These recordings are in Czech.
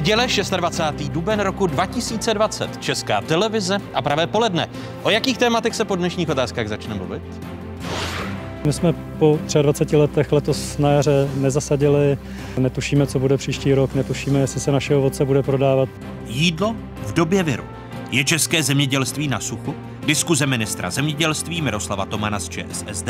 Neděle 26. duben roku 2020. Česká televize a pravé poledne. O jakých tématech se po dnešních otázkách začne mluvit? My jsme po 23 letech letos na jaře nezasadili, netušíme, co bude příští rok, netušíme, jestli se naše ovoce bude prodávat. Jídlo v době viru. Je české zemědělství na suchu? Diskuze ministra zemědělství Miroslava Tomana z ČSSD,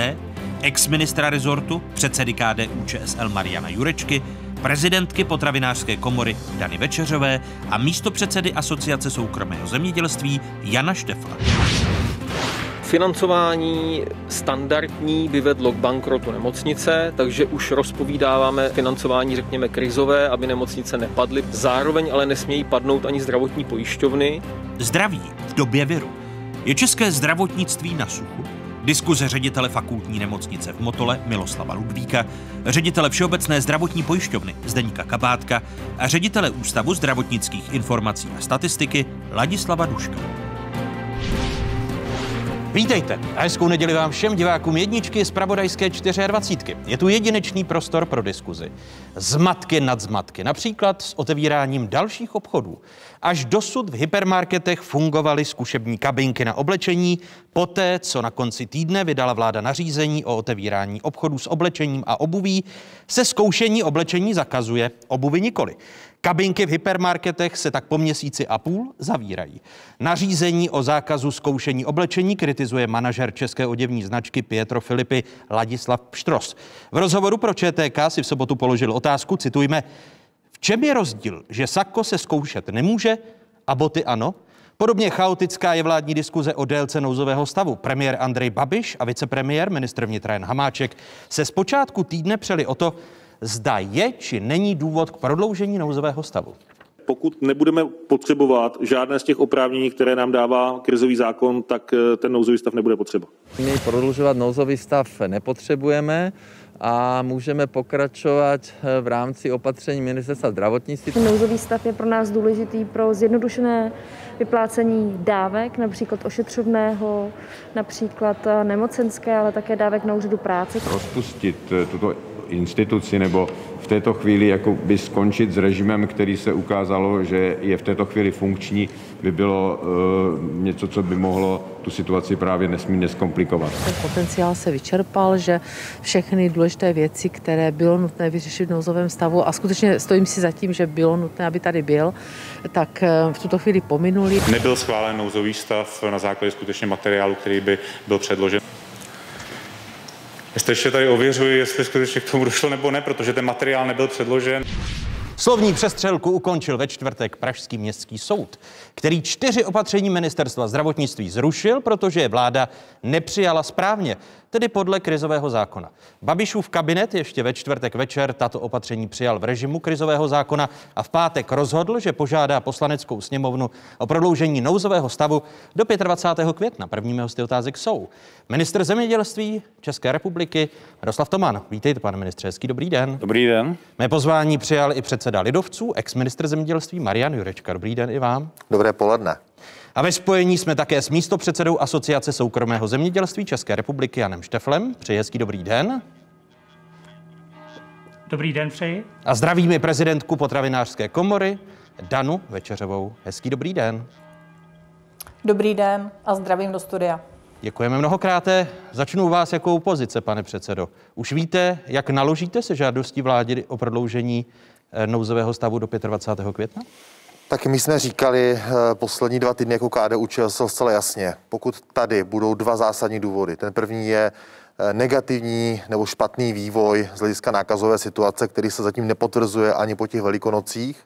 ex-ministra rezortu, předsedy KDU ČSL Mariana Jurečky, prezidentky potravinářské komory Dany Večeřové a místopředsedy Asociace soukromého zemědělství Jana Štefla. Financování standardní by vedlo k bankrotu nemocnice, takže už rozpovídáváme financování, řekněme, krizové, aby nemocnice nepadly. Zároveň ale nesmějí padnout ani zdravotní pojišťovny. Zdraví v době viru. Je české zdravotnictví na suchu? Diskuze ředitele fakultní nemocnice v Motole Miloslava Ludvíka, ředitele Všeobecné zdravotní pojišťovny Zdeníka Kabátka a ředitele Ústavu zdravotnických informací a statistiky Ladislava Duška. Vítejte a hezkou neděli vám všem divákům jedničky z Pravodajské 24. Je tu jedinečný prostor pro diskuzi. Zmatky nad zmatky, například s otevíráním dalších obchodů. Až dosud v hypermarketech fungovaly zkušební kabinky na oblečení, poté, co na konci týdne vydala vláda nařízení o otevírání obchodů s oblečením a obuví, se zkoušení oblečení zakazuje, obuvy nikoli. Kabinky v hypermarketech se tak po měsíci a půl zavírají. Nařízení o zákazu zkoušení oblečení kritizuje manažer české oděvní značky Pietro Filipy Ladislav Pštros. V rozhovoru pro ČTK si v sobotu položil otázku, citujme, v čem je rozdíl, že sako se zkoušet nemůže a boty ano? Podobně chaotická je vládní diskuze o délce nouzového stavu. Premiér Andrej Babiš a vicepremiér ministr vnitra Jan Hamáček se zpočátku týdne přeli o to, zda je či není důvod k prodloužení nouzového stavu. Pokud nebudeme potřebovat žádné z těch oprávnění, které nám dává krizový zákon, tak eh, ten nouzový stav nebude potřeba. My prodlužovat nouzový stav nepotřebujeme a můžeme pokračovat eh, v rámci opatření ministerstva zdravotnictví. Nouzový stav je pro nás důležitý pro zjednodušené vyplácení dávek, například ošetřovného, například eh, nemocenské, ale také dávek na úřadu práce. Rozpustit tuto instituci nebo v této chvíli jako by skončit s režimem, který se ukázalo, že je v této chvíli funkční, by bylo uh, něco, co by mohlo tu situaci právě nesmírně zkomplikovat. Ten potenciál se vyčerpal, že všechny důležité věci, které bylo nutné vyřešit v nouzovém stavu a skutečně stojím si za tím, že bylo nutné, aby tady byl, tak eh, v tuto chvíli pominuli. Nebyl schválen nouzový stav na základě skutečně materiálu, který by byl předložen. Ještě ještě tady ověřuji, jestli skutečně k tomu došlo nebo ne, protože ten materiál nebyl předložen. Slovní přestřelku ukončil ve čtvrtek Pražský městský soud, který čtyři opatření ministerstva zdravotnictví zrušil, protože je vláda nepřijala správně tedy podle krizového zákona. Babišův kabinet ještě ve čtvrtek večer tato opatření přijal v režimu krizového zákona a v pátek rozhodl, že požádá poslaneckou sněmovnu o prodloužení nouzového stavu do 25. května. Prvními hosty otázek jsou minister zemědělství České republiky Miroslav Toman. Vítejte, pane ministře, hezký dobrý den. Dobrý den. Mé pozvání přijal i předseda Lidovců, ex-ministr zemědělství Marian Jurečka. Dobrý den i vám. Dobré poledne. A ve spojení jsme také s místopředsedou Asociace soukromého zemědělství České republiky Janem Šteflem. Přeji hezký dobrý den. Dobrý den přeji. A zdravíme prezidentku potravinářské komory Danu Večeřovou. Hezký dobrý den. Dobrý den a zdravím do studia. Děkujeme mnohokrát. Začnu vás jako opozice, pane předsedo. Už víte, jak naložíte se žádostí vlády o prodloužení eh, nouzového stavu do 25. května? Tak my jsme říkali eh, poslední dva týdny jako KDU ČSL zcela jasně. Pokud tady budou dva zásadní důvody. Ten první je eh, negativní nebo špatný vývoj z hlediska nákazové situace, který se zatím nepotvrzuje ani po těch velikonocích.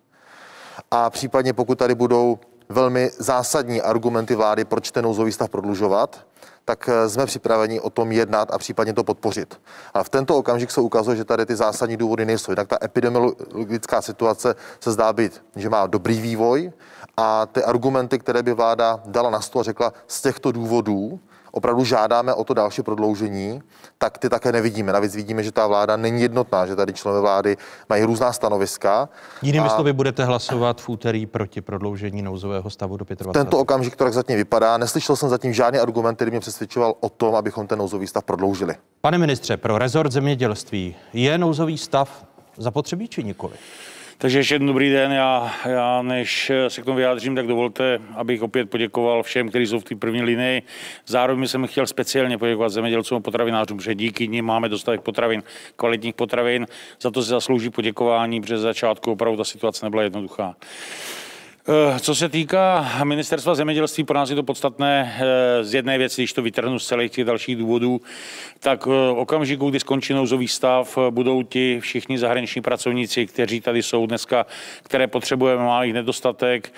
A případně pokud tady budou velmi zásadní argumenty vlády, proč ten nouzový stav prodlužovat, tak eh, jsme připraveni o tom jednat a případně to podpořit. A v tento okamžik se ukazuje, že tady ty zásadní důvody nejsou. Jinak ta epidemiologická situace se zdá být, že má dobrý vývoj a ty argumenty, které by vláda dala na stůl a řekla z těchto důvodů, opravdu žádáme o to další prodloužení, tak ty také nevidíme. Navíc vidíme, že ta vláda není jednotná, že tady členové vlády mají různá stanoviska. Jinými a... slovy, budete hlasovat v úterý proti prodloužení nouzového stavu do 25. Tento okamžik to tak zatím vypadá. Neslyšel jsem zatím žádný argument, který mě přesvědčoval o tom, abychom ten nouzový stav prodloužili. Pane ministře, pro rezort zemědělství je nouzový stav zapotřebí či nikoli? Takže ještě jednou dobrý den. Já, já než se k tomu vyjádřím, tak dovolte, abych opět poděkoval všem, kteří jsou v té první linii. Zároveň jsem chtěl speciálně poděkovat zemědělcům a potravinářům, protože díky nim máme dostatek potravin, kvalitních potravin. Za to se zaslouží poděkování, protože začátku opravdu ta situace nebyla jednoduchá. Eh, co se týká ministerstva zemědělství, pro nás je to podstatné eh, z jedné věci, když to vytrhnu z celých těch dalších důvodů, tak eh, okamžiku, kdy skončí nouzový stav, budou ti všichni zahraniční pracovníci, kteří tady jsou dneska, které potřebujeme, má jich nedostatek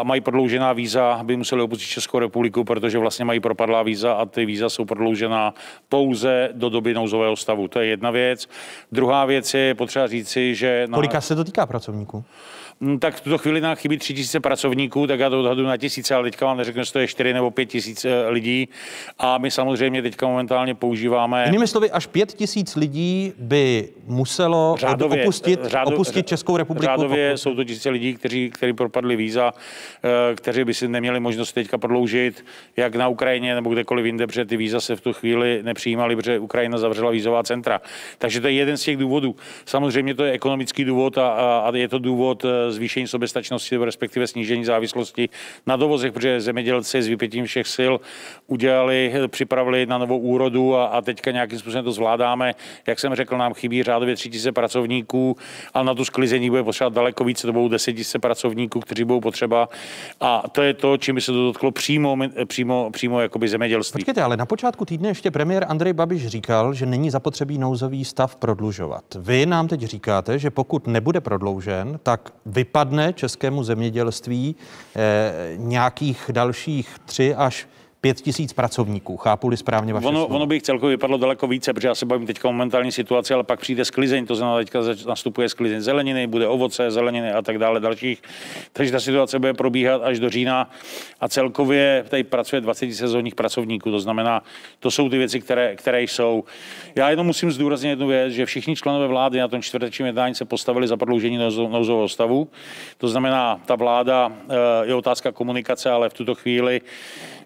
a mají prodloužená víza, by museli opustit Českou republiku, protože vlastně mají propadlá víza a ty víza jsou prodloužená pouze do doby nouzového stavu. To je jedna věc. Druhá věc je potřeba říci, že... Na... Kolika se to týká pracovníků? Hm, tak v tuto chvíli nám chybí tři tisíce pracovníků, tak já to odhadu na tisíce, ale teďka vám neřeknu, že to je čtyři nebo pět tisíc eh, lidí. A my samozřejmě teďka momentálně používáme. Jinými slovy, až pět tisíc lidí by muselo řádově, opustit, řádo, opustit Českou republiku. Řádově pokud... jsou to tisíce lidí, kteří, kteří propadli víza, eh, kteří by si neměli možnost teďka prodloužit, jak na Ukrajině nebo kdekoliv jinde, protože ty víza se v tu chvíli nepřijímaly, protože Ukrajina zavřela vízová centra. Takže to je jeden z těch důvodů. Samozřejmě to je ekonomický důvod a, a je to důvod eh, zvýšení soběstačnosti, respektive snížení závislosti na dovozech, protože zemědělci s vypětím všech sil udělali, připravili na novou úrodu a, a teďka nějakým způsobem to zvládáme. Jak jsem řekl, nám chybí řádově 3000 pracovníků a na tu sklizení bude potřeba daleko více, to budou 10 000 pracovníků, kteří budou potřeba. A to je to, čím by se to dotklo přímo, přímo, přímo jakoby zemědělství. Počkejte, ale na počátku týdne ještě premiér Andrej Babiš říkal, že není zapotřebí nouzový stav prodlužovat. Vy nám teď říkáte, že pokud nebude prodloužen, tak vypadne českému zemědělství eh, nějakých dalších tři až pět tisíc pracovníků. Chápu-li správně vaše ono, ono by celkově vypadlo daleko více, protože já se bavím teďka momentální situaci, ale pak přijde sklizeň, to znamená, teďka nastupuje sklizeň zeleniny, bude ovoce, zeleniny a tak dále dalších. Takže ta situace bude probíhat až do října a celkově tady pracuje 20 sezónních pracovníků, to znamená, to jsou ty věci, které, které jsou. Já jenom musím zdůraznit jednu věc, že všichni členové vlády na tom čtvrtečním jednání se postavili za prodloužení nouzového stavu. To znamená, ta vláda eh, je otázka komunikace, ale v tuto chvíli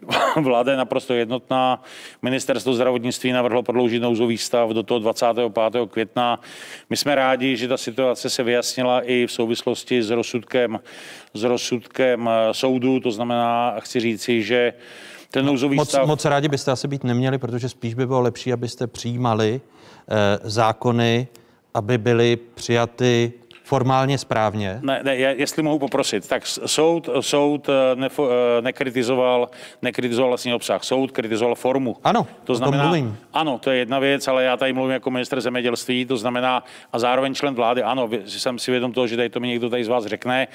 vláda je naprosto jednotná. Ministerstvo zdravotnictví navrhlo prodloužit nouzový stav do toho 25. května. My jsme rádi, že ta situace se vyjasnila i v souvislosti s rozsudkem, s rozsudkem eh, soudu. To znamená, chci říci, že ten nouzový moc, stav... Moc rádi byste asi být neměli, protože spíš by bylo lepší, abyste přijímali eh, zákony, aby byly přijaty formálně správně? Ne, ne, jestli mohu poprosit, tak soud, soud eh, nefo, eh, nekritizoval, nekritizoval vlastně obsah, soud kritizoval formu. Ano, to znamená, mluvím. Ano, to je jedna věc, ale já tady mluvím jako minister zemědělství, to znamená a zároveň člen vlády, ano, jsem si vědom toho, že tady to mi někdo tady z vás řekne.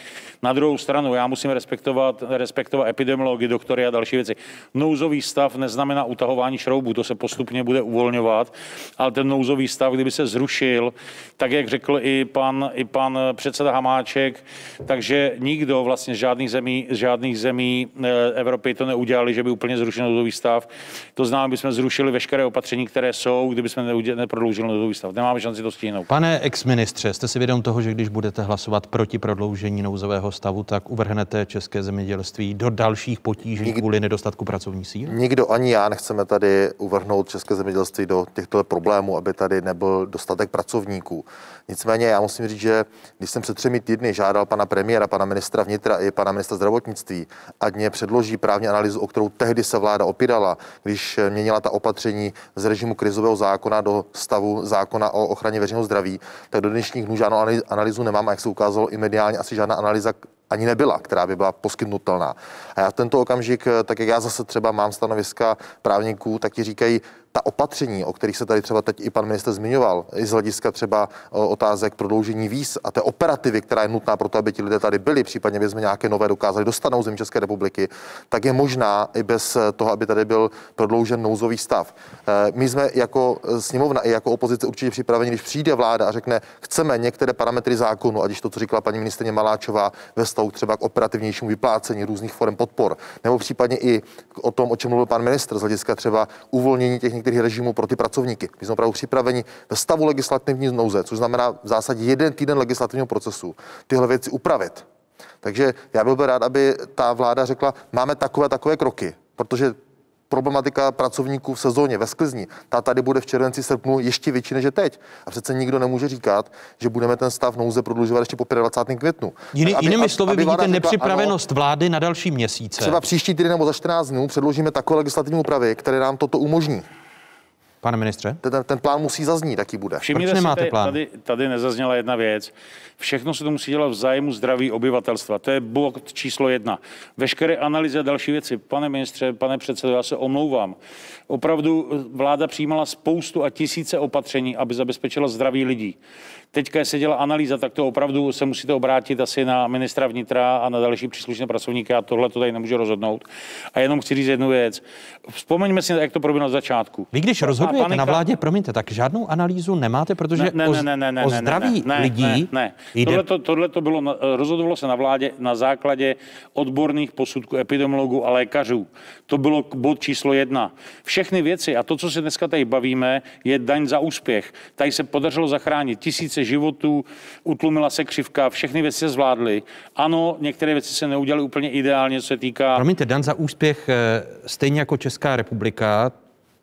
Na druhou stranu, já musím respektovat, respektovat epidemiologii, doktory a další věci. Nouzový stav neznamená utahování šroubů, to se postupně bude uvolňovat, ale ten nouzový stav, kdyby se zrušil, tak jak řekl i pan, i pan pan předseda Hamáček, takže nikdo vlastně z žádných zemí, z žádných zemí eh, Evropy to neudělali, že by úplně zrušil nouzový stav. To znamená, bychom zrušili veškeré opatření, které jsou, kdyby jsme neprodloužili nouzový stav. Nemáme šanci to stihnout. Pane exministře, jste si vědom toho, že když budete hlasovat proti prodloužení nouzového stavu, tak uvrhnete české zemědělství do dalších potíží Nik... kvůli nedostatku pracovní síly? Nikdo ani já nechceme tady uvrhnout české zemědělství do těchto problémů, aby tady nebyl dostatek pracovníků. Nicméně já musím říct, že když jsem před třemi týdny žádal pana premiéra, pana ministra vnitra i pana ministra zdravotnictví, ať mě předloží právní analýzu, o kterou tehdy se vláda opírala, když měnila ta opatření z režimu krizového zákona do stavu zákona o ochraně veřejného zdraví, tak do dnešních dnů žádnou analýzu nemám a jak se ukázalo i mediálně, asi žádná analýza ani nebyla, která by byla poskytnutelná. A já v tento okamžik, tak jak já zase třeba mám stanoviska právníků, tak ti říkají, ta opatření, o kterých se tady třeba teď i pan minister zmiňoval, i z hlediska třeba otázek prodloužení víz a té operativy, která je nutná pro to, aby ti lidé tady byli, případně by jsme nějaké nové dokázali dostat na území České republiky, tak je možná i bez toho, aby tady byl prodloužen nouzový stav. Eh, my jsme jako sněmovna i jako opozice určitě připraveni, když přijde vláda a řekne, chceme některé parametry zákonu, ať to, co říkala paní ministrině Maláčová, ve vztahu třeba k operativnějšímu vyplácení různých forem podpor, nebo případně i o tom, o čem mluvil pan ministr, z hlediska třeba uvolnění těch některých režimů pro ty pracovníky. My jsme opravdu připraveni ve stavu legislativní nouze, což znamená v zásadě jeden týden legislativního procesu, tyhle věci upravit. Takže já bych byl rád, aby ta vláda řekla, máme takové takové kroky, protože problematika pracovníků v sezóně, ve sklizni, ta tady bude v červenci, srpnu ještě větší než je teď. A přece nikdo nemůže říkat, že budeme ten stav nouze prodlužovat ještě po 25. květnu. Jiný, Aby- jinými aby slovy vláda vidíte řekla, nepřipravenost vlády na další měsíce. Třeba příští týden nebo za 14 dnů předložíme takové legislativní úpravy, které nám toto umožní. Pane ministře? Ten, ten plán musí zaznít, jaký bude. Všimněte si, tady, tady, tady nezazněla jedna věc. Všechno se to musí dělat v zájmu zdraví obyvatelstva. To je bod číslo jedna. Veškeré analýzy a další věci. Pane ministře, pane předsedo, já se omlouvám. Opravdu eh, vláda přijímala spoustu a tisíce opatření, aby zabezpečila zdraví lidí. Teďka se dělá analýza, tak to opravdu se musíte obrátit asi na ministra vnitra a na další příslušné pracovníky. A tohle to tady nemůžu rozhodnout. A jenom chci říct jednu věc. Vzpomeňme si, jak to proběhlo na začátku. Vy když rozhodujete panika- na vládě, promiňte, tak žádnou analýzu nemáte, protože ne, ne, o, ne, ne, ne, ne, o zdraví ne, ne, lidí Ne, ne. jde Tohle, to, tohle to bylo, na- rozhodovalo se na vládě na základě odborných posudků epidemiologů a lékařů. To bylo bod číslo jedna. Všechny věci a to, co se dneska tady bavíme, je daň za úspěch. Tady se podařilo zachránit tisíce životů, utlumila se křivka, všechny věci se zvládly. Ano, některé věci se neudělaly úplně ideálně, co se týká Promiňte, Dan za úspěch, eh, stejně jako Česká republika,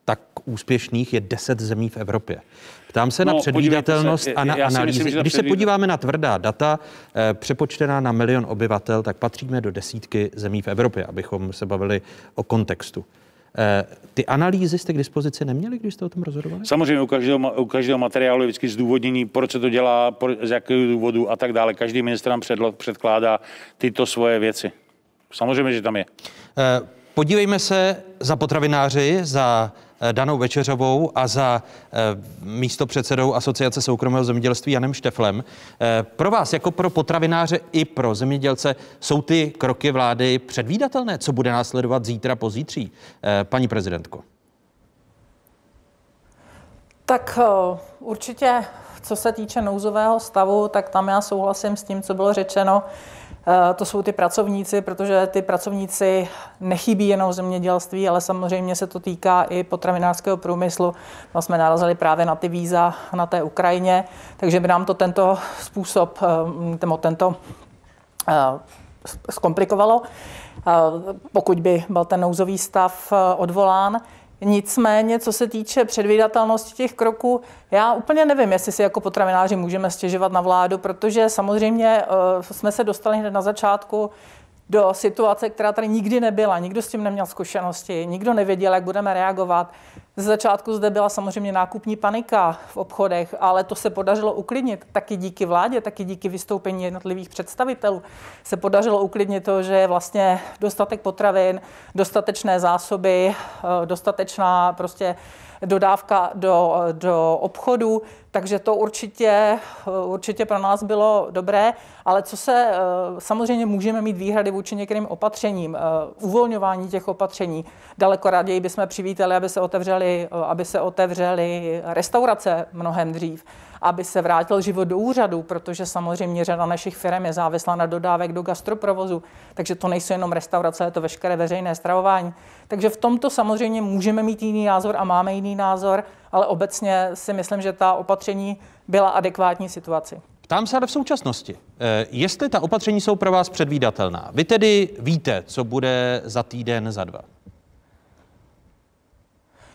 tak úspěšných je 10 zemí v Evropě. Ptám se na No, předvídatelnost podívejte se, a na myslím, analýzy. ta Když se podíváme na tvrdá data, eh, přepočtená na milion obyvatel, tak patříme do desítky zemí v Evropě, abychom se bavili o kontextu. Eh, Ty analýzy jste k dispozici neměli, když jste o tom rozhodovali? Samozřejmě u každého, u každého materiálu je vždycky zdůvodnění, proč se to dělá, pro, z jakého důvodu a tak dále. Každý ministr nám předlo, předkládá tyto svoje věci. Samozřejmě, že tam je. Eh, Podívejme se za potravináři, za eh, Danou Večeřovou a za eh, místopředsedou Asociace soukromého zemědělství Janem Šteflem. Eh, Pro vás, jako pro potravináře i pro zemědělce, jsou ty kroky vlády předvídatelné? Co bude následovat zítra, pozítří? Eh, Paní prezidentko. Tak určitě, co se týče nouzového stavu, tak tam já souhlasím s tím, co bylo řečeno. Eh, To jsou ty pracovníci, protože ty pracovníci nechybí jenom v zemědělství, ale samozřejmě se to týká i potravinářského průmyslu. Tam jsme narazili právě na ty víza na té Ukrajině, takže by nám to tento způsob, eh, tento eh, zkomplikovalo, pokud by byl ten nouzový stav odvolán. Nicméně, co se týče předvídatelnosti těch kroků, já úplně nevím, jestli si jako potravináři můžeme stěžovat na vládu, protože samozřejmě eh, jsme se dostali hned na začátku do situace, která tady nikdy nebyla. Nikdo s tím neměl zkušenosti, nikdo nevěděl, jak budeme reagovat. Ze začátku zde byla samozřejmě nákupní panika v obchodech, ale to se podařilo uklidnit taky díky vládě, taky díky vystoupení jednotlivých představitelů. Se podařilo uklidnit to, že je vlastně dostatek potravin, dostatečné zásoby, eh, dostatečná prostě dodávka do, do obchodu, takže to určitě, určitě pro nás bylo dobré, ale co se, eh, samozřejmě můžeme mít výhrady vůči některým opatřením, eh, uvolňování těch opatření. Daleko raději bychom přivítali, aby se otevřely, eh, aby se otevřely restaurace mnohem dřív, aby se vrátil život do úřadu, protože samozřejmě řada našich firm je závislá na dodávek do gastroprovozu, takže to nejsou jenom restaurace, je to veškeré veřejné stravování. Takže v tomto samozřejmě můžeme mít jiný názor a máme jiný názor, ale obecně si myslím, že ta opatření byla adekvátní situaci. Ptám se ale v současnosti, eh, jestli ta opatření jsou pro vás předvídatelná. Vy tedy víte, co bude za týden, za dva.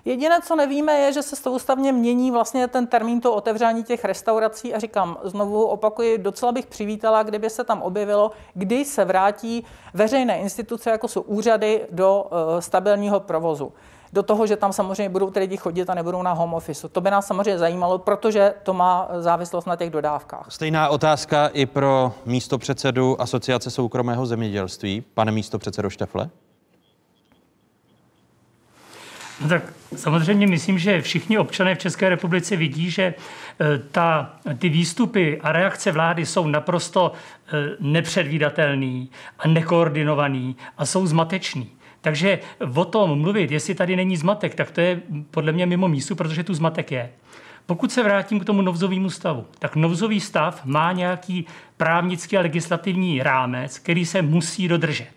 Jediné, co nevíme, je, že se soustavně mění vlastně ten termín toho otevření těch restaurací a říkám, znovu opakuji, docela bych přivítala, kdyby se tam objevilo, kdy se vrátí veřejné instituce, jako jsou úřady, do uh, stabilního provozu. Do toho, že tam samozřejmě budou ty lidi chodit a nebudou na home office. To by nás samozřejmě zajímalo, protože to má závislost na těch dodávkách. Stejná otázka i pro místo předsedu Asociace soukromého zemědělství. Pane místo předsedo Štefle? No tak samozřejmě myslím, že všichni občané v České republice vidí, že eh, ta, ty výstupy a reakce vlády jsou naprosto eh, nepředvídatelný a nekoordinovaný a jsou zmatečný. Takže o tom mluvit, jestli tady není zmatek, tak to je podle mě mimo místu, protože tu zmatek je. Pokud se vrátím k tomu nouzovému stavu, tak nouzový stav má nějaký právnický a legislativní rámec, který se musí dodržet.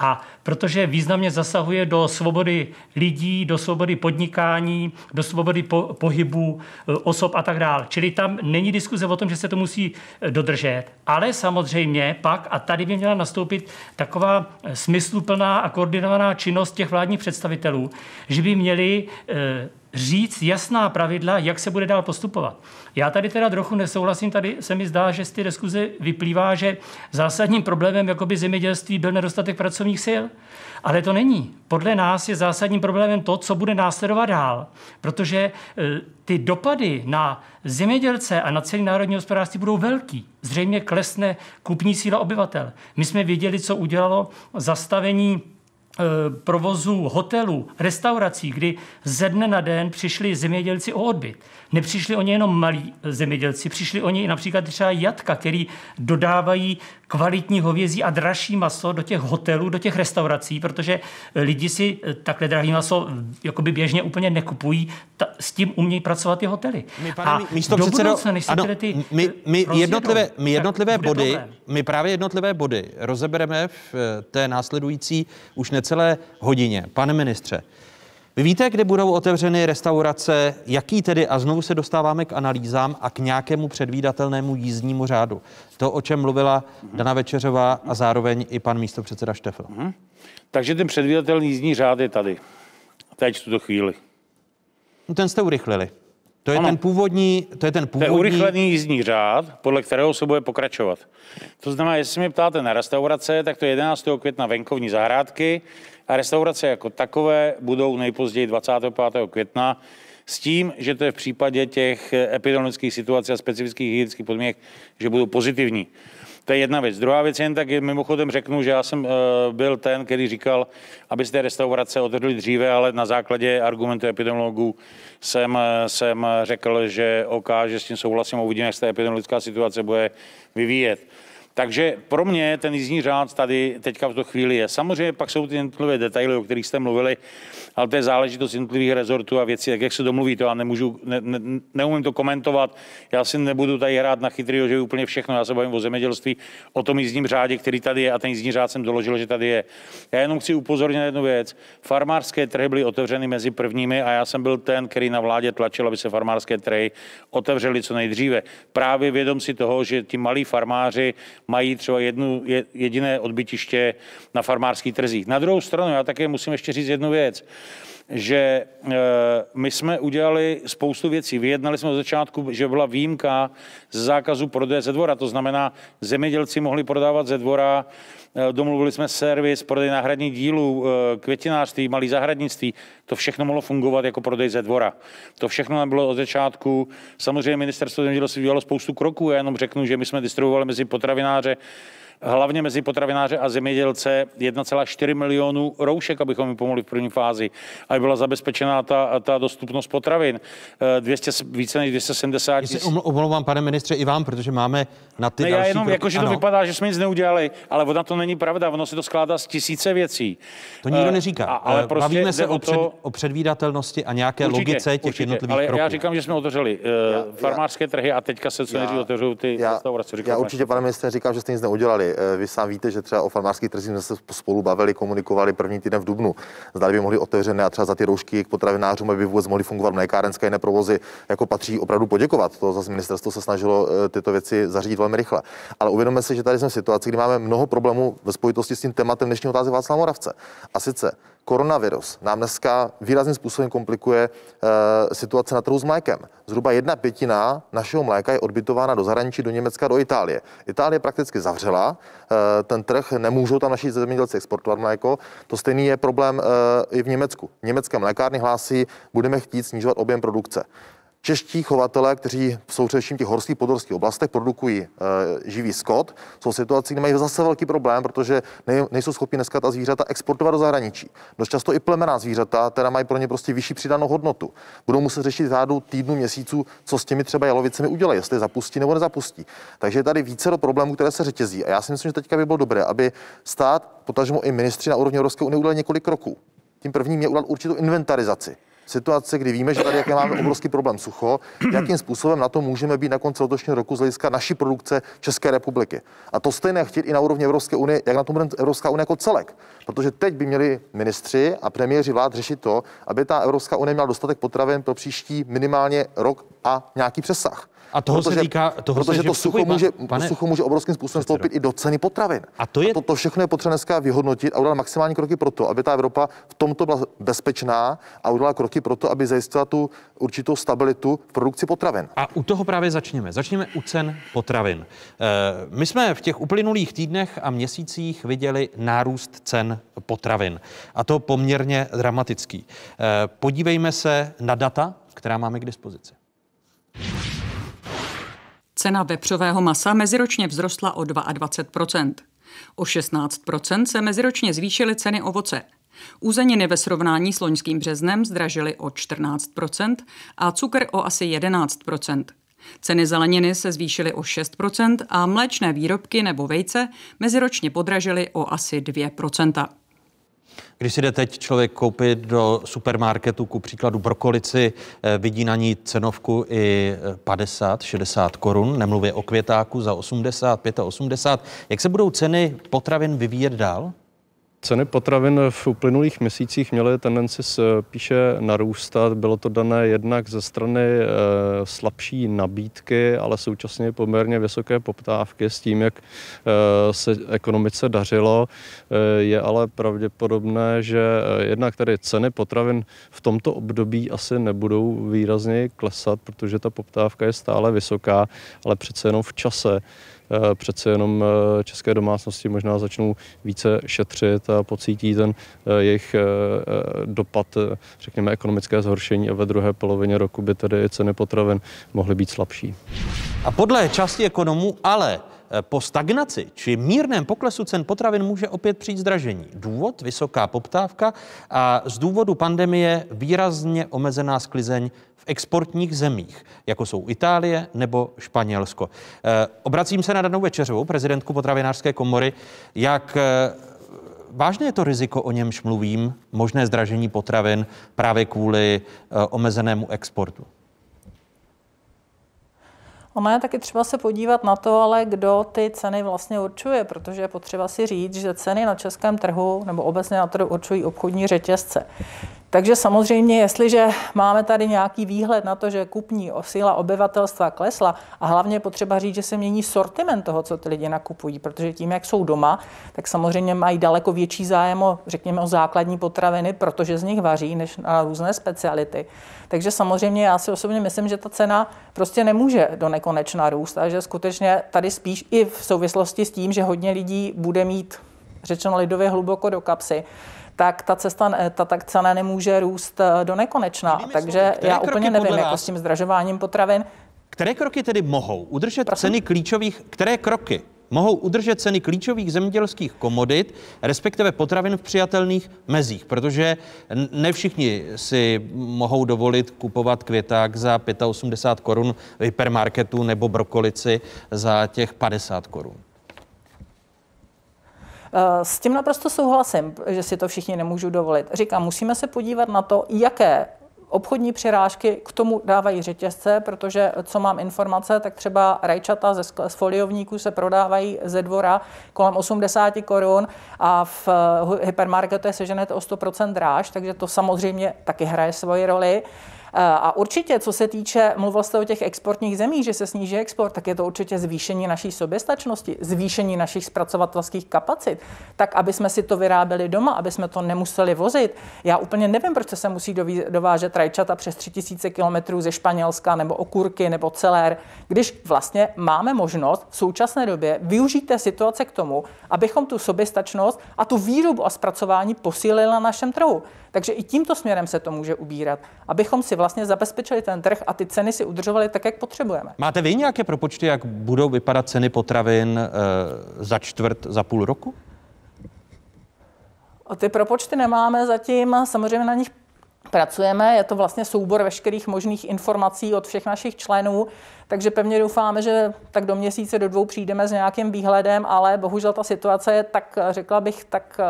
A protože významně zasahuje do svobody lidí, do svobody podnikání, do svobody po, pohybu e, osob a tak dále. Čili tam není diskuze o tom, že se to musí e, dodržet, ale samozřejmě pak, a tady by měla nastoupit taková e, smysluplná a koordinovaná činnost těch vládních představitelů, že by měli říct jasná pravidla, jak se bude dál postupovat. Já tady teda trochu nesouhlasím, tady se mi zdá, že z té diskuze vyplývá, že zásadním problémem jakoby zemědělství byl nedostatek pracovních sil. Ale to není. Podle nás je zásadním problémem to, co bude následovat dál. Protože e, ty dopady na zemědělce a na celý národní hospodářství budou velký. Zřejmě klesne kupní síla obyvatel. My jsme viděli, co udělalo zastavení Eh, provozu hotelů, restaurací, kdy ze dne na den přišli zemědělci o odbyt. Nepřišli oni jenom malí zemědělci, přišli oni například třeba jatka, který dodávají kvalitní hovězí a dražší maso do těch hotelů, do těch restaurací, protože lidi si eh, takhle drahý maso jakoby běžně úplně nekupují. Ta, s tím umějí pracovat ty hotely. My, pane, a místo do předsedo, budoucna, než ano, ty my, my jednotlivé, my jednotlivé body, problém. my právě jednotlivé body rozebereme v eh, té následující už necelé hodině. Pane ministře, vy víte, kde budou otevřeny restaurace, jaký tedy, a znovu se dostáváme k analýzám a k nějakému předvídatelnému jízdnímu řádu. To, o čem mluvila Dana Večeřová a zároveň i pan místopředseda Štefel. Mhm. Takže ten předvídatelný jízdní řád je tady. Teď v tuto chvíli. No ten jste urychlili. To je ano. ten původní, to je ten původní... To je urychlený jízdní řád, podle kterého se bude pokračovat. To znamená, jestli se mě ptáte na restaurace, tak to je 11. května venkovní zahrádky a restaurace jako takové budou nejpozději 25. května s tím, že to je v případě těch epidemiologických situací a specifických hygienických podmínek, že budou pozitivní. To je jedna věc. Druhá věc jen tak mimochodem řeknu, že já jsem uh, byl ten, který říkal, aby z té restaurace otevřeli dříve, ale na základě argumentu epidemiologů jsem, jsem řekl, že OK, že s tím souhlasím uvidíme, jak se ta epidemiologická situace bude vyvíjet. Takže pro mě ten jízdní řád tady teďka v tu chvíli je. Samozřejmě pak jsou ty jednotlivé detaily, o kterých jste mluvili, ale to je záležitost jednotlivých rezortů a věcí, jak, jak se domluví, to já nemůžu, ne, ne, neumím to komentovat. Já si nebudu tady hrát na chytrý, že úplně všechno. Já se bavím o zemědělství, o tom jízdním řádě, který tady je a ten jízdní řád jsem doložil, že tady je. Já jenom chci upozornit na jednu věc. Farmářské trhy byly otevřeny mezi prvními a já jsem byl ten, který na vládě tlačil, aby se farmářské trhy otevřely co nejdříve. Právě vědom si toho, že ti malí farmáři mají třeba jednu, jediné odbytiště na farmářských trzích. Na druhou stranu, já také musím ještě říct jednu věc že e, my jsme udělali spoustu věcí. Vyjednali jsme od začátku, že byla výjimka z zákazu prodeje ze dvora. To znamená, zemědělci mohli prodávat ze dvora, domluvili jsme servis, prodej náhradních dílů, e, květinářství, malý zahradnictví. To všechno mohlo fungovat jako prodej ze dvora. To všechno bylo od začátku. Samozřejmě ministerstvo zemědělství udělalo spoustu kroků. Já jenom řeknu, že my jsme distribuovali mezi potravináře hlavně mezi potravináře a zemědělce 1,4 milionů roušek, abychom jim pomohli v první fázi, aby byla zabezpečená ta, ta dostupnost potravin. 200, eh, více než 270 tisíc. Omlouvám, pane ministře, i vám, protože máme na ty ne, další já jenom, jako, že to vypadá, že jsme nic neudělali, ale ona to není pravda, ono se to skládá z tisíce věcí. To nikdo uh, neříká. A, ale eh, prostě Bavíme se o, před, to... o předvídatelnosti a nějaké určitě, logice těch určitě, jednotlivých ale kroků. já říkám, že jsme otevřeli uh, farmářské trhy a teďka se co nejdřív otevřou ty já, restaurace. Já určitě, pane ministře, říkám, že jste nic neudělali. Eh, vy sám víte, že třeba o farmářských trzích jsme se spolu bavili, komunikovali první týden v Dubnu. Zdali by mohli otevřené a třeba za ty roušky k potravinářům, aby vůbec mohli fungovat mlékárenské jiné provozy, jako patří opravdu poděkovat. To zase ministerstvo se snažilo eh, tyto věci zařídit velmi rychle. Ale uvědomme si, že tady jsme v situaci, kdy máme mnoho problémů ve spojitosti s tím tématem dnešního otázky Václava Moravce. A sice koronavirus nám dneska výrazným způsobem komplikuje e, situace na trhu s mlékem. Zhruba jedna pětina našeho mléka je odbytována do zahraničí, do Německa, do Itálie. Itálie prakticky zavřela e, ten trh, nemůžou tam naši zemědělci exportovat mléko. To stejný je problém e, i v Německu. Německé mlékárny hlásí, budeme chtít snižovat objem produkce. Čeští chovatelé, kteří jsou především v těch horských podorských oblastech, produkují e, živý skot, jsou v situaci, kde mají zase velký problém, protože ne, nejsou schopni dneska ta zvířata exportovat do zahraničí. Dost často i plemená zvířata, která mají pro ně prostě vyšší přidanou hodnotu. Budou muset řešit řádu týdnu, měsíců, co s těmi třeba jalovicemi udělají, jestli je zapustí nebo nezapustí. Takže je tady více do problémů, které se řetězí. A já si myslím, že teďka by bylo dobré, aby stát, potažmo i ministři na úrovni Evropské unie udělali několik kroků. Tím prvním je udělat určitou inventarizaci v situaci, kdy víme, že tady jaké máme obrovský problém sucho, jakým způsobem na to můžeme být na konci letošního roku z hlediska naší produkce České republiky. A to stejné chtít i na úrovni Evropské unie, jak na tom bude Evropská unie jako celek. Protože teď by měli ministři a premiéři vlád řešit to, aby ta Evropská unie měla dostatek potravin pro příští minimálně rok a nějaký přesah. A toho protože, se týká, toho protože se, to, sucho může, pane, to sucho může obrovským způsobem stoupit i do ceny potravin. A to, je... a to, to všechno je potřeba dneska vyhodnotit a udělat maximální kroky pro to, aby ta Evropa v tomto byla bezpečná a udělala kroky pro to, aby zajistila tu určitou stabilitu v produkci potravin. A u toho právě začněme. Začněme u cen potravin. Eh, my jsme v těch uplynulých týdnech a měsících viděli nárůst cen potravin. A to poměrně dramatický. Eh, podívejme se na data, která máme k dispozici. Cena vepřového masa meziročně vzrostla o 22% O 16% se meziročně zvýšily ceny ovoce. Uzeniny ve srovnání s loňským březnem zdražily o 14% a cukr o asi 11% Ceny zeleniny se zvýšily o 6% a mléčné výrobky nebo vejce meziročně podražily o asi 2 když si jde teď člověk koupit do supermarketu, ku příkladu brokolici, eh, vidí na ní cenovku i 50, 60 korun, nemluvě o květáku za 80, 85. Jak se budou ceny potravin vyvíjet dál? Ceny potravin v uplynulých měsících měly tendenci spíše narůstat. Bylo to dané jednak ze strany e, slabší nabídky, ale současně poměrně vysoké poptávky s tím, jak e, se ekonomice dařilo. Je ale pravděpodobné, že jednak tady ceny potravin v tomto období asi nebudou výrazně klesat, protože ta poptávka je stále vysoká, ale přece jenom v čase Eh, přece jenom eh, české domácnosti možná začnou více šetřit a pocítí ten eh, jejich dopad, řekněme, ekonomické zhoršení a ve druhé polovině roku by tedy ceny potravin mohly být slabší. A podle části ekonomů ale po stagnaci či mírném poklesu cen potravin může opět přijít zdražení. Důvod vysoká poptávka a z důvodu pandemie výrazně omezená sklizeň v exportních zemích, jako jsou Itálie nebo Španělsko. Eh, obracím se na Danou Večeřovou, prezidentku potravinářské komory. Jak eh, vážné je to riziko, o němž mluvím, možné zdražení potravin právě kvůli eh, omezenému exportu? Ono je taky třeba se podívat na to, ale kdo ty ceny vlastně určuje, protože je potřeba si říct, že ceny na českém trhu nebo obecně na trhu určují obchodní řetězce. Takže samozřejmě, jestliže máme tady nějaký výhled na to, že kupní síla obyvatelstva klesla a hlavně je potřeba říct, že se mění sortiment toho, co ty lidi nakupují, protože tím, jak jsou doma, tak samozřejmě mají daleko větší zájem o, řekněme, o základní potraviny, protože z nich vaří, než na různé speciality. Takže samozřejmě já si osobně myslím, že ta cena prostě nemůže do nekonečna růst a že skutečně tady spíš i v souvislosti s tím, že hodně lidí bude mít řečeno lidově hluboko do kapsy, tak ta cesta, ta, ta cena nemůže růst eh, do nekonečna. Jinými Takže já úplně nevím, jako s tím zdražováním potravin. Které kroky tedy mohou udržet Prosím? ceny klíčových, které kroky mohou udržet ceny klíčových zemědělských komodit, respektive potravin v přijatelných mezích, protože ne všichni si mohou dovolit kupovat květák za 85 korun v hypermarketu nebo brokolici za těch 50 korun. Eh, s tím naprosto souhlasím, že si to všichni nemůžu dovolit. Říkám, musíme se podívat na to, jaké obchodní přirážky k tomu dávají řetězce, protože co mám informace, tak třeba rajčata ze foliovníků se prodávají ze dvora kolem 80 korun a v eh, hypermarketu je seženete o 100% dráž, takže to samozřejmě taky hraje svoji roli. Eh, a určitě, co se týče, mluvil jste o těch exportních zemích, že se sníží export, tak je to určitě zvýšení naší soběstačnosti, zvýšení našich zpracovatelských kapacit, tak aby jsme si to vyráběli doma, aby jsme to nemuseli vozit. Já úplně nevím, proč se musí dovážet rajčata přes 3000 km ze Španělska nebo okurky nebo celér, když vlastně máme možnost v současné době využít té situace k tomu, abychom tu soběstačnost a tu výrobu a zpracování posílili na našem trhu. Takže i tímto směrem se to může ubírat, abychom si vlastně zabezpečili ten trh a ty ceny si udržovali tak, jak potřebujeme. Máte vy nějaké propočty, jak budou vypadat ceny potravin e, za čtvrt, za půl roku? Ty propočty nemáme zatím, samozřejmě na nich pracujeme. Je to vlastně soubor veškerých možných informací od všech našich členů, takže pevně doufáme, že tak do měsíce, do dvou přijdeme s nějakým výhledem, ale bohužel ta situace je tak, řekla bych, tak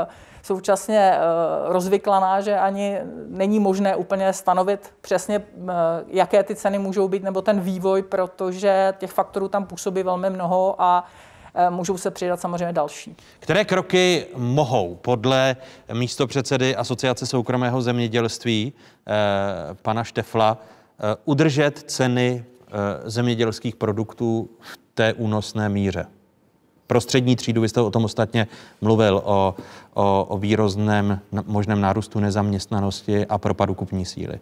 současně eh, rozvyklaná, že ani není možné úplně stanovit přesně, eh, jaké ty ceny můžou být, nebo ten vývoj, protože těch faktorů tam působí velmi mnoho a eh, můžou se přidat samozřejmě další. Které kroky mohou podle místopředsedy Asociace soukromého zemědělství pana Štefla udržet ceny zemědělských produktů v té únosné míře? Pro střední třídu, vy jste o tom ostatně mluvil, o, o, o výrozném možném nárůstu nezaměstnanosti a propadu kupní síly.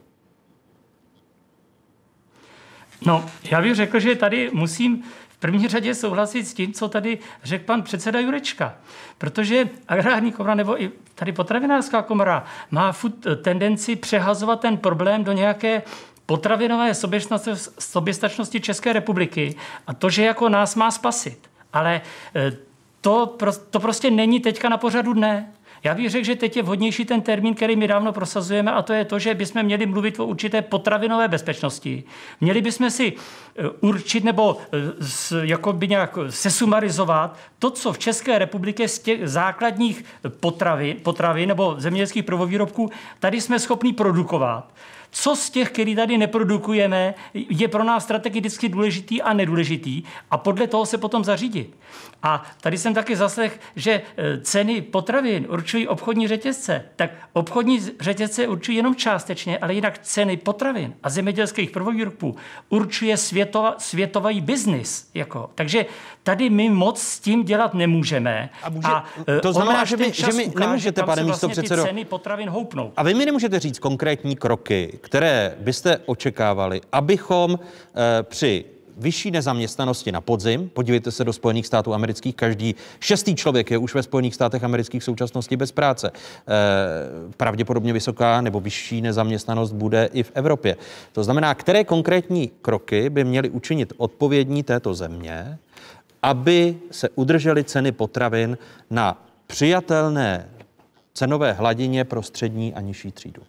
No, já bych řekl, že tady musím v první řadě souhlasit s tím, co tady řekl pan předseda Jurečka. Protože agrární komora nebo i tady potravinářská komora má furt tendenci přehazovat ten problém do nějaké potravinové soběstačnosti České republiky a to, že jako nás má spasit. Ale e, to, to prostě není teďka na pořadu dne. Já bych řekl, že teď je vhodnější ten termín, který my dávno prosazujeme, a to je to, že bychom měli mluvit o určité potravinové bezpečnosti. Měli bychom si e, určit nebo e, jako by nějak sesumarizovat to, co v České republice z těch základních potravin, potravin nebo zemědělských prvovýrobků tady jsme schopni produkovat co z těch, který tady neprodukujeme, je pro nás strategicky důležitý a nedůležitý a podle toho se potom zařídit. A tady jsem taky zaslech, že e, ceny potravin určují obchodní řetězce. Tak obchodní řetězce určují jenom částečně, ale jinak ceny potravin a zemědělských prvovýrobků určuje světova, světový biznis. Jako. Takže tady my moc s tím dělat nemůžeme. A, může, a e, to znamená, že my, že my nemůžete, pane místo vlastně předsedo. ceny potravin houpnou. A vy mi nemůžete říct konkrétní kroky, které byste očekávali, abychom e, při vyšší nezaměstnanosti na podzim. Podívejte se do Spojených států amerických. Každý šestý člověk je už ve Spojených státech amerických v současnosti bez práce. E, pravděpodobně vysoká nebo vyšší nezaměstnanost bude i v Evropě. To znamená, které konkrétní kroky by měly učinit odpovědní této země, aby se udržely ceny potravin na přijatelné cenové hladině pro střední a nižší třídu.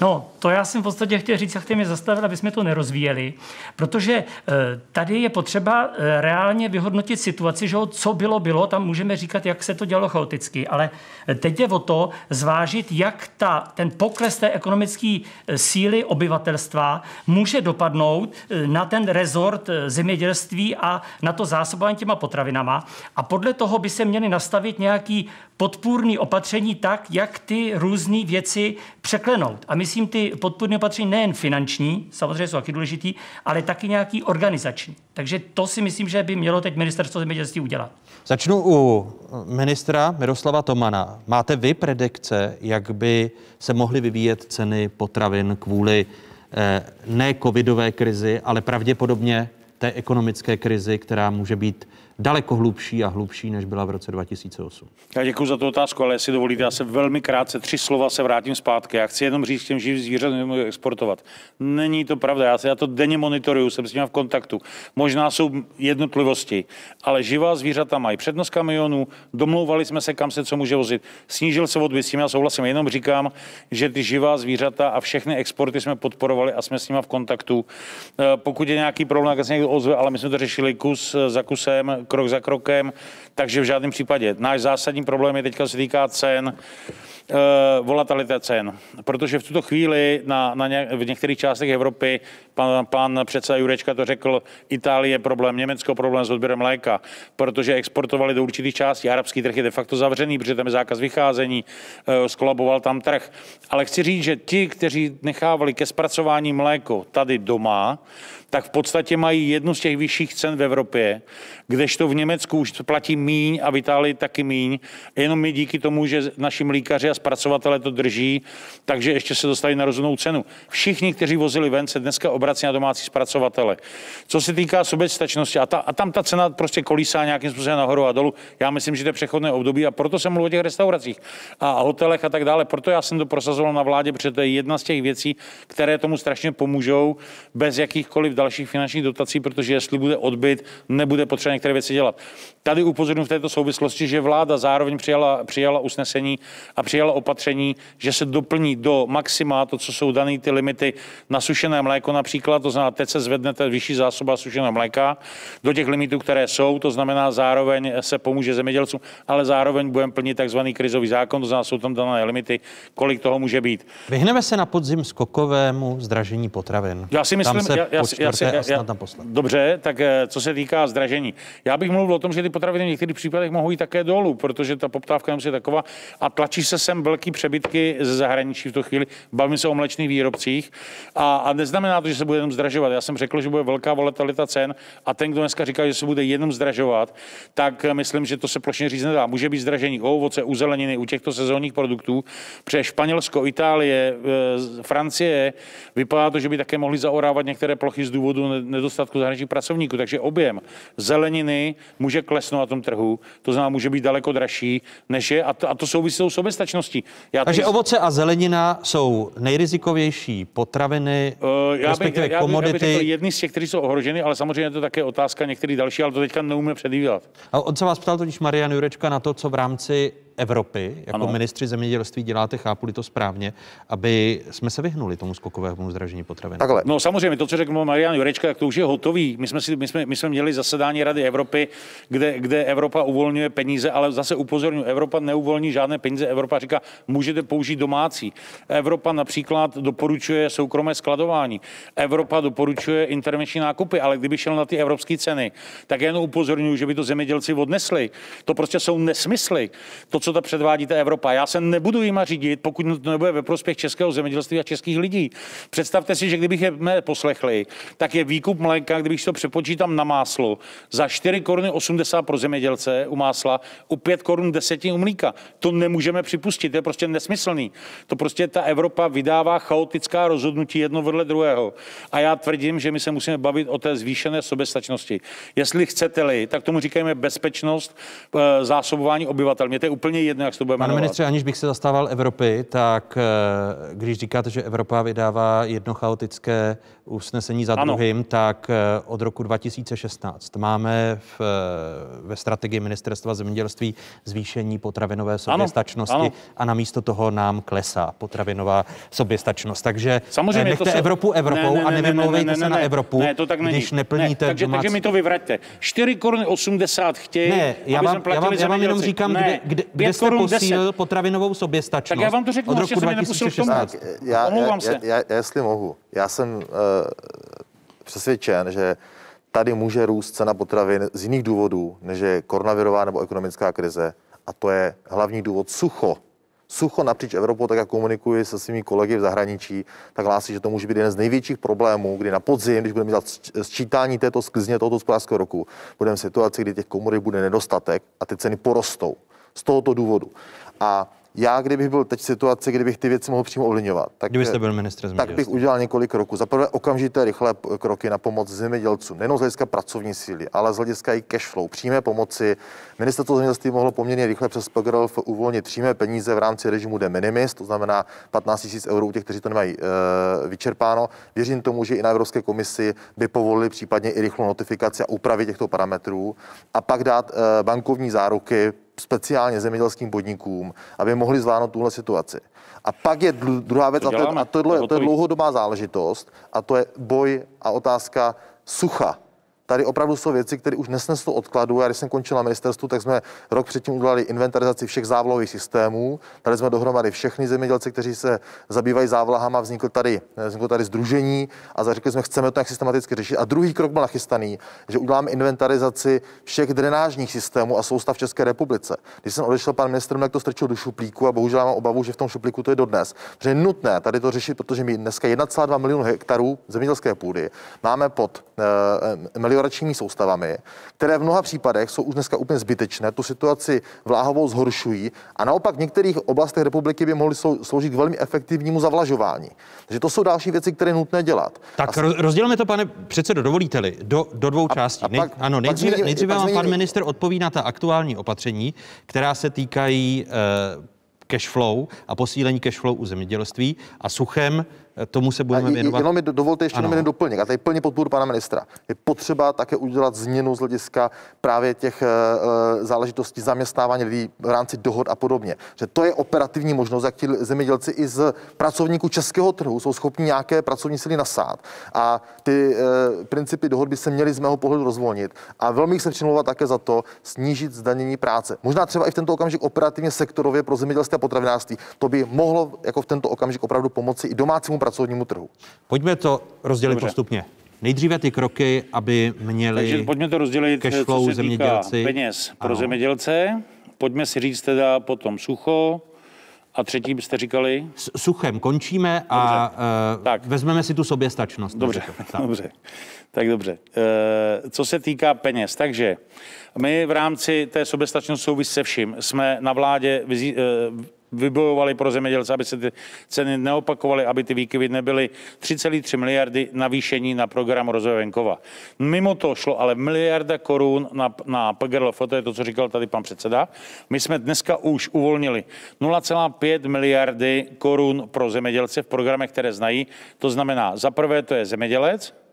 No, to já jsem v podstatě chtěl říct, jak mě zastavil, aby jsme to nerozvíjeli, protože eh, tady je potřeba eh, reálně vyhodnotit situaci, že co bylo, bylo, tam můžeme říkat, jak se to dělalo chaoticky, ale eh, teď je o to zvážit, jak ta, ten pokles té ekonomické síly obyvatelstva může dopadnout na ten rezort zemědělství a na to zásobování těma potravinama. A podle toho by se měly nastavit nějaký podpůrný opatření tak, jak ty různé věci překlenout. A myslím ty podpůrné opatření nejen finanční, samozřejmě jsou taky důležitý, ale taky nějaký organizační. Takže to si myslím, že by mělo teď ministerstvo zemědělství udělat. Začnu u ministra Miroslava Tomana. Máte vy predikce, jak by se mohly vyvíjet ceny potravin kvůli eh, ne covidové krizi, ale pravděpodobně té ekonomické krizi, která může být daleko hlubší a hlubší, než byla v roce 2008. Já děkuji za tu otázku, ale jestli dovolíte, já se velmi krátce tři slova se vrátím zpátky. Já chci jenom říct těm živým zvířatům, exportovat. Není to pravda, já, se, já to denně monitoruju, jsem s nimi v kontaktu. Možná jsou jednotlivosti, ale živá zvířata mají přednost kamionů, domlouvali jsme se, kam se co může vozit. Snížil se odbyt, s tím já souhlasím, jenom říkám, že ty živá zvířata a všechny exporty jsme podporovali a jsme s nimi v kontaktu. Eh, pokud je nějaký problém, tak se někdo ozve, ale my jsme to řešili kus za kusem, krok za krokem, takže v žádném případě. Náš zásadní problém je teďka se týká cen, uh, volatilita cen, protože v tuto chvíli na, na ně, v některých částech Evropy, pan, pan předseda Jurečka to řekl, Itálie problém, Německo problém s odběrem mléka, protože exportovali do určitých částí, arabský trh je de facto zavřený, protože tam je zákaz vycházení, uh, skolaboval tam trh. Ale chci říct, že ti, kteří nechávali ke zpracování mléko tady doma, tak v podstatě mají jednu z těch vyšších cen v Evropě, kdežto v Německu už platí míň a v Itálii taky míň. Jenom my díky tomu, že naši mlíkaři a zpracovatele to drží, takže ještě se dostali na rozumnou cenu. Všichni, kteří vozili ven, se dneska obrací na domácí zpracovatele. Co se týká soběstačnosti, a, ta, a tam ta cena prostě kolísá nějakým způsobem nahoru a dolů, já myslím, že to je přechodné období a proto jsem mluvil o těch restauracích a hotelech a tak dále. Proto já jsem to prosazoval na vládě, protože to je jedna z těch věcí, které tomu strašně pomůžou bez jakýchkoliv dalších finančních dotací, protože jestli bude odbyt, nebude potřeba některé věci dělat. Tady upozorňuji v této souvislosti, že vláda zároveň přijala, přijala usnesení a přijala opatření, že se doplní do maxima to, co jsou dané ty limity na sušené mléko například, to znamená, teď se zvedne ta vyšší zásoba sušeného mléka do těch limitů, které jsou, to znamená zároveň se pomůže zemědělcům, ale zároveň budeme plnit takzvaný krizový zákon, to znamená, jsou tam dané limity, kolik toho může být. Vyhneme se na podzim skokovému zdražení potravin. Já si myslím, já, já, já, čtvrté a snad naposled. dobře, tak eh, co se týká zdražení. Já bych mluvil o tom, že ty potraviny v některých případech mohou jít také dolů, protože ta poptávka nemusí taková a tlačí se sem velký přebytky ze zahraničí v tu chvíli. Bavíme se o mlečných výrobcích a, a neznamená to, že se bude jenom zdražovat. Já jsem řekl, že bude velká volatilita cen a ten, kdo dneska říká, že se bude jenom zdražovat, tak eh, myslím, že to se plošně říct nedá. Může být zdražení u ovoce, u zeleniny, u těchto sezónních produktů. Pře Španělsko, Itálie, eh, Francie, vypadá to, že by také mohli zaorávat některé plochy z důvodu ne- nedostatku zahraničních pracovníků. Takže objem zeleniny může klesnout na tom trhu, to znamená, může být daleko dražší, než je, a to, a to souvisí s tou soběstačností. Já Takže tady- ovoce a zelenina jsou nejrizikovější potraviny, Eh, já bych, respektive já, já, bych, já bych komodity. řekl jedny z těch, kteří jsou ohroženy, ale samozřejmě je to také otázka některých další, ale to teďka neumíme předvídat. A on se vás ptal totiž Marian Jurečka na to, co v rámci Evropy, jako Ano. ministři zemědělství děláte, chápu to správně, aby jsme se vyhnuli tomu skokovému zdražení potravin. No samozřejmě, to, co řekl Marian Jurečka, tak to už je hotový. My jsme, si, my jsme, my jsme měli zasedání Rady Evropy, kde, kde Evropa uvolňuje peníze, ale zase upozorňuji, Evropa neuvolní žádné peníze. Evropa říká, můžete použít domácí. Evropa například doporučuje soukromé skladování. Evropa doporučuje intervenční nákupy, ale kdyby šel na ty evropské ceny, tak jen upozorňuji, že by to zemědělci odnesli. To prostě jsou nesmysly. To, co ta předvádí ta Evropa. Já se nebudu jima řídit, pokud to nebude ve prospěch českého zemědělství a českých lidí. Představte si, že kdybych je poslechli, tak je výkup mléka, kdybych to přepočítám na máslo, za 4 koruny 80 pro zemědělce u másla, u 5 korun 10 u mlíka. To nemůžeme připustit, to je prostě nesmyslný. To prostě ta Evropa vydává chaotická rozhodnutí jedno vedle druhého. A já tvrdím, že my se musíme bavit o té zvýšené soběstačnosti. Jestli chcete-li, tak tomu říkáme bezpečnost eh, zásobování obyvatel. Mně to je úplně jedno, jak se to bude Pane jmenovat. ministře, aniž bych se zastával Evropy, tak eh, když říkáte, že Evropa vydává jedno chaotické usnesení za Ano. druhým, tak eh, od roku 2016 máme v, eh, ve strategii ministerstva zemědělství zvýšení potravinové soběstačnosti ano. a namísto toho nám klesá potravinová soběstačnost. Takže Samozřejmě nechte to se- Evropu Evropou Ne, ne, a ne, ne, nevymlouvejte ne, ne, se na ne. Evropu, Ne, to tak není. když neplníte ne, takže, domácí... takže mi to vyvraťte. 4 koruny 80 chtějí, Ne, já vám, já vám, já vám jenom říkám, Ne, kde, kde, kde 5 jste korun 10. posílil potravinovou soběstačnost Tak já vám to řeknu, od roku jste mě nepustil k tomu. 2016. Já, Omlouvám já, se. já, já, jestli mohu, já jsem uh, přesvědčen, že tady může růst cena potravin z jiných důvodů, než je koronavirová nebo ekonomická krize. A to je hlavní důvod sucho. Sucho napříč Evropou, tak jak komunikuji se svými kolegy v zahraničí, tak hlásí, že to může být jeden z největších problémů, kdy na podzim, když budeme dělat sč- sčítání této sklizně tohoto hospodářského roku, budeme v situaci, kdy těch komodit bude nedostatek a ty ceny porostou. Z tohoto důvodu. A já, kdybych byl teď v situaci, kdybych ty věci mohl přímo ovlivňovat, tak, Kdybyste byl ministr tak bych udělal několik kroků. Za prvé okamžité rychlé kroky na pomoc zemědělcům, nejen z hlediska pracovní síly, ale z hlediska i cash flow, přímé pomoci. Ministerstvo zemědělství mohlo poměrně rychle přes PGRLF uvolnit přímé peníze v rámci režimu de minimis, to znamená 15 000 eur u těch, kteří to nemají e, vyčerpáno. Věřím tomu, že i na Evropské komisi by povolili případně i rychlou notifikaci a úpravy těchto parametrů a pak dát e, bankovní záruky speciálně zemědělským podnikům, aby mohli zvládnout tuhle situaci. A pak je druhá věc, To a, to, je- děláme, to je dlouhodobá záležitost, a to je boj a otázka sucha. Tady opravdu jsou věci, které už nesnesou odkladu. Já když jsem končil na ministerstvu, tak jsme rok předtím udělali inventarizaci všech závlahových systémů. Dali jsme dohromady všechny zemědělci, kteří se zabývají závlahama. Vznikl tady, vzniklo tady združení a řekli jsme, chceme to nějak systematicky řešit. A druhý krok byl nachystaný, že uděláme inventarizaci všech drenážních systémů a soustav v České republice. Když jsem odešel, pan ministr Mlek to strčil do šuplíku a bohužel mám obavu, že v tom šuplíku to je dodnes. Protože je nutné tady to řešit, protože my dneska 1,2 milionu hektarů zemědělské půdy máme pod eh, melioračními soustavami, které v mnoha případech jsou už dneska úplně zbytečné, tu situaci vláhovou zhoršují a naopak v některých oblastech republiky by mohly slou- sloužit k velmi efektivnímu zavlažování. Takže to jsou další věci, které je nutné dělat. Tak ro- rozdělíme to, pane předsedo, dovolíte-li, do, do dvou částí. a Nej, pak- ano, pak nejdříve, zmíním- nejdříve pak vám pan minister odpoví na ta aktuální opatření, která se týkají eh, cash flow a posílení cash flow u zemědělství a suchem tomu se budeme věnovat. Jenom mi dovolte ještě jenom doplněk. A tady plně podporu pana ministra. Je potřeba také udělat změnu z hlediska právě těch uh, záležitostí zaměstnávání lidí v rámci dohod a podobně. Že to je operativní možnost, jak ti zemědělci i z pracovníků českého trhu jsou schopni nějaké pracovní síly nasát. A ty uh, principy dohod by se měly z mého pohledu rozvolnit. A velmi se přimlouvat také za to snížit zdanění práce. Možná třeba i v tento okamžik operativně sektorově pro zemědělství a potravinářství. To by mohlo jako v tento okamžik opravdu pomoci i domácímu pracovnímu trhu. Pojďme to rozdělit Dobře. postupně. Nejdříve ty kroky, aby měli Takže pojďme to rozdělit, co se zemědělci. peněz pro ano. zemědělce. Pojďme si říct teda potom sucho, a třetí byste říkali? S suchem končíme dobře. a uh, tak. vezmeme si tu soběstačnost. Dobře, tak. dobře. Tak dobře. Uh, co se týká peněz, takže my v rámci té soběstačnosti souvisí se vším jsme na vládě vyzí, uh, vybojovali pro zemědělce, aby se ty ceny neopakovaly, aby ty výkyvy nebyly 3,3 miliardy navýšení na program rozvoje venkova. Mimo to šlo ale miliarda korun na, na PGRLF, to je to, co říkal tady pan předseda. My jsme dneska už uvolnili 0,5 miliardy korun pro zemědělce v programech, které znají. To znamená, za prvé to je zemědělec,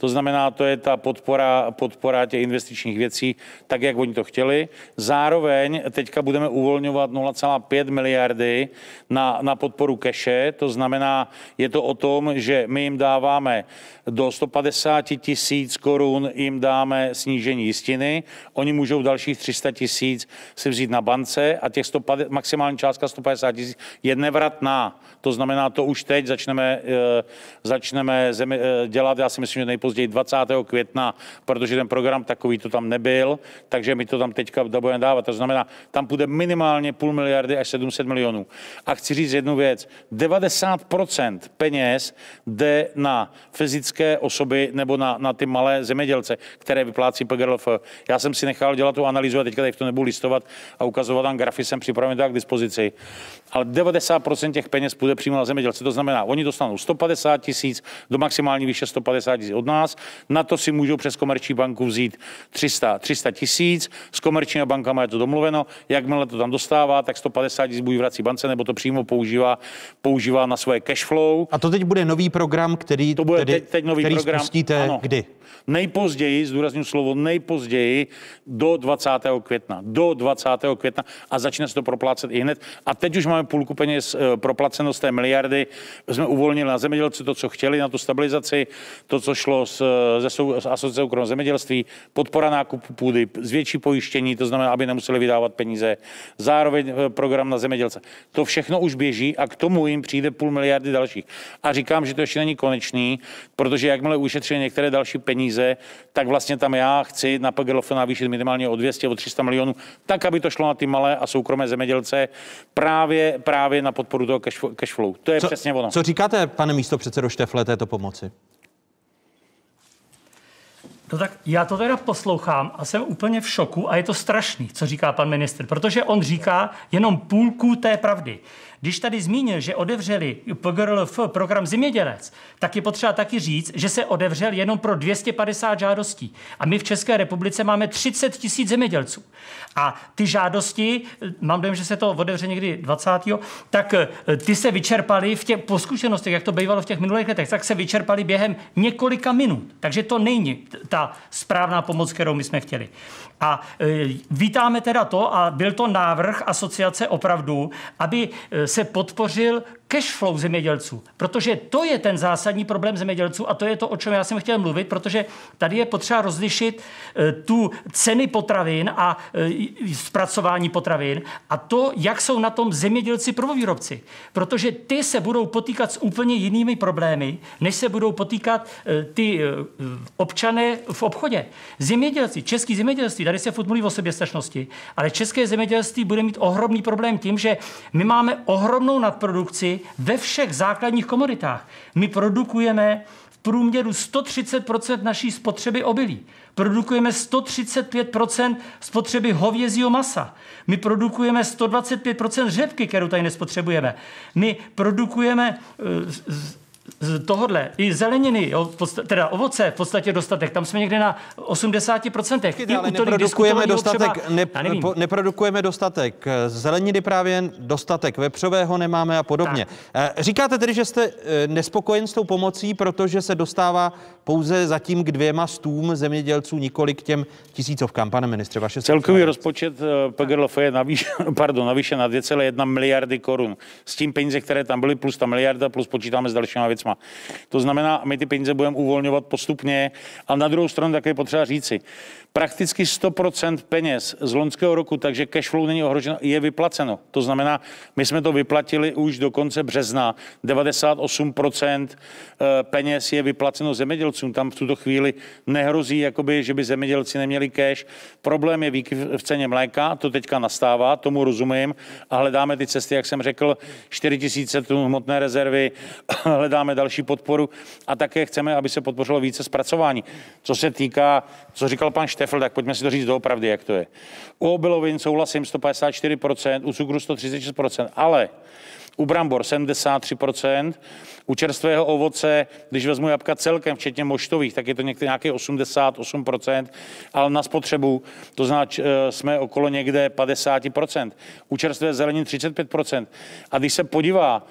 to znamená, to je ta podpora, podpora těch investičních věcí, tak, jak oni to chtěli. Zároveň teďka budeme uvolňovat 0,5 miliardy na, na podporu keše, to znamená, je to o tom, že my jim dáváme do 150 tisíc korun jim dáme snížení jistiny, oni můžou dalších 300 tisíc si vzít na bance a těch 150, maximální částka 150 tisíc je nevratná. To znamená, to už teď začneme, eh, začneme zemi, eh, dělat, já si myslím, že nejpozději 20. května, protože ten program takový to tam nebyl, takže my to tam teďka budeme dávat. To znamená, tam půjde minimálně půl miliardy až 700 milionů. A chci říct jednu věc. 90% peněz jde na fyzické osoby nebo na, na ty malé zemědělce, které vyplácí PGRLF. Já jsem si nechal dělat tu analýzu a teďka teď to nebudu listovat a ukazovat tam grafy, jsem připraven tak k dispozici. Ale 90% těch peněz půjde přímo na zemědělce. To znamená, oni dostanou 150 tisíc do maximální výše 150 tisíc od nás, na to si můžou přes komerční banku vzít 300, 300 tisíc, s komerčními bankama je to domluveno, jakmile to tam dostává, tak 150 tisíc buď vrací bance, nebo to přímo používá, používá na svoje cash flow. A to teď bude nový program, který, to bude tedy, teď, teď nový který program. spustíte ano. kdy? nejpozději, zdůrazním slovo nejpozději, do 20. května. Do 20. května a začne se to proplácet i hned. A teď už máme půlku peněz eh, proplaceno z té miliardy. Jsme uvolnili na zemědělci to, co chtěli, na tu stabilizaci, to, co šlo z, ze z asociace okrom zemědělství, podpora nákupu půdy, zvětší pojištění, to znamená, aby nemuseli vydávat peníze, zároveň eh, program na zemědělce. To všechno už běží a k tomu jim přijde půl miliardy dalších. A říkám, že to ještě není konečný, protože jakmile ušetřili některé další peníze, peníze, tak vlastně tam já chci na PGLF navýšit minimálně o 200, o 300 milionů, tak, aby to šlo na ty malé a soukromé zemědělce právě, právě na podporu toho cash flow. To je co, přesně ono. Co říkáte, pane místo předsedo Štefle, této pomoci? No tak já to teda poslouchám a jsem úplně v šoku a je to strašný, co říká pan ministr, protože on říká jenom půlku té pravdy. Když tady zmínil, že odevřeli PGRLF program Zemědělec, tak je potřeba taky říct, že se odevřel jenom pro 250 žádostí. A my v České republice máme 30 tisíc zemědělců. A ty žádosti, mám dojem, že se to odevře někdy 20. tak eh, ty se vyčerpaly v těch, po zkušenostech, jak to bývalo v těch minulých letech, tak se vyčerpaly během několika minut. Takže to není ta správná pomoc, kterou my jsme chtěli. A e, vítáme teda to, a byl to návrh asociace opravdu, aby e, se podpořil cash flow zemědělců, protože to je ten zásadní problém zemědělců a to je to, o čem já jsem chtěl mluvit, protože tady je potřeba rozlišit e, tu ceny potravin a zpracování potravin a to, jak jsou na tom zemědělci prvovýrobci, protože ty se budou potýkat s úplně jinými problémy, než se budou potýkat ty občané v obchodě. Zemědělci, český zemědělství, tady se furt mluví o soběstačnosti, ale české zemědělství bude mít ohromný problém tím, že my máme ohromnou nadprodukci ve všech základních komoditách. My produkujeme v průměru 130% naší spotřeby obilí. Produkujeme 135% spotřeby hovězího masa. My produkujeme 125% řepky, kterou tady nespotřebujeme. My produkujeme z tohohle i zeleniny, jo, podsta- teda ovoce v podstatě dostatek, tam jsme někde na 80%. I ale neprodukujeme dostatek, třeba, ne, po, neprodukujeme dostatek eh, zeleniny právě dostatek vepřového nemáme a podobně. Tak. Říkáte tedy, že jste eh, nespokojen s tou pomocí, protože se dostává pouze zatím k dvěma stům zemědělců, nikoli k těm tisícovkám, pane ministře, vaše Celkový rozpočet eh, PGRLF je navýš, pardon, navýšen na 2,1 miliardy korun. S tím peníze, které tam byly, plus ta miliarda, plus počítáme s dalšíma věcma. To znamená, my ty peníze budeme uvolňovat postupně a na druhou stranu také potřeba říci, prakticky 100% peněz z loňského roku, takže cash flow není ohroženo, je vyplaceno. To znamená, my jsme to vyplatili už do konce března. 98% eh, peněz je vyplaceno zemědělcům. Tam v tuto chvíli nehrozí, jakoby, že by zemědělci neměli cash. Problém je výkyv v ceně mléka, to teďka nastává, tomu rozumím a hledáme ty cesty, jak jsem řekl, 4 tisíce tun hmotné rezervy, hledáme další podporu a také chceme, aby se podpořilo více zpracování. Co se týká, co říkal pan Štefl, tak pojďme si to říct doopravdy, jak to je. U obilovin souhlasím 154%, u cukru 136%, ale u brambor 73%, u čerstvého ovoce, když vezmu jabka celkem, včetně moštových, tak je to někde nějaký 88%, ale na spotřebu, to znamená, eh, jsme okolo někde 50%, u čerstvé zelenin 35%. A když se podívá,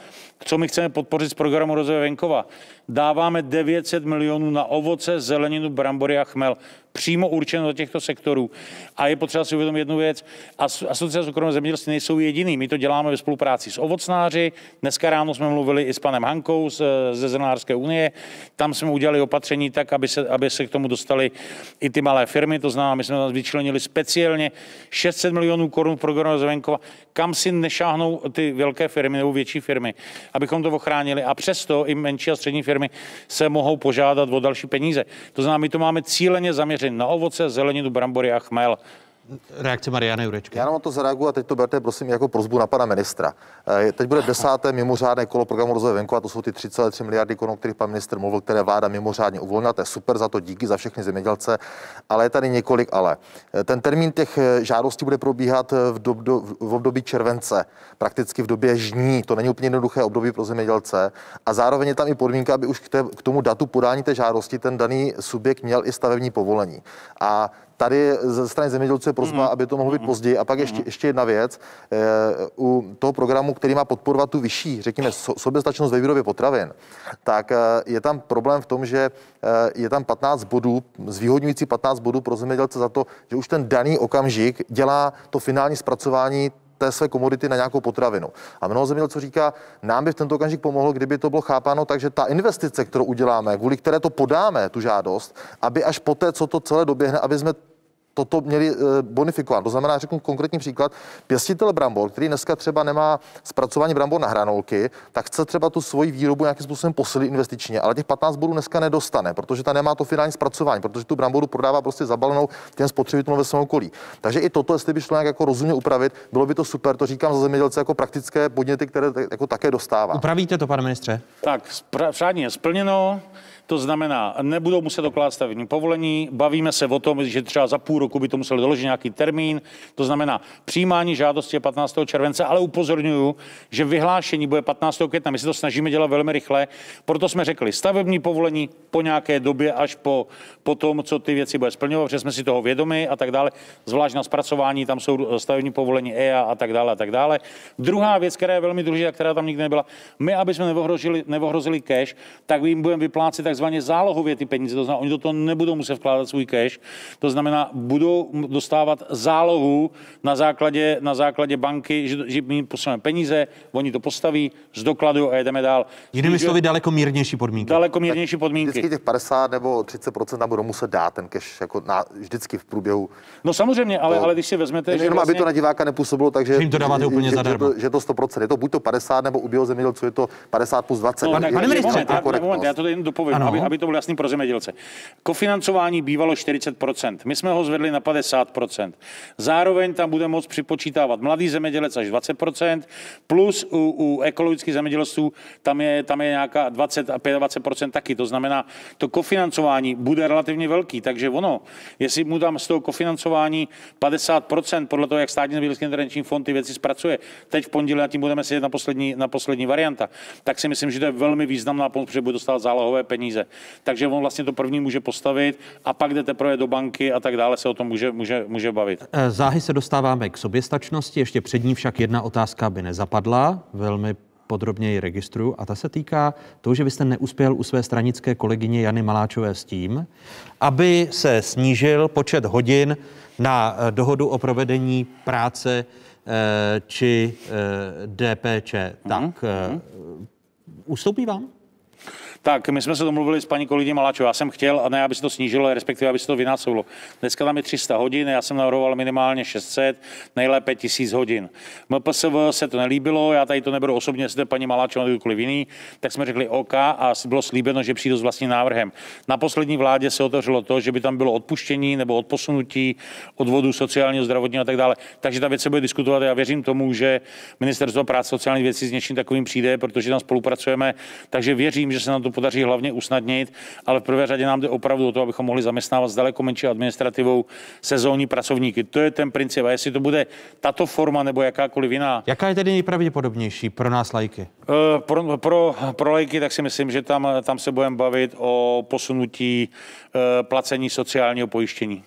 co my chceme podpořit z programu rozvoje venkova, dáváme 900 milionů na ovoce, zeleninu, brambory a chmel přímo určeno do těchto sektorů. A je potřeba si uvědomit jednu věc. Asociace soukromého zemědělství nejsou jediný. My to děláme ve spolupráci s ovocnáři. Dneska ráno jsme mluvili i s panem Hankou z, ze Zelenářské unie. Tam jsme udělali opatření tak, aby se, aby se k tomu dostali i ty malé firmy. To znamená, my jsme tam vyčlenili speciálně 600 milionů korun programu Zemenkova, kam si nešáhnou ty velké firmy nebo větší firmy, abychom to ochránili. A přesto i menší a střední firmy se mohou požádat o další peníze. To znamená, my to máme cíleně zaměřené na ovoce, zeleninu, brambory a chmel. Reakce Mariany Jurečky. Já na to zareaguji a teď to berte prosím jako prozbu na pana ministra. Eh, teď bude desáté mimořádné kolo programu rozvoje venku a to jsou ty 3,3 miliardy korun, o kterých pan ministr mluvil, které vláda mimořádně uvolnila. To je super za to, díky za všechny zemědělce, ale je tady několik ale. Eh, ten termín těch eh, žádostí bude probíhat v, do, do, v období července, prakticky v době žní. To není úplně jednoduché období pro zemědělce. A zároveň je tam i podmínka, aby už k, té, k tomu datu podání té žádosti ten daný subjekt měl i stavební povolení. A Tady ze strany zemědělců je prozba, mm. aby to mohlo být později. A pak ještě, ještě jedna věc. Eh, u toho programu, který má podporovat tu vyšší, řekněme, soběstačnost ve výrobě potravin, tak eh, je tam problém v tom, že eh, je tam 15 bodů, zvýhodňující 15 bodů pro zemědělce za to, že už ten daný okamžik dělá to finální zpracování té své komodity na nějakou potravinu. A mnoho zemědělců říká, nám by v tento okamžik pomohlo, kdyby to bylo chápáno tak, že ta investice, kterou uděláme, kvůli které to podáme, tu žádost, aby až poté, co to celé doběhne, aby jsme toto měli eh, bonifikovat. To znamená, řeknu konkrétní příklad, pěstitel brambor, který dneska třeba nemá zpracování brambor na hranolky, tak chce třeba tu svoji výrobu nějakým způsobem posilit investičně, ale těch 15 bodů dneska nedostane, protože ta nemá to finální zpracování, protože tu bramboru prodává prostě zabalenou těm spotřebitelům ve svém okolí. Takže i toto, jestli by šlo nějak jako rozumně upravit, bylo by to super, to říkám za zemědělce jako praktické podněty, které jako také dostává. Upravíte to, pane ministře? Tak, přání je splněno. To znamená, nebudou muset dokládat stavební povolení, bavíme se o tom, že třeba za půl roku by to museli doložit nějaký termín, to znamená přijímání žádosti je 15. července, ale upozorňuju, že vyhlášení bude 15. května. My se to snažíme dělat velmi rychle, proto jsme řekli stavební povolení po nějaké době až po, po tom, co ty věci bude splňovat, protože jsme si toho vědomi a tak dále, zvlášť na zpracování, tam jsou stavební povolení EA a tak dále a tak dále. Druhá věc, která je velmi důležitá, která tam nikdy nebyla, my, aby jsme nevohrozili, nevohrozili cash, tak jim budeme vyplácet tak takzvaně zálohově ty peníze, to znamená, oni do toho nebudou muset vkládat svůj cash, to znamená, budou dostávat zálohu na základě, na základě banky, že, že my posuneme peníze, oni to postaví, zdokladují a jedeme dál. Jinými slovy, daleko mírnější podmínky. Daleko mírnější podmínky. Vždycky těch 50 nebo 30% tam budou muset dát ten cash jako na, vždycky v průběhu. No samozřejmě, ale, to, ale když si vezmete, že jenom vlastně... aby to na diváka nepůsobilo, takže že jim to dáváte úplně že, zadarmo. Že, že, to 100 Je to buď to 50 nebo u biozemědělců je to 50 plus 20. No, pane, pane ministře, moment, já to jen dopovím, aby, aby to bylo jasný pro zemědělce. Kofinancování bývalo 40%. My jsme ho zvedli na 50%. Zároveň tam bude moct připočítávat mladý zemědělec až 20%, plus u, u ekologických zemědělců tam je, tam je nějaká 20 a 25% taky. To znamená, to kofinancování bude relativně velký, takže ono, jestli mu dám z toho kofinancování 50% podle toho, jak státní zemědělský intervenční fond ty věci zpracuje, teď v pondělí na tím budeme sedět na poslední, na poslední varianta, tak si myslím, že to je velmi významná pomoc, protože bude dostávat zálohové peníze. Takže on vlastně to první může postavit a pak jde teprve do banky a tak dále se o tom může, může, může bavit. Eh, záhy se dostáváme k soběstačnosti, ještě před ní však jedna otázka by nezapadla, velmi podrobněji registruju a ta se týká toho, že vy jste neuspěl u své stranické kolegyně Jany Maláčové s tím, aby se snížil počet hodin na eh, dohodu o provedení práce eh, či DPČ. Tak mm-hmm. ustoupí vám? Tak my jsme se domluvili s paní kolegyní Maláčovou. Já jsem chtěl, a ne, aby se to snížilo, respektive aby se to vynásobilo. Dneska tam je 300 hodin, já jsem navrhoval minimálně 600, nejlépe 1000 hodin. MPSV se to nelíbilo, já tady to neberu osobně, jestli paní Maláčová nebo kdokoliv jiný, tak jsme řekli OK a bylo slíbeno, že přijdu s vlastním návrhem. Na poslední vládě se otevřelo to, že by tam bylo odpuštění nebo odposunutí odvodu sociálního, zdravotního a tak dále. Takže ta věc se bude diskutovat. Já věřím tomu, že ministerstvo práce sociálních věcí s něčím takovým přijde, protože tam spolupracujeme. Takže věřím, že se nám to podaří hlavně usnadnit, ale v prvé řadě nám jde opravdu o to, abychom mohli zaměstnávat s daleko menší administrativou sezónní pracovníky. To je ten princip. A jestli to bude tato forma nebo jakákoliv jiná. Jaká je tedy nejpravděpodobnější pro nás lajky? Uh, pro, pro, pro lajky, tak si myslím, že tam, tam se budeme bavit o posunutí uh, placení sociálního pojištění.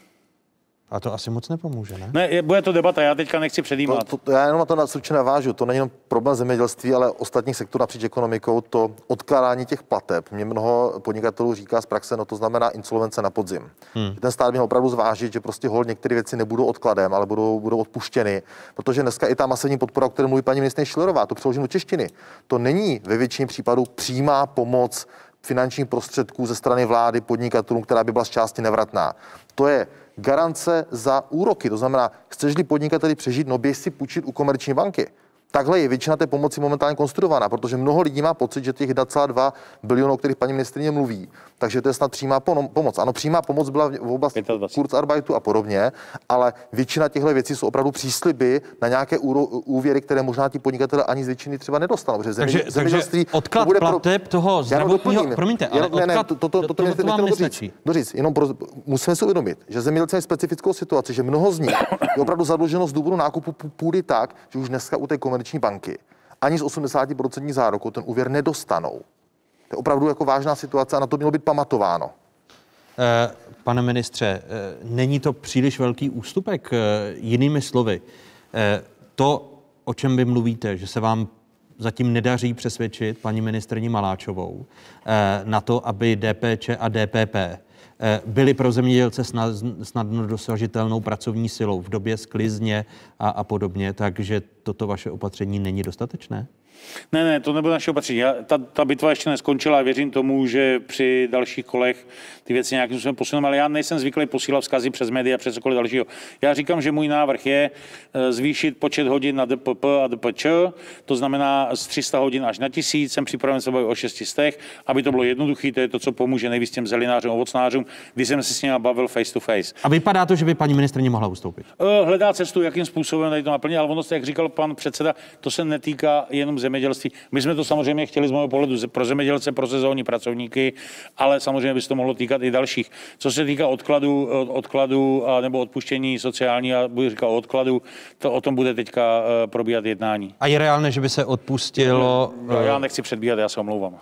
A to asi moc nepomůže, ne? Ne, bude to debata, já teďka nechci předjímat. To, to, já jenom na to stručně navážu. To není jenom problém zemědělství, ale ostatních sektorů napříč ekonomikou. To odkládání těch plateb. Mě mnoho podnikatelů říká z praxe, no to znamená insolvence na podzim. Hmm. Ten stát měl opravdu zvážit, že prostě hol některé věci nebudou odkladem, ale budou, budou odpuštěny. Protože dneska i ta masivní podpora, o které mluví paní ministrině Šilerová, to přeložím do češtiny, to není ve většině případů přímá pomoc finančních prostředků ze strany vlády podnikatelům, která by byla z části nevratná. To je garance za úroky. To znamená, chceš-li podnikateli přežít, no běž si půjčit u komerční banky. Takhle je většina té pomoci momentálně konstruovaná, protože mnoho lidí má pocit, že těch 1,2 bilionů, o kterých paní ministrině mluví, takže to je snad přímá pomoc. Ano, přímá pomoc byla v oblasti Kurzarbeitu a podobně, ale většina těchto věcí jsou opravdu přísliby na nějaké úvěry, které možná ti podnikatelé ani z většiny třeba nedostanou. Protože takže, zemědělství takže odklad bude plateb pro... toho zdravotního, promiňte, ale odklad, ne, ne, to, to, to, to, to, to, to vám nestačí. Doříct, jenom pro, musíme si uvědomit, že zemědělci mají specifickou situaci, že mnoho z nich je opravdu zadluženo z důvodu nákupu půdy tak, že už dneska u té komerční banky ani z 80% záruku ten úvěr nedostanou. To je opravdu jako vážná situace a na to mělo být pamatováno. Eh, pane ministře, eh, není to příliš velký ústupek? Eh, jinými slovy, to, o čem vy mluvíte, že se vám zatím nedaří přesvědčit paní ministrní Maláčovou na to, aby DPČ a DPP byly pro zemědělce snadno dosažitelnou pracovní silou v době sklizně a, a podobně, takže toto vaše opatření není dostatečné? Ne, ne, to nebylo naše opatření. Já, ta, ta bitva ještě neskončila a věřím tomu, že při dalších kolech ty věci nějakým způsobem posuneme, ale já nejsem zvyklý posílat vzkazy přes média, přes cokoliv dalšího. Já říkám, že můj návrh je eh, zvýšit počet hodin na DPP a DPČ, to znamená z 300 hodin až na 1000, jsem připraven se bavit o 600, aby to bylo jednoduché, to je to, co pomůže nejvíc těm zelinářům, ovocnářům, když jsem se s nimi bavil face to face. A vypadá to, že by paní ministrně mohla ustoupit? Eh, hledá cestu, jakým způsobem tady to naplnit, ale ono, jak říkal pan předseda, to se netýká jenom zemědělství. My jsme to samozřejmě chtěli z mého pohledu pro zemědělce, pro sezónní pracovníky, ale samozřejmě by se to mohlo týkat i dalších. Co se týká odkladu, odkladu a, nebo odpuštění sociální a budu říkat odkladu, to o tom bude teďka eh, probíhat jednání. A je reálné, že by se odpustilo? Já, já nechci předbíhat, já se omlouvám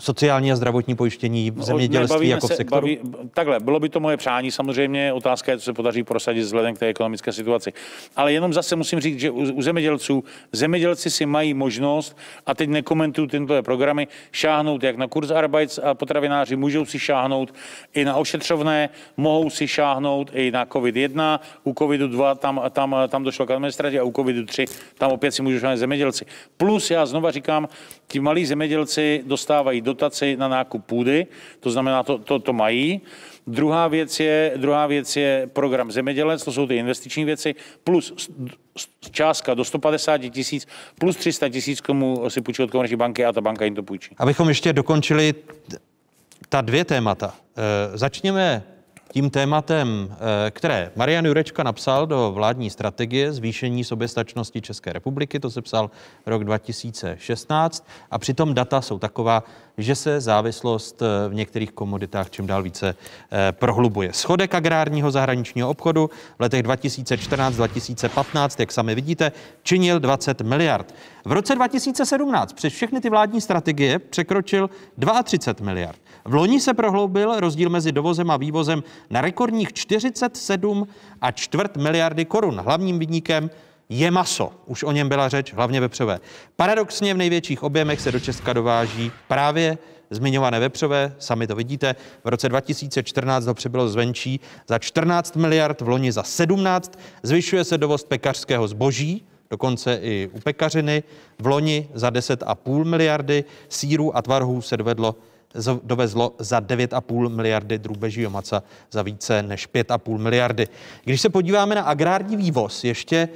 sociální a zdravotní pojištění v zemědělství jako v sektoru? Baví, takhle, bylo by to moje přání, samozřejmě otázka je, co se podaří prosadit vzhledem k té ekonomické situaci. Ale jenom zase musím říct, že u, u zemědělců, zemědělci si mají možnost, a teď nekomentuju tyto programy, šáhnout jak na kurz Arbeits a potravináři můžou si šáhnout i na ošetřovné, mohou si šáhnout i na COVID-1, u COVID-2 tam, tam, tam došlo k administraci a u COVID-3 tam opět si můžou šáhnout zemědělci. Plus, já znova říkám, ti malí zemědělci dostávají dotaci na nákup půdy, to znamená, to, to, to mají. Druhá věc, je, druhá věc je program Zemědělec, to jsou ty investiční věci, plus částka do 150 tisíc, plus 300 tisíc, komu si půjčí od komerční banky a ta banka jim to půjčí. Abychom ještě dokončili ta dvě témata. E, začněme tím tématem, eh, které Marian Jurečka napsal do vládní strategie zvýšení soběstačnosti České republiky, to se psal rok 2016 a přitom data jsou taková, že se závislost eh, v některých komoditách čím dál více eh, prohlubuje. Schodek agrárního zahraničního obchodu v letech 2014-2015, jak sami vidíte, činil 20 miliard. V roce 2017 přes všechny ty vládní strategie překročil 32 miliard. V loni se prohloubil rozdíl mezi dovozem a vývozem na rekordních 47 a čtvrt miliardy korun. Hlavním vidníkem je maso. Už o něm byla řeč, hlavně vepřové. Paradoxně v největších objemech se do Česka dováží právě zmiňované vepřové, sami to vidíte. V roce 2014 ho přibylo zvenčí za 14 miliard, v loni za 17. Zvyšuje se dovoz pekařského zboží, dokonce i u pekařiny. V loni za 10,5 miliardy síru a tvarhů se dovedlo dovezlo za 9,5 miliardy drůbežího maca za více než 5,5 miliardy. Když se podíváme na agrární vývoz, ještě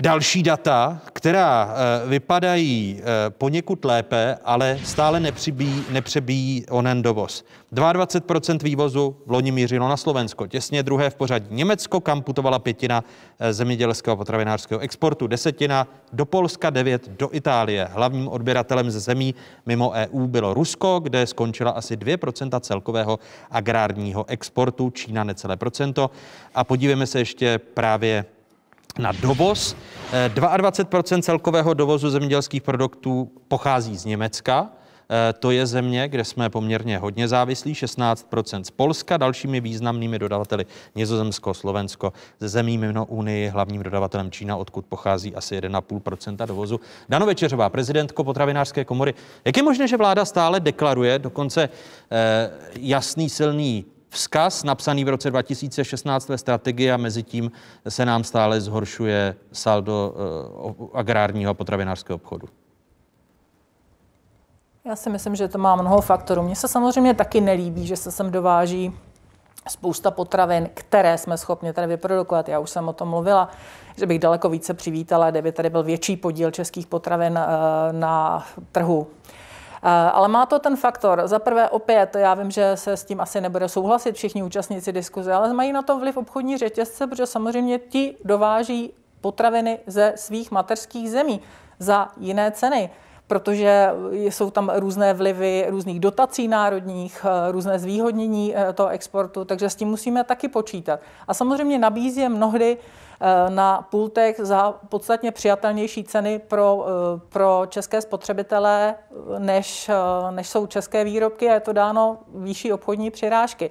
Další data, která eh, vypadají eh, poněkud lépe, ale stále nepřibíjí, nepřebíjí onen dovoz. 22% vývozu v loni mířilo na Slovensko, těsně druhé v pořadí Německo, kam putovala pětina eh, zemědělského potravinářského exportu, desetina do Polska, devět do Itálie. Hlavním odběratelem ze zemí mimo EU bylo Rusko, kde skončila asi 2% celkového agrárního exportu, Čína necelé procento. A podívejme se ještě právě na dovoz. 22 eh, celkového dovozu zemědělských produktů pochází z Německa. Eh, to je země, kde jsme poměrně hodně závislí, 16% z Polska, dalšími významnými dodavateli Nizozemsko, Slovensko, ze zemí mimo Unii, hlavním dodavatelem Čína, odkud pochází asi 1,5% dovozu. Dano Večeřová, prezidentko potravinářské komory. Jak je možné, že vláda stále deklaruje dokonce eh, jasný, silný vzkaz napsaný v roce 2016 ve strategii a mezi tím se nám stále zhoršuje saldo uh, agrárního a potravinářského obchodu? Já si myslím, že to má mnoho faktorů. Mně se samozřejmě taky nelíbí, že se sem dováží spousta potravin, které jsme schopni tady vyprodukovat. Já už jsem o tom mluvila, že bych daleko více přivítala, kdyby tady byl větší podíl českých potravin eh, na trhu Eh, ale má to ten faktor. Za prvé opět, já vím, že se s tím asi nebude souhlasit všichni účastníci diskuze, ale mají na to vliv obchodní řetězce, protože samozřejmě ti dováží potraviny ze svých mateřských zemí za jiné ceny protože jsou tam různé vlivy různých dotací národních, eh, různé zvýhodnění eh, toho exportu, takže s tím musíme taky počítat. A samozřejmě nabízí je mnohdy Eh, na pultech za podstatně přijatelnější ceny pro, eh, pro české spotřebitele, než, eh, než jsou české výrobky a je to dáno výšší obchodní přirážky.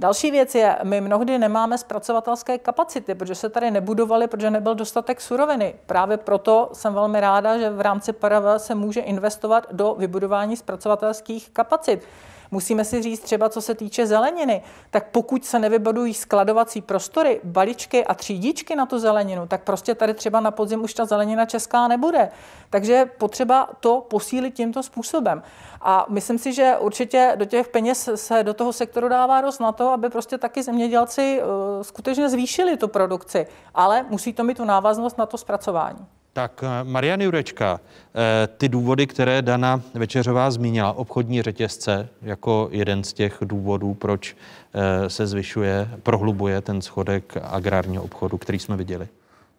Další věc je, my mnohdy nemáme zpracovatelské kapacity, protože se tady nebudovaly, protože nebyl dostatek suroviny. Právě proto jsem velmi ráda, že v rámci PRV se může investovat do vybudování zpracovatelských kapacit. Musíme si říct třeba, co se týče zeleniny, tak pokud se nevybudují skladovací prostory, baličky a třídičky na tu zeleninu, tak prostě tady třeba na podzim už ta zelenina česká nebude. Takže potřeba to posílit tímto způsobem. A myslím si, že určitě do těch peněz se do toho sektoru dává dost na to, aby prostě taky zemědělci uh, skutečně zvýšili tu produkci. Ale musí to mít tu návaznost na to zpracování. Tak eh, Marian Jurečka, eh, ty důvody, které Dana Večeřová zmínila, obchodní řetězce jako jeden z těch důvodů, proč eh, se zvyšuje, prohlubuje ten schodek agrárního obchodu, který jsme viděli.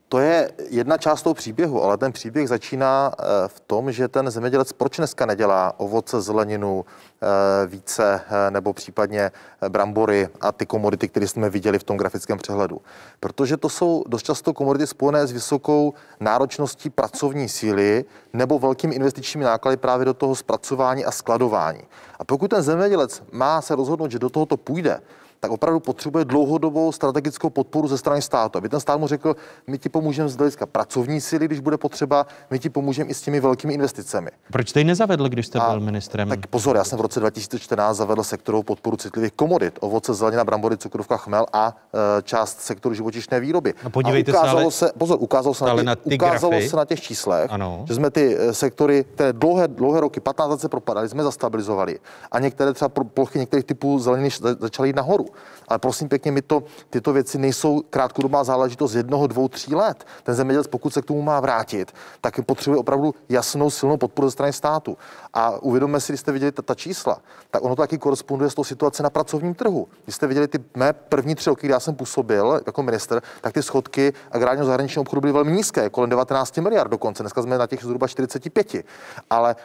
To je jedna část toho příběhu, ale ten příběh začíná eh, v tom, že ten zemědělec proč dneska nedělá ovoce, zeleninu, eh, více eh, nebo případně brambory a ty komodity, které jsme viděli v tom grafickém přehledu. Protože to jsou dost často komodity spojené s vysokou náročností pracovní síly nebo velkými investičními náklady právě do toho zpracování a skladování. A pokud ten zemědělec má se rozhodnout, že do tohoto půjde, tak opravdu potřebuje dlouhodobou strategickou podporu ze strany státu. Aby ten stát mu řekl, my ti pomůžeme z hlediska pracovní síly, když bude potřeba, my ti pomůžeme i s těmi velkými investicemi. Proč jste ji nezavedl, když jste byl ministrem? Tak pozor, já jsem v roce 2014 zavedl sektorovou podporu citlivých komodit, ovoce, zelenina, brambory, cukrovka, chmel a e, část sektoru živočišné výroby. No podívejte a ukázalo se, ale, se, pozor, ukázalo se, na, těch, na ty ukázalo grafy. se na těch číslech, ano. že jsme ty e, sektory, které dlouhé, dlouhé roky, 15 let se propadaly, jsme zastabilizovali a některé třeba plochy některých typů zeleniny začaly jít nahoru. Ale prosím pěkně, my to, tyto věci nejsou krátkodobá záležitost jednoho, dvou, tří let. Ten zemědělec, pokud se k tomu má vrátit, tak potřebuje opravdu jasnou, silnou podporu ze strany státu. A uvědomme si, když jste viděli ta, ta čísla, tak ono to taky koresponduje s tou situací na pracovním trhu. Když jste viděli ty mé první tři roky, kdy já jsem působil jako minister, tak ty schodky agrárního zahraničního obchodu byly velmi nízké, kolem 19 miliard dokonce. Dneska jsme na těch zhruba 45. Ale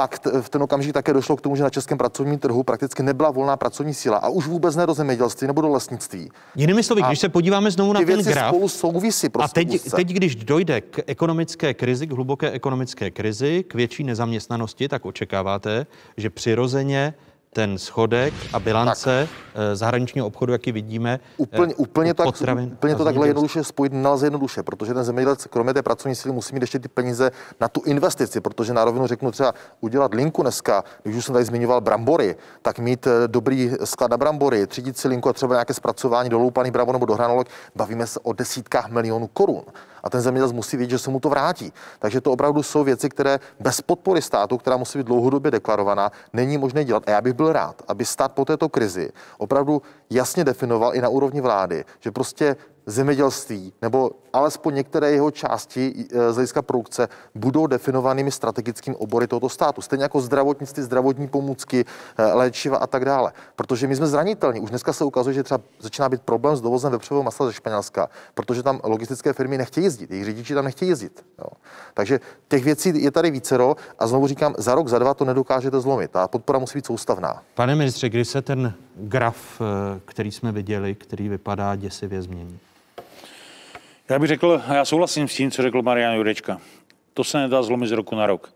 pak v ten okamžik také došlo k tomu, že na českém pracovním trhu prakticky nebyla volná pracovní síla a už vůbec ne do zemědělství nebo do lesnictví. Jinými slovy, když se podíváme znovu na ten graf, spolu souvisí, a prostě teď, úzce. teď, když dojde k ekonomické krizi, k hluboké ekonomické krizi, k větší nezaměstnanosti, tak očekáváte, že přirozeně ten schodek a bilance tak. zahraničního obchodu, jaký vidíme, Úplně, eh, úplně, tak, potravin úplně to takhle jednoduše spojit nelze jednoduše, protože ten zemědělec, kromě té pracovní síly, musí mít ještě ty peníze na tu investici, protože na rovinu řeknu třeba udělat linku dneska, když už jsem tady zmiňoval brambory, tak mít eh, dobrý sklad na brambory, třídit si linku a třeba nějaké zpracování doloupaných brambor nebo do hranolek, bavíme se o desítkách milionů korun. A ten zemědělec musí vědět, že se mu to vrátí. Takže to opravdu jsou věci, které bez podpory státu, která musí být dlouhodobě deklarovaná, není možné dělat. A já bych byl rád, aby stát po této krizi opravdu jasně definoval i na úrovni vlády, že prostě zemědělství nebo alespoň některé jeho části e, z hlediska produkce budou definovanými strategickými obory tohoto státu. Stejně jako zdravotnictví, zdravotní pomůcky, e, léčiva a tak dále. Protože my jsme zranitelní. Už dneska se ukazuje, že třeba začíná být problém s dovozem vepřového masa ze Španělska, protože tam logistické firmy nechtějí jezdit, jejich řidiči tam nechtějí jezdit. Jo. Takže těch věcí je tady vícero a znovu říkám, za rok, za dva to nedokážete zlomit. Ta podpora musí být soustavná. Pane ministře, kdy se ten graf, eh, který jsme viděli, který vypadá děsivě změní? Já bych řekl, já souhlasím s tím, co řekl Marian Jurečka. To se nedá zlomit z roku na rok.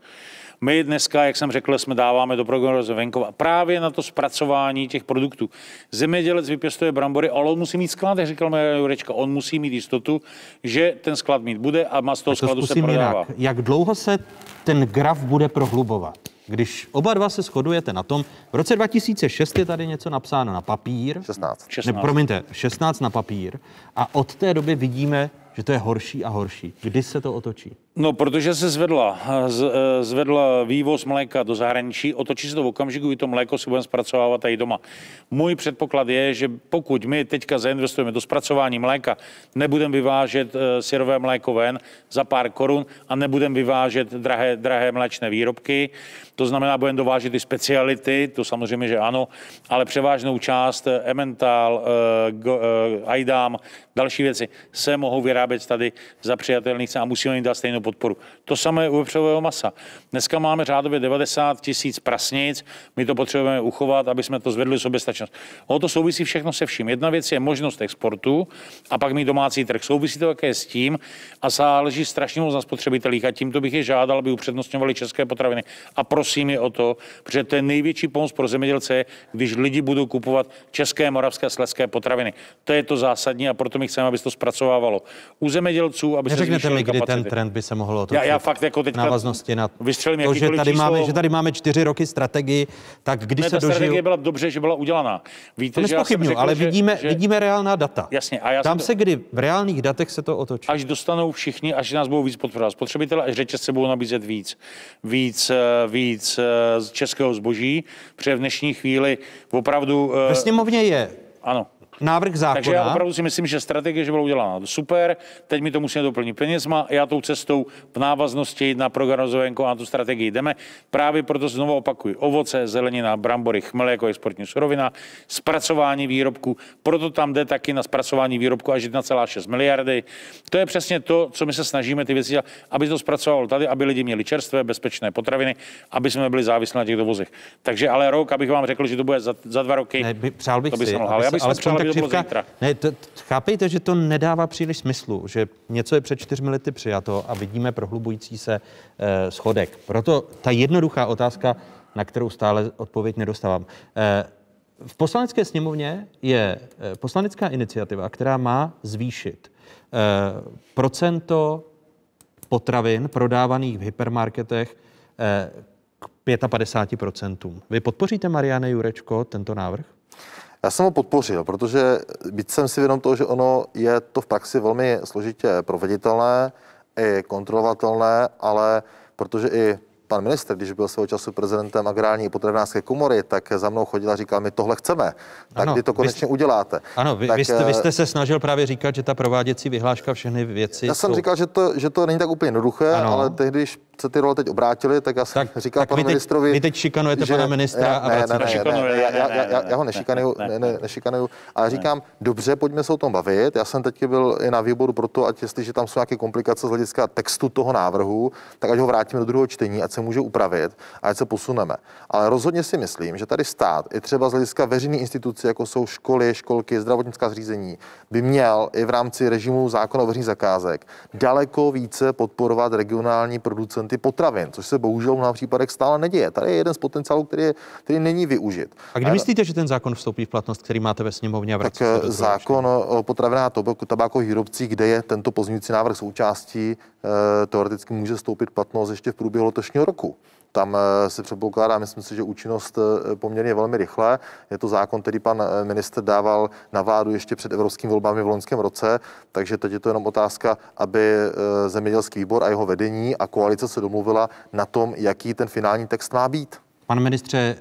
My dneska, jak jsem řekl, jsme dáváme do programu rozvoje venkova právě na to zpracování těch produktů. Zemědělec vypěstuje brambory, ale on musí mít sklad, jak říkal Marian Jurečka. On musí mít jistotu, že ten sklad mít bude a má z toho skladu se prodává. jinak. Jak dlouho se ten graf bude prohlubovat? Když oba dva se shodujete na tom, v roce 2006 je tady něco napsáno na papír. 16. 16. Ne, promiňte, 16 na papír. A od té doby vidíme, že to je horší a horší. Kdy se to otočí? No, protože se zvedla, z, eh, zvedla vývoz mléka do zahraničí, otočí se to v okamžiku, kdy to mléko si budeme zpracovávat tady doma. Můj předpoklad je, že pokud my teďka zainvestujeme do zpracování mléka, nebudeme vyvážet eh, syrové mléko ven za pár korun a nebudeme vyvážet drahé, drahé mléčné výrobky, to znamená, budeme dovážet i speciality, to samozřejmě, že ano, ale převážnou část eh, Emmental, Aidam, další věci se mohou vyrábět tady za přijatelných cen a musíme jim dát stejnou podporu. To samé u vepřového masa. Dneska máme řádově 90 tisíc prasnic, my to potřebujeme uchovat, aby jsme to zvedli soběstačnost. Ono to souvisí všechno se vším. Jedna věc je možnost exportu a pak mít domácí trh. Souvisí to také s tím a záleží strašně moc na spotřebitelích a tímto bych je žádal, aby upřednostňovali české potraviny. A prosím je o to, protože to je největší pomoc pro zemědělce, když lidi budou kupovat české, moravské a slezské potraviny. To je to zásadní a proto my chceme, aby se to zpracovávalo. U zemědělců, aby se Neřeknete zvýšily mi, kdy kapacity. ten trend by se mohl otočit. Já, já fakt jako v teďka návaznosti na vystřelím to, že tady, číslo. máme, že tady máme čtyři roky strategii, tak kdy ne, se ta strategie dožiju... byla dobře, že byla udělaná. Víte, To že já řekl, ale že, vidíme, že, vidíme reálná data. Jasně, a já Tam jsem, se kdy v reálných datech se to otočí. až dostanou všichni, až nás budou víc podporovat spotřebitele, až řetězce budou nabízet víc, víc, eh, víc eh, z českého zboží, protože v dnešní chvíli opravdu... eh, Ve sněmovně je Ano. Návrh zákona. Takže já opravdu si myslím, že strategie, že byla udělána super, teď my to musíme doplnit penězma, já tou cestou v návaznosti na program rozvojenko a na tu strategii jdeme. Právě proto znovu opakuju, ovoce, zelenina, brambory, chmele jako exportní surovina, zpracování výrobků, proto tam jde taky na zpracování výrobku až 1,6 miliardy. To je přesně to, co my se snažíme ty věci dělat, aby to zpracovalo tady, aby lidi měli čerstvé, bezpečné potraviny, aby jsme byli závislí na těch dovozech. Takže ale rok, abych vám řekl, že to bude za, za dva roky, Ne, by, přál bych to by si, se aby Já se bych přál, ta křivka-. Ne, to, chápejte, že to nedává příliš smyslu, že něco je před čtyřmi lety přijato a vidíme prohlubující se eh, schodek. Proto ta jednoduchá otázka, na kterou stále odpověď nedostávám. Eh, v poslanecké sněmovně je eh, poslanecká iniciativa, která má zvýšit eh, procento potravin prodávaných v hypermarketech eh, k 55%. Vy podpoříte, Mariane Jurečko, tento návrh? Já jsem ho podpořil, protože byť jsem si vědom toho, že ono je to v praxi velmi složitě proveditelné i kontrolovatelné, ale protože i pan ministr, když byl svého času prezidentem agrární potravinářské komory, tak za mnou chodil a říkal, my tohle chceme. Tak Ano, kdy to vy konečně jste- uděláte? Ano, vy, tak, vy, jste, vy eh, jste se snažil právě říkat, že ta prováděcí vyhláška všechny věci Já jsem jsou... říkal, že to, že to není tak úplně jednoduché, Ano. ale tehdy, když se ty role teď obrátily, tak já jsem říkal tak panu vy teď- ministrovi... vy teď šikanujete pana ministra já, a ne, ne, ne, ne, ne, já, ho ne, nešikanuju, ne, ne, ne. ne, nešikanuju, ale říkám, dobře, pojďme se o tom bavit. Já jsem teď byl i na výboru pro to, ať jestliže tam jsou nějaké komplikace z hlediska textu toho návrhu, tak ať ho vrátíme do druhého čtení, ať se může upravit a ať se posuneme. Ale rozhodně si myslím, že tady stát, i třeba z hlediska veřejných institucí, jako jsou školy, školky, zdravotnická zřízení, by měl i v rámci režimu zákona o veřejných zakázek daleko více podporovat regionální producenty potravin, což se bohužel v mnoha případech stále neděje. Tady je jeden z potenciálů, který, je, který není využit. A kdy myslíte, že ten zákon vstoupí v platnost, který máte ve sněmovně a Tak se do eh, zákon o potravinách a tobaku- tabákových výrobcích, kde je tento pozměňující návrh součástí, eh, teoreticky může stoupit v platnost ještě v průběhu letošního roku. Tam eh, se předpokládá, myslím si, že účinnost eh, poměrně velmi rychle. Je to zákon, který pan eh, minister dával na vládu ještě před evropskými volbami v loňském roce, takže teď je to jenom otázka, aby zemědělský výbor a jeho vedení a koalice se domluvila na tom, jaký ten finální text má být. Pane ministře,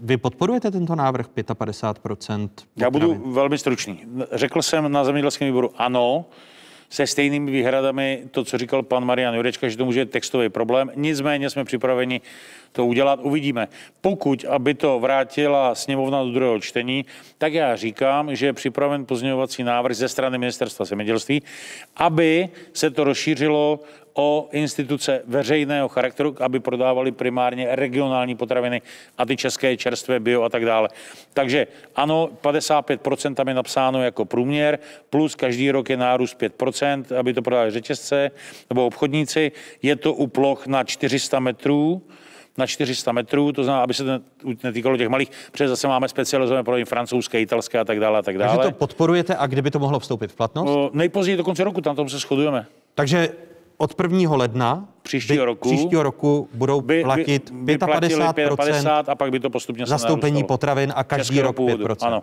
vy podporujete tento návrh 55%? Já budu velmi stručný. Řekl jsem na zemědělském výboru ano, se stejnými výhradami, to, co říkal pan Marian Jurečka, že to může být textový problém. Nicméně jsme připraveni to udělat, uvidíme. Pokud, aby to vrátila sněmovna do druhého čtení, tak já říkám, že je připraven pozměňovací návrh ze strany ministerstva zemědělství, aby se to rozšířilo o instituce veřejného charakteru, aby prodávali primárně regionální potraviny a ty české čerstvé bio a tak dále. Takže ano, 55% tam je napsáno jako průměr, plus každý rok je nárůst 5%, aby to prodali řetězce nebo obchodníci. Je to u ploch na 400 metrů, na 400 metrů, to znamená, aby se to netýkalo těch malých, protože zase máme specializované prodejny francouzské, italské a tak dále a tak dále. Takže to podporujete a kdyby to mohlo vstoupit v platnost? No, nejpozději do konce roku, tam tom se shodujeme. Takže od 1. ledna Příštího roku příštího roku budou by, platit by, by platili 55% 50 a pak by to postupně zastoupení potravin a každý rok původu, 5%. Ano.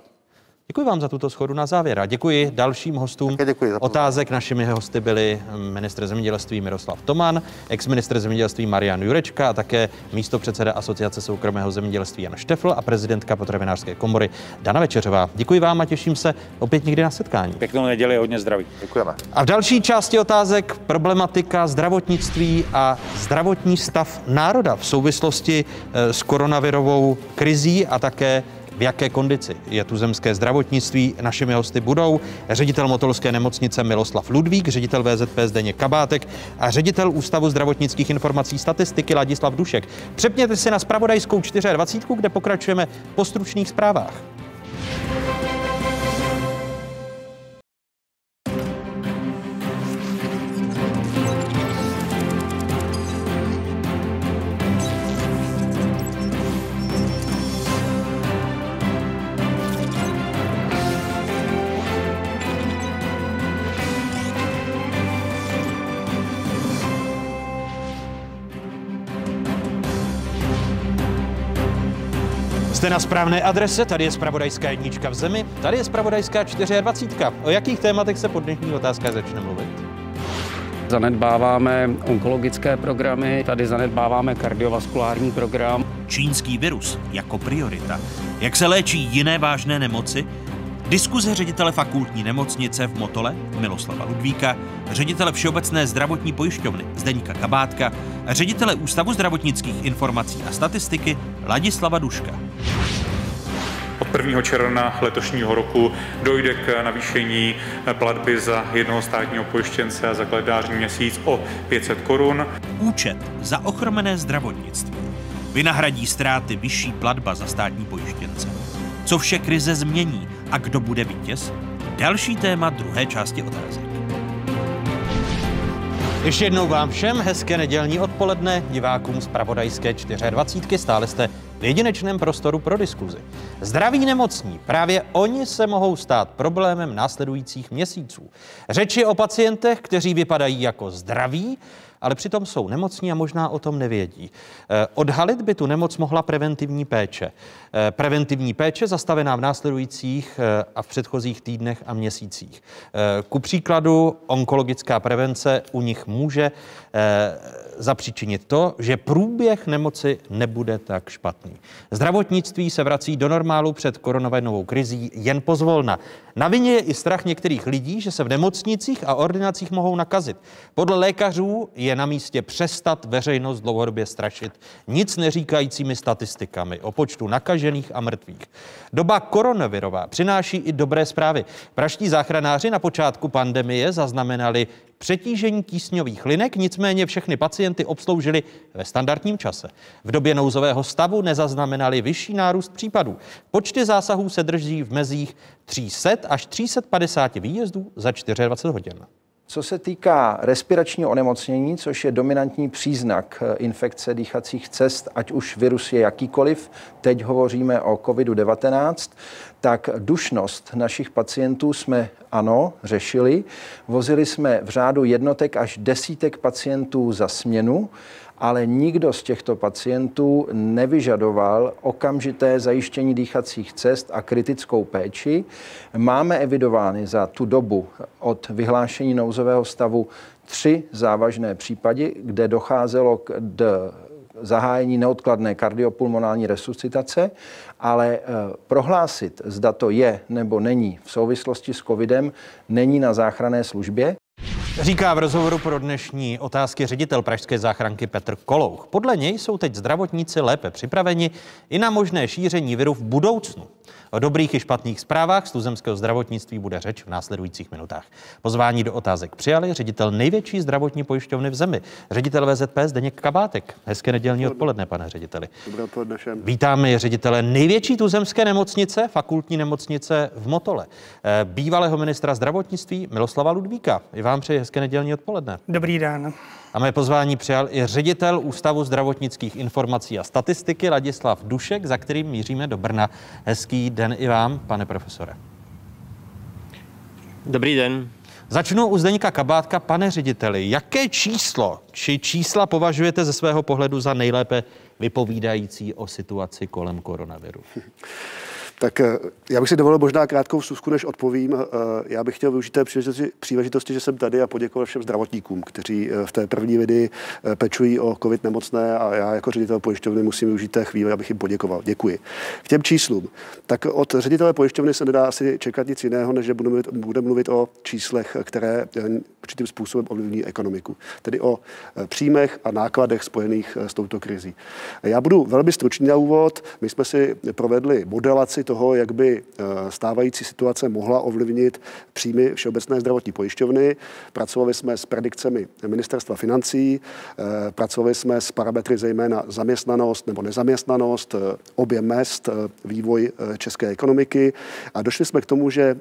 Děkuji vám za tuto schodu na závěr a děkuji dalším hostům. děkuji za Otázek našimi hosty byli ministr zemědělství Miroslav Toman, ex-ministr zemědělství Marian Jurečka a také místo předseda Asociace soukromého zemědělství Jan Štefl a prezidentka potravinářské komory Dana Večeřová. Děkuji vám a těším se opět někdy na setkání. Pěknou neděli, hodně zdraví. Děkujeme. A v další části otázek problematika zdravotnictví a zdravotní stav národa v souvislosti eh, s koronavirovou krizí a také v jaké kondici je tuzemské zdravotnictví. Našimi hosty budou ředitel Motolské nemocnice Miloslav Ludvík, ředitel VZP Zdeněk Kabátek a ředitel Ústavu zdravotnických informací statistiky Ladislav Dušek. Přepněte si na spravodajskou 24, kde pokračujeme po stručných zprávách. Správné adrese, tady je Spravodajská jednička v zemi, tady je Spravodajská 24. O jakých tématech se pod dnešní otázka začne mluvit? Zanedbáváme onkologické programy, tady zanedbáváme kardiovaskulární program. Čínský virus jako priorita. Jak se léčí jiné vážné nemoci? Diskuze ředitele fakultní nemocnice v Motole Miloslava Ludvíka, ředitele Všeobecné zdravotní pojišťovny Zdeníka Kabátka a ředitele Ústavu zdravotnických informací a statistiky Ladislava Duška. Od 1. června letošního roku dojde k navýšení platby za jednoho státního pojištěnce a za kalendářní měsíc o 500 korun. Účet za ochromené zdravotnictví vynahradí ztráty vyšší platba za státní pojištěnce. Co vše krize změní a kdo bude vítěz? Další téma druhé části otázek. Ještě jednou vám všem hezké nedělní odpoledne, divákům z Pravodajské 24. Stále jste v jedinečném prostoru pro diskuzi. Zdraví nemocní, právě oni se mohou stát problémem následujících měsíců. Řeč je o pacientech, kteří vypadají jako zdraví, ale přitom jsou nemocní a možná o tom nevědí. Eh, odhalit by tu nemoc mohla preventivní péče. Eh, preventivní péče zastavená v následujících eh, a v předchozích týdnech a měsících. Ku příkladu onkologická prevence u nich může zapříčinit to, že průběh nemoci nebude tak špatný. Zdravotnictví se vrací do normálu před koronavirovou krizí jen pozvolna. Na vině je i strach některých lidí, že se v nemocnicích a ordinacích mohou nakazit. Podle lékařů je na místě přestat veřejnost dlouhodobě strašit nic neříkajícími statistikami o počtu nakažených a mrtvých. Doba koronavirová přináší i dobré zprávy. Praští záchranáři na počátku pandemie zaznamenali přetížení tísňových linek, nicméně všechny pacienty obsloužili ve standardním čase. V době nouzového stavu nezaznamenali vyšší nárůst případů. Počty zásahů se drží v mezích 300 až 350 výjezdů za 24 hodin. Co se týká respiračního onemocnění, což je dominantní příznak eh, infekce dýchacích cest, ať už virus je jakýkoliv, teď hovoříme o COVID-19, tak dušnost našich pacientů jsme ano, řešili. Vozili jsme v řádu jednotek až desítek pacientů za směnu ale nikdo z těchto pacientů nevyžadoval okamžité zajištění dýchacích cest a kritickou péči. Máme evidovány za tu dobu od vyhlášení nouzového stavu tři závažné případy, kde docházelo k zahájení neodkladné kardiopulmonální resuscitace, ale eh, prohlásit, zda to je nebo není v souvislosti s covidem, není na záchranné službě. Říká v rozhovoru pro dnešní otázky ředitel Pražské záchranky Petr Kolouch. Podle něj jsou teď zdravotníci lépe připraveni i na možné šíření viru v budoucnu. O dobrých i špatných zprávách z tuzemského zdravotnictví bude řeč v následujících minutách. Pozvání do otázek přijali ředitel největší zdravotní pojišťovny v zemi, ředitel VZP Zdeněk Kabátek. Hezké nedělní odpoledne, pane řediteli. Dobré odpoledne všem. Vítáme ředitele největší tuzemské nemocnice, fakultní nemocnice v Motole, eh, bývalého ministra zdravotnictví Miloslava Ludvíka. I vám přeji hezké nedělní odpoledne. Dobrý den. A mé pozvání přijal i ředitel Ústavu zdravotnických informací a statistiky Ladislav Dušek, za kterým míříme do Brna. Hezký den i vám, pane profesore. Dobrý den. Začnu u Zdeňka Kabátka. Pane řediteli, jaké číslo či čísla považujete ze svého pohledu za nejlépe vypovídající o situaci kolem koronaviru? Tak eh, já bych si dovolil možná krátkou vstupku, než odpovím. Eh, já bych chtěl využít té příležitosti, příležitosti, že jsem tady a poděkovat všem zdravotníkům, kteří eh, v té první vidi pečují o covid nemocné a já jako ředitel pojišťovny musím využít té chvíli, abych jim poděkoval. Děkuji. K těm číslům. Tak od ředitele pojišťovny se nedá asi čekat nic jiného, než že budu mluvit, bude mluvit o číslech, které určitým způsobem ovlivní ekonomiku. Tedy o příjmech a nákladech spojených s touto krizí. Já budu velmi stručný na úvod. My jsme si provedli modelaci toho, jak by eh, stávající situace mohla ovlivnit příjmy Všeobecné zdravotní pojišťovny. Pracovali jsme s predikcemi ministerstva financí, eh, pracovali jsme s parametry zejména zaměstnanost nebo nezaměstnanost, eh, objem mest, vývoj české ekonomiky a došli jsme k tomu, že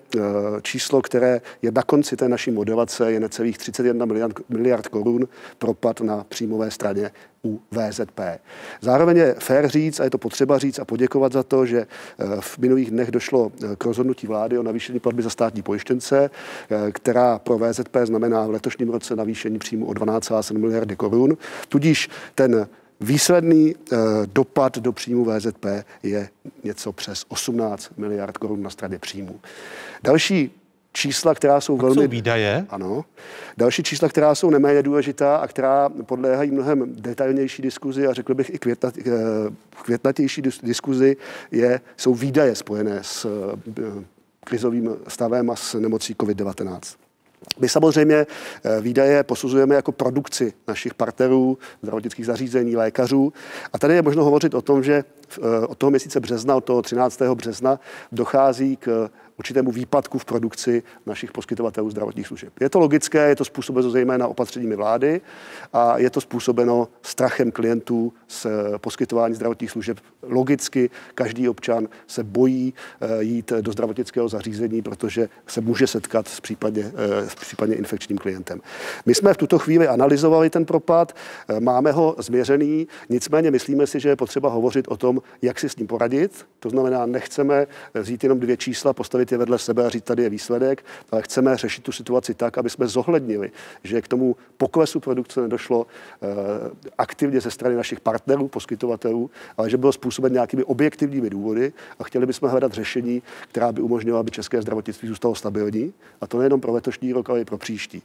číslo, které je na konci té naší modelace, je necelých 31 miliard, miliard korun propad na příjmové straně u VZP. Zároveň je fér říct, a je to potřeba říct a poděkovat za to, že eh, v minulých dnech došlo eh, k rozhodnutí vlády o navýšení platby za státní pojištěnce, eh, která pro VZP znamená v letošním roce navýšení příjmu o 12,7 miliardy korun. Tudíž ten Výsledný dopad do příjmu VZP je něco přes 18 miliard korun na straně příjmu. Další čísla, která jsou a velmi... Jsou výdaje? Ano. Další čísla, která jsou neméně důležitá a která podléhají mnohem detailnější diskuzi a řekl bych i květnat, eh, květnatější diskuzi, je, jsou výdaje spojené s eh, krizovým stavem a s nemocí COVID-19. My samozřejmě eh, výdaje posuzujeme jako produkci našich partnerů, zdravotnických zařízení, lékařů. A tady je možno hovořit o tom, že od toho měsíce března, od toho 13. března, dochází k určitému výpadku v produkci našich poskytovatelů zdravotních služeb. Je to logické, je to způsobeno zejména opatřeními vlády a je to způsobeno strachem klientů z poskytování zdravotních služeb. Logicky každý občan se bojí eh, jít do zdravotnického zařízení, protože se může setkat s případně, eh, s případně infekčním klientem. My jsme v tuto chvíli analyzovali ten propad, eh, máme ho změřený, nicméně myslíme si, že je potřeba hovořit o tom, jak si s ním poradit. To znamená, nechceme vzít jenom dvě čísla, postavit postavit je vedle sebe a říct, tady je výsledek, ale chceme řešit tu situaci tak, aby jsme zohlednili, že k tomu poklesu produkce nedošlo eh, aktivně ze strany našich partnerů, poskytovatelů, ale že bylo způsoben nějakými objektivními důvody a chtěli bychom hledat řešení, která by umožnila, aby české zdravotnictví zůstalo stabilní. A to nejenom pro letošní rok, ale i pro příští.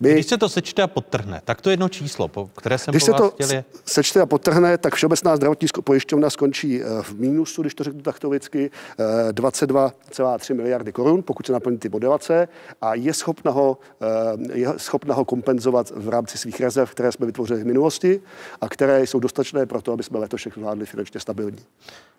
My... Když se to sečte a podtrhne, tak to jedno číslo, po které jsem Když po se to chtěl je... sečte a podtrhne, tak Všeobecná zdravotní pojišťovna skončí eh, v mínusu, když to řeknu takto vždycky, 22,3 miliardy korun, pokud se naplní ty modelace a je schopna, ho, eh, je schopna ho kompenzovat v rámci svých rezerv, které jsme vytvořili v minulosti a které jsou dostatečné pro to, aby jsme letošek zvládli finančně stabilní.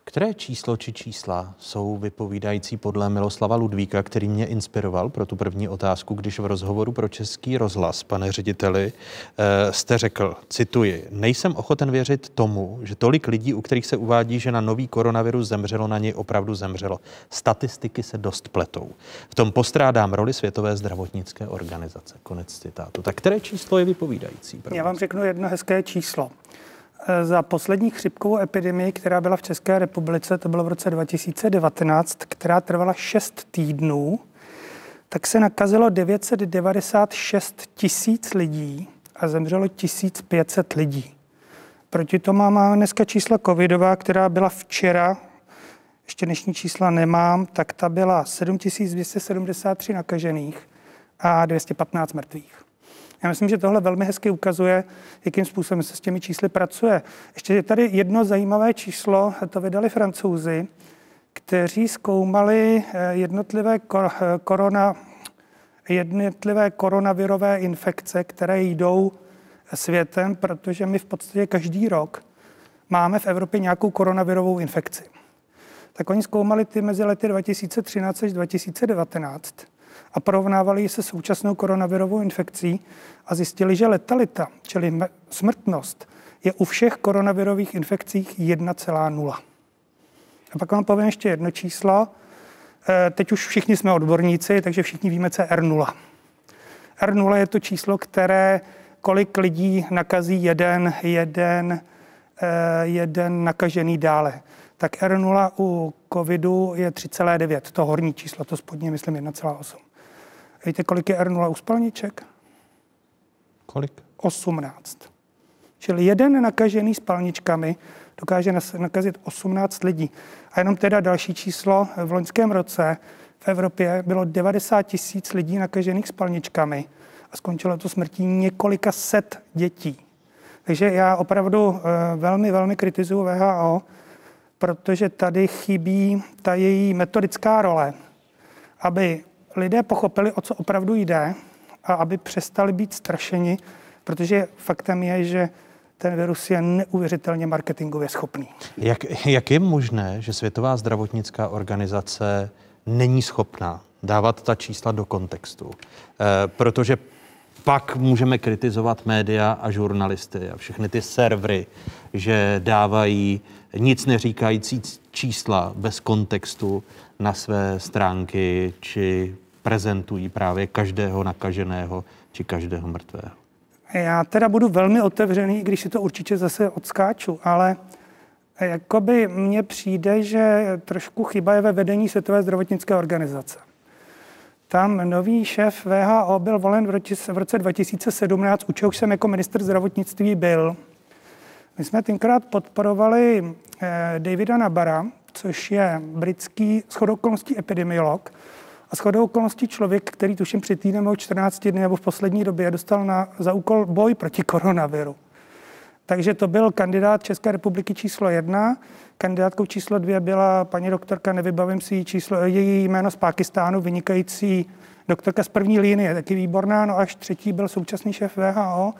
Které číslo či čísla jsou vypovídající podle Miloslava Ludvíka, který mě inspiroval pro tu první otázku, když v rozhovoru pro Český rozhlas, pane řediteli, eh, jste řekl, cituji, nejsem ochoten věřit tomu, že tolik lidí, u kterých se uvádí, že na nový koronavirus zemřelo, na něj opravdu zemřelo. Statistiky se dost pletou. V tom postrádám roli Světové zdravotnické organizace. Konec citátu. Tak které číslo je vypovídající? Já vám řeknu jedno hezké číslo. Eh, za poslední chřipkovou epidemii, která byla v České republice, to bylo v roce 2019, která trvala 6 týdnů, tak se nakazilo 996 tisíc lidí a zemřelo 1500 lidí. Proti tomu máme dneska čísla covidová, která byla včera, ještě dnešní čísla nemám, tak ta byla 7273 nakažených a 215 mrtvých. Já myslím, že tohle velmi hezky ukazuje, jakým způsobem se s těmi čísly pracuje. Ještě je tady jedno zajímavé číslo, to vydali francouzi, kteří zkoumali eh, jednotlivé korona, jednotlivé koronavirové infekce, které jdou světem, protože my v podstatě každý rok máme v Evropě nějakou koronavirovou infekci. Tak oni zkoumali ty mezi lety 2013 až 2019 a porovnávali se současnou koronavirovou infekcí a zjistili, že letalita, čili smrtnost, je u všech koronavirových infekcích 1,0. A pak vám povím ještě jedno číslo. Eh, teď už všichni jsme odborníci, takže všichni víme, co je R0. R0 je to číslo, které kolik lidí nakazí jeden, jeden, eh, jeden nakažený dále. Tak R0 u covidu je 3,9, to horní číslo, to spodní myslím 1,8. Víte, kolik je R0 u spalniček? Kolik? 18. Čili jeden nakažený spalničkami dokáže nakazit 18 lidí. A jenom teda další číslo, v loňském roce v Evropě bylo 90 tisíc lidí nakažených spalničkami a skončilo to smrtí několika set dětí. Takže já opravdu eh, velmi, velmi kritizuju VHO, protože tady chybí ta její metodická role, aby lidé pochopili, o co opravdu jde a aby přestali být strašeni, protože faktem je, že ten virus je neuvěřitelně marketingově schopný. Jak, jak je možné, že Světová zdravotnická organizace není schopná dávat ta čísla do kontextu? E, protože pak můžeme kritizovat média a žurnalisty a všechny ty servery, že dávají nic neříkající čísla bez kontextu na své stránky, či prezentují právě každého nakaženého či každého mrtvého. Já teda budu velmi otevřený, když si to určitě zase odskáču, ale jakoby mně přijde, že trošku chyba je ve vedení Světové zdravotnické organizace. Tam nový šéf VHO byl volen v roce, v roce 2017, u čehož jsem jako minister zdravotnictví byl. My jsme tenkrát podporovali eh, Davida Nabara, což je britský shodokolností epidemiolog a shodou okolností člověk, který tuším před týdnem nebo 14 dny nebo v poslední době dostal na, za úkol boj proti koronaviru. Takže to byl kandidát České republiky číslo jedna. Kandidátkou číslo dvě byla paní doktorka, nevybavím si číslo, její jméno z Pákistánu, vynikající doktorka z první linie, taky výborná. No až třetí byl současný šéf VHO,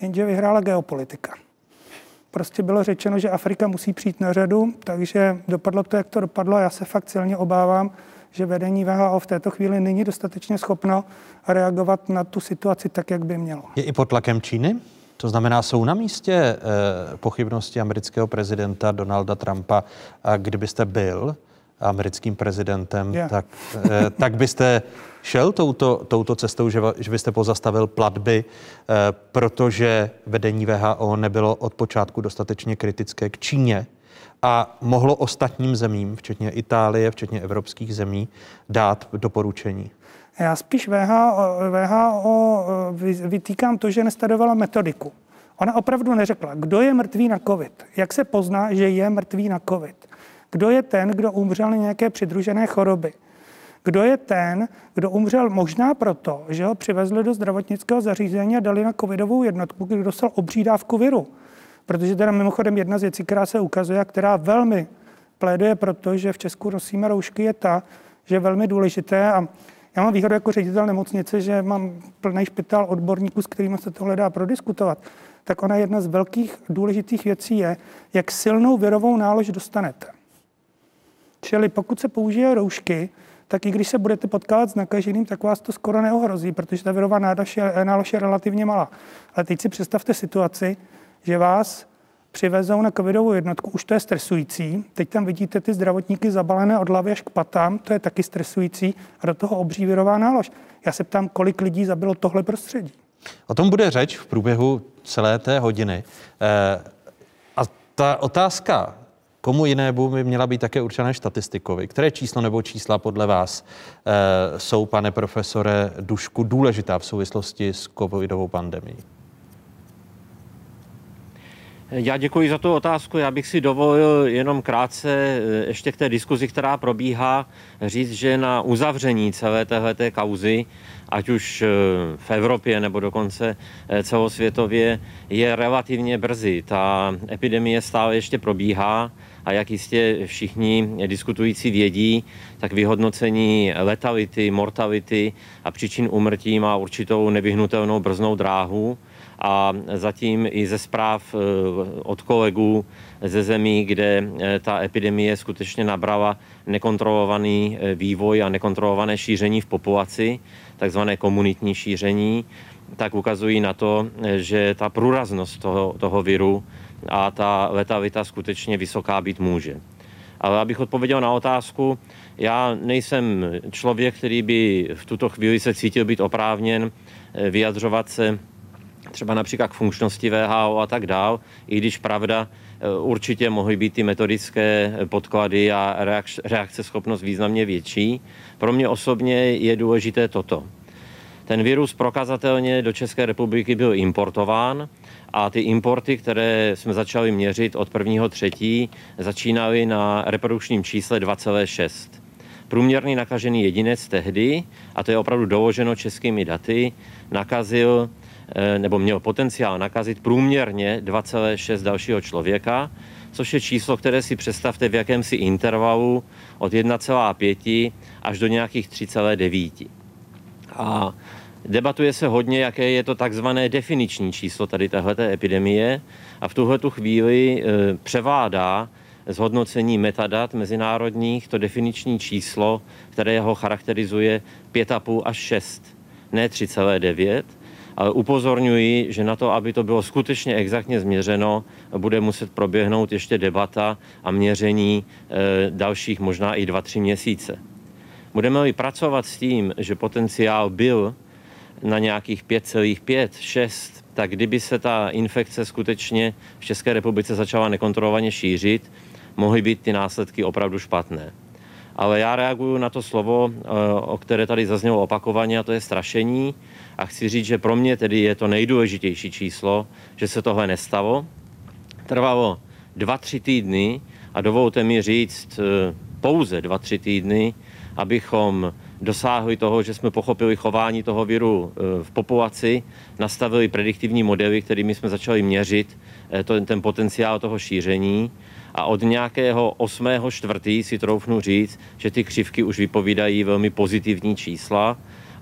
jenže vyhrála geopolitika. Prostě bylo řečeno, že Afrika musí přijít na řadu, takže dopadlo to, jak to dopadlo. Já se fakt silně obávám, že vedení VHO v této chvíli není dostatečně schopno reagovat na tu situaci tak, jak by mělo. Je i pod tlakem Číny? To znamená, jsou na místě eh, pochybnosti amerického prezidenta Donalda Trumpa. A kdybyste byl americkým prezidentem, yeah. tak, eh, tak byste šel touto, touto cestou, že, že byste pozastavil platby, eh, protože vedení VHO nebylo od počátku dostatečně kritické k Číně a mohlo ostatním zemím, včetně Itálie, včetně evropských zemí, dát doporučení? Já spíš VHO, VHO vytýkám to, že nestadovala metodiku. Ona opravdu neřekla, kdo je mrtvý na COVID, jak se pozná, že je mrtvý na COVID, kdo je ten, kdo umřel na nějaké přidružené choroby, kdo je ten, kdo umřel možná proto, že ho přivezli do zdravotnického zařízení a dali na covidovou jednotku, kdy dostal obří dávku viru. Protože teda mimochodem jedna z věcí, která se ukazuje a která velmi pléduje proto, že v Česku nosíme roušky, je ta, že je velmi důležité a já mám výhodu jako ředitel nemocnice, že mám plný špitál odborníků, s kterými se tohle dá prodiskutovat. Tak ona jedna z velkých důležitých věcí je, jak silnou virovou nálož dostanete. Čili pokud se použije roušky, tak i když se budete potkávat s nakaženým, tak vás to skoro neohrozí, protože ta virová nálož je, nálož je relativně malá. Ale teď si představte situaci, že vás přivezou na covidovou jednotku, už to je stresující. Teď tam vidíte ty zdravotníky zabalené od hlavy až k patám, to je taky stresující a do toho obří virová nálož. Já se ptám, kolik lidí zabilo tohle prostředí. O tom bude řeč v průběhu celé té hodiny. E, a ta otázka, komu jinému by měla být také určené statistikovi. Které číslo nebo čísla podle vás e, jsou, pane profesore Dušku, důležitá v souvislosti s covidovou pandemí? Já děkuji za tu otázku. Já bych si dovolil jenom krátce eh, ještě k té diskuzi, která probíhá, říct, že na uzavření celé téhleté kauzy, ať už eh, v Evropě nebo dokonce eh, celosvětově, je relativně brzy. Ta epidemie stále ještě probíhá a jak jistě všichni diskutující vědí, tak vyhodnocení letality, mortality a příčin úmrtí má určitou nevyhnutelnou brznou dráhu a zatím i ze zpráv eh, od kolegů ze zemí, kde eh, ta epidemie skutečně nabrala nekontrolovaný eh, vývoj a nekontrolované šíření v populaci, takzvané komunitní šíření, tak ukazují na to, že ta průraznost toho, toho viru a ta letalita skutečně vysoká být může. Ale abych odpověděl na otázku, já nejsem člověk, který by v tuto chvíli se cítil být oprávněn vyjadřovat se třeba například k funkčnosti VHO a tak dál, i když pravda, e, určitě mohly být ty metodické podklady a reakce schopnost významně větší. Pro mě osobně je důležité toto. Ten virus prokazatelně do České republiky byl importován a ty importy, které jsme začali měřit od 1.3., začínaly na reprodukčním čísle 2,6. Průměrný nakažený jedinec tehdy, a to je opravdu doloženo českými daty, nakazil nebo měl potenciál nakazit průměrně 2,6 dalšího člověka, což je číslo, které si představte v jakémsi intervalu od 1,5 až do nějakých 3,9. A debatuje se hodně, jaké je to takzvané definiční číslo tady téhleté epidemie a v tuhle tu chvíli eh, převládá zhodnocení metadat mezinárodních to definiční číslo, které ho charakterizuje 5,5 až 6, ne 3,9 ale upozorňuji, že na to, aby to bylo skutečně exaktně změřeno, bude muset proběhnout ještě debata a měření e, dalších možná i 2-3 měsíce. Budeme-li pracovat s tím, že potenciál byl na nějakých 5,5, 6, tak kdyby se ta infekce skutečně v České republice začala nekontrolovaně šířit, mohly být ty následky opravdu špatné. Ale já reaguju na to slovo, e, o které tady zaznělo opakovaně, a to je strašení. A chci říct, že pro mě tedy je to nejdůležitější číslo, že se tohle nestalo. Trvalo dva, tři týdny a dovolte mi říct eh, pouze dva, tři týdny, abychom dosáhli toho, že jsme pochopili chování toho viru eh, v populaci, nastavili prediktivní modely, kterými jsme začali měřit eh, ten, ten potenciál toho šíření a od nějakého 8. čtvrtý si troufnu říct, že ty křivky už vypovídají velmi pozitivní čísla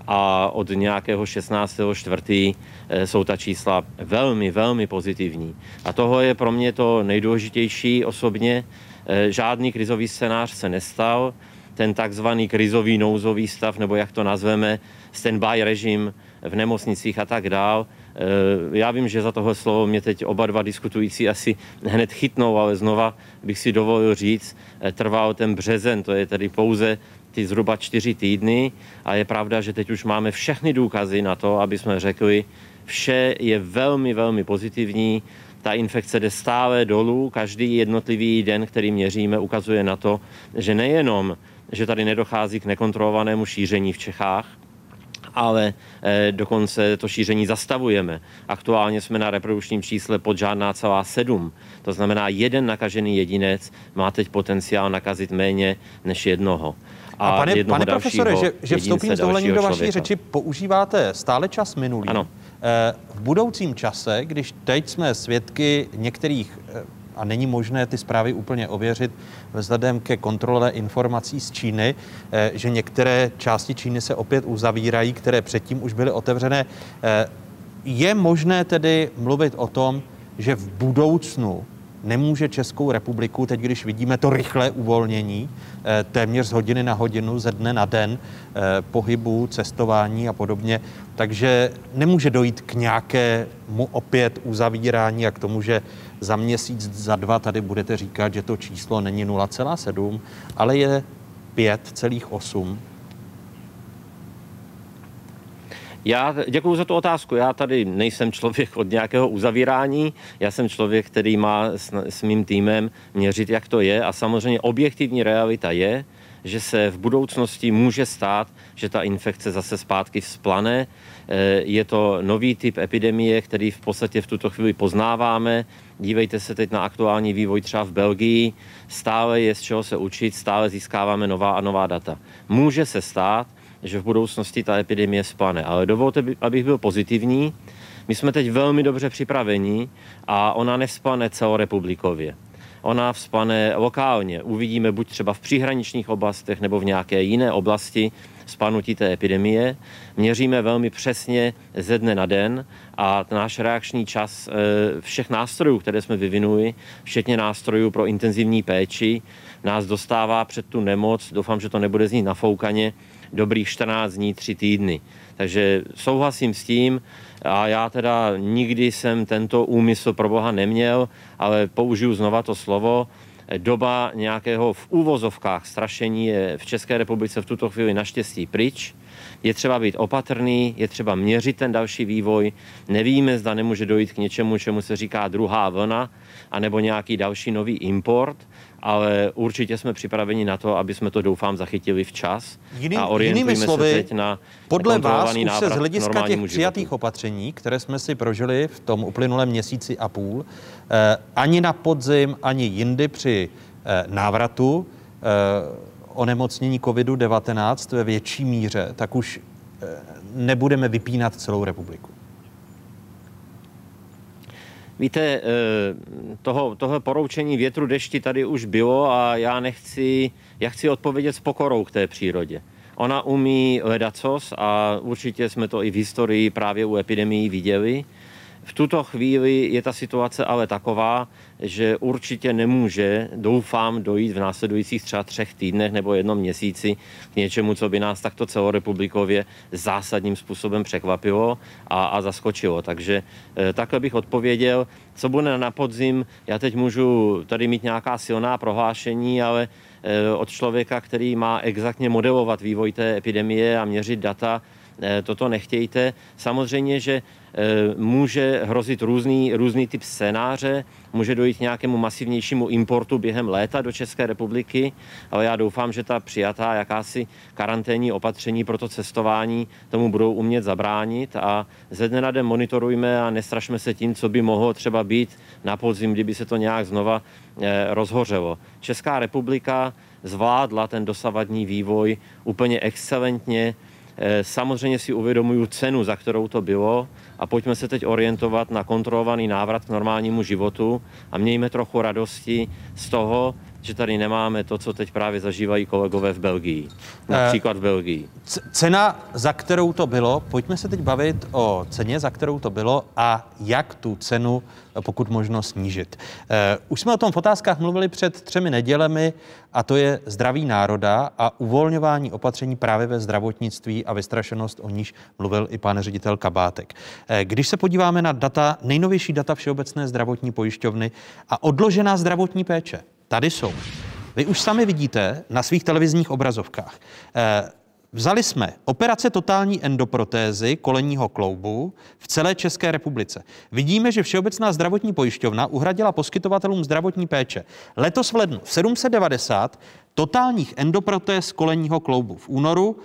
a od nějakého 16. čtvrtý eh, jsou ta čísla velmi, velmi pozitivní. A toho je pro mě to nejdůležitější osobně. Eh, žádný krizový scénář se nestal. Ten takzvaný krizový nouzový stav, nebo jak to nazveme, standby režim v nemocnicích a tak dál. Eh, já vím, že za tohle slovo mě teď oba dva diskutující asi hned chytnou, ale znova bych si dovolil říct, trval ten březen, to je tedy pouze ty zhruba čtyři týdny a je pravda, že teď už máme všechny důkazy na to, aby jsme řekli, vše je velmi, velmi pozitivní. ta infekce jde stále dolů. Každý jednotlivý den, který měříme, ukazuje na to, že nejenom, že tady nedochází k nekontrolovanému šíření v Čechách, ale eh, dokonce to šíření zastavujeme. Aktuálně jsme na reprodukčním čísle pod žádná celá sedm. To znamená, jeden nakažený jedinec má teď potenciál nakazit méně než jednoho. A, a pane, pane profesore, že, že vstoupím s dovolením do vaší člověka. řeči, používáte stále čas minulý. Ano. Eh, v budoucím čase, když teď jsme svědky některých eh, a není možné ty zprávy úplně ověřit vzhledem ke kontrole informací z Číny, eh, že některé části Číny se opět uzavírají, které předtím už byly otevřené. Je možné tedy mluvit o tom, že v budoucnu nemůže Českou republiku, teď když vidíme to rychlé uvolnění, eh, téměř z hodiny na hodinu, ze dne na den, eh, pohybu, cestování a podobně, takže nemůže dojít k nějakému opět uzavírání a k tomu, že za měsíc, za dva tady budete říkat, že to číslo není 0,7, ale je 5,8 Já děkuji za tu otázku. Já tady nejsem člověk od nějakého uzavírání. Já jsem člověk, který má s, s mým týmem měřit, jak to je. A samozřejmě objektivní realita je, že se v budoucnosti může stát, že ta infekce zase zpátky vzplane. Eh, je to nový typ epidemie, který v podstatě v tuto chvíli poznáváme. Dívejte se teď na aktuální vývoj třeba v Belgii. Stále je z čeho se učit, stále získáváme nová a nová data. Může se stát, že v budoucnosti ta epidemie splane. Ale dovolte, abych byl pozitivní. My jsme teď velmi dobře připraveni a ona nesplane celorepublikově. Ona vzplane lokálně. Uvidíme buď třeba v příhraničních oblastech nebo v nějaké jiné oblasti spanutí té epidemie. Měříme velmi přesně ze dne na den a náš reakční čas eh, všech nástrojů, které jsme vyvinuli, včetně nástrojů pro intenzivní péči, nás dostává před tu nemoc. Doufám, že to nebude znít nafoukaně dobrých 14 dní, 3 týdny. Takže souhlasím s tím a já teda nikdy jsem tento úmysl pro Boha neměl, ale použiju znova to slovo. Doba nějakého v úvozovkách strašení je v České republice v tuto chvíli naštěstí pryč. Je třeba být opatrný, je třeba měřit ten další vývoj. Nevíme, zda nemůže dojít k něčemu, čemu se říká druhá vlna, anebo nějaký další nový import ale určitě jsme připraveni na to, aby jsme to doufám zachytili včas Jiný, a orientujeme jinými slovy, se teď na podle vás už se z hlediska těch přijatých životu. opatření, které jsme si prožili v tom uplynulém měsíci a půl, eh, ani na podzim, ani jindy při eh, návratu eh, onemocnění COVID-19 ve větší míře, tak už eh, nebudeme vypínat celou republiku. Víte, eh, toho, toho poroučení větru dešti tady už bylo a já nechci, já chci odpovědět s pokorou k té přírodě. Ona umí ledacos a určitě jsme to i v historii právě u epidemií viděli. V tuto chvíli je ta situace ale taková, že určitě nemůže, doufám, dojít v následujících třeba třech týdnech nebo jednom měsíci k něčemu, co by nás takto celorepublikově zásadním způsobem překvapilo a, a zaskočilo. Takže e, takhle bych odpověděl. Co bude na podzim, já teď můžu tady mít nějaká silná prohlášení, ale e, od člověka, který má exaktně modelovat vývoj té epidemie a měřit data, toto nechtějte. Samozřejmě, že Eh, může hrozit různý, různý typ scénáře, může dojít k nějakému masivnějšímu importu během léta do České republiky, ale já doufám, že ta přijatá jakási karanténní opatření pro to cestování tomu budou umět zabránit a ze dne na den monitorujme a nestrašme se tím, co by mohlo třeba být na podzim, kdyby se to nějak znova eh, rozhořelo. Česká republika zvládla ten dosavadní vývoj úplně excelentně, Eh, samozřejmě si uvědomuju cenu, za kterou to bylo a pojďme se teď orientovat na kontrolovaný návrat k normálnímu životu a mějme trochu radosti z toho, že tady nemáme to, co teď právě zažívají kolegové v Belgii. Například v Belgii. Cena, za kterou to bylo, pojďme se teď bavit o ceně, za kterou to bylo a jak tu cenu pokud možno snížit. Uh, už jsme o tom v otázkách mluvili před třemi nedělemi a to je zdraví národa a uvolňování opatření právě ve zdravotnictví a vystrašenost, o níž mluvil i pan ředitel Kabátek. Když se podíváme na data, nejnovější data Všeobecné zdravotní pojišťovny a odložená zdravotní péče, Tady jsou. Vy už sami vidíte na svých televizních obrazovkách. Eh, Vzali jsme operace totální endoprotézy kolenního kloubu v celé České republice. Vidíme, že Všeobecná zdravotní pojišťovna uhradila poskytovatelům zdravotní péče letos v lednu 790 totálních endoprotéz kolenního kloubu. V únoru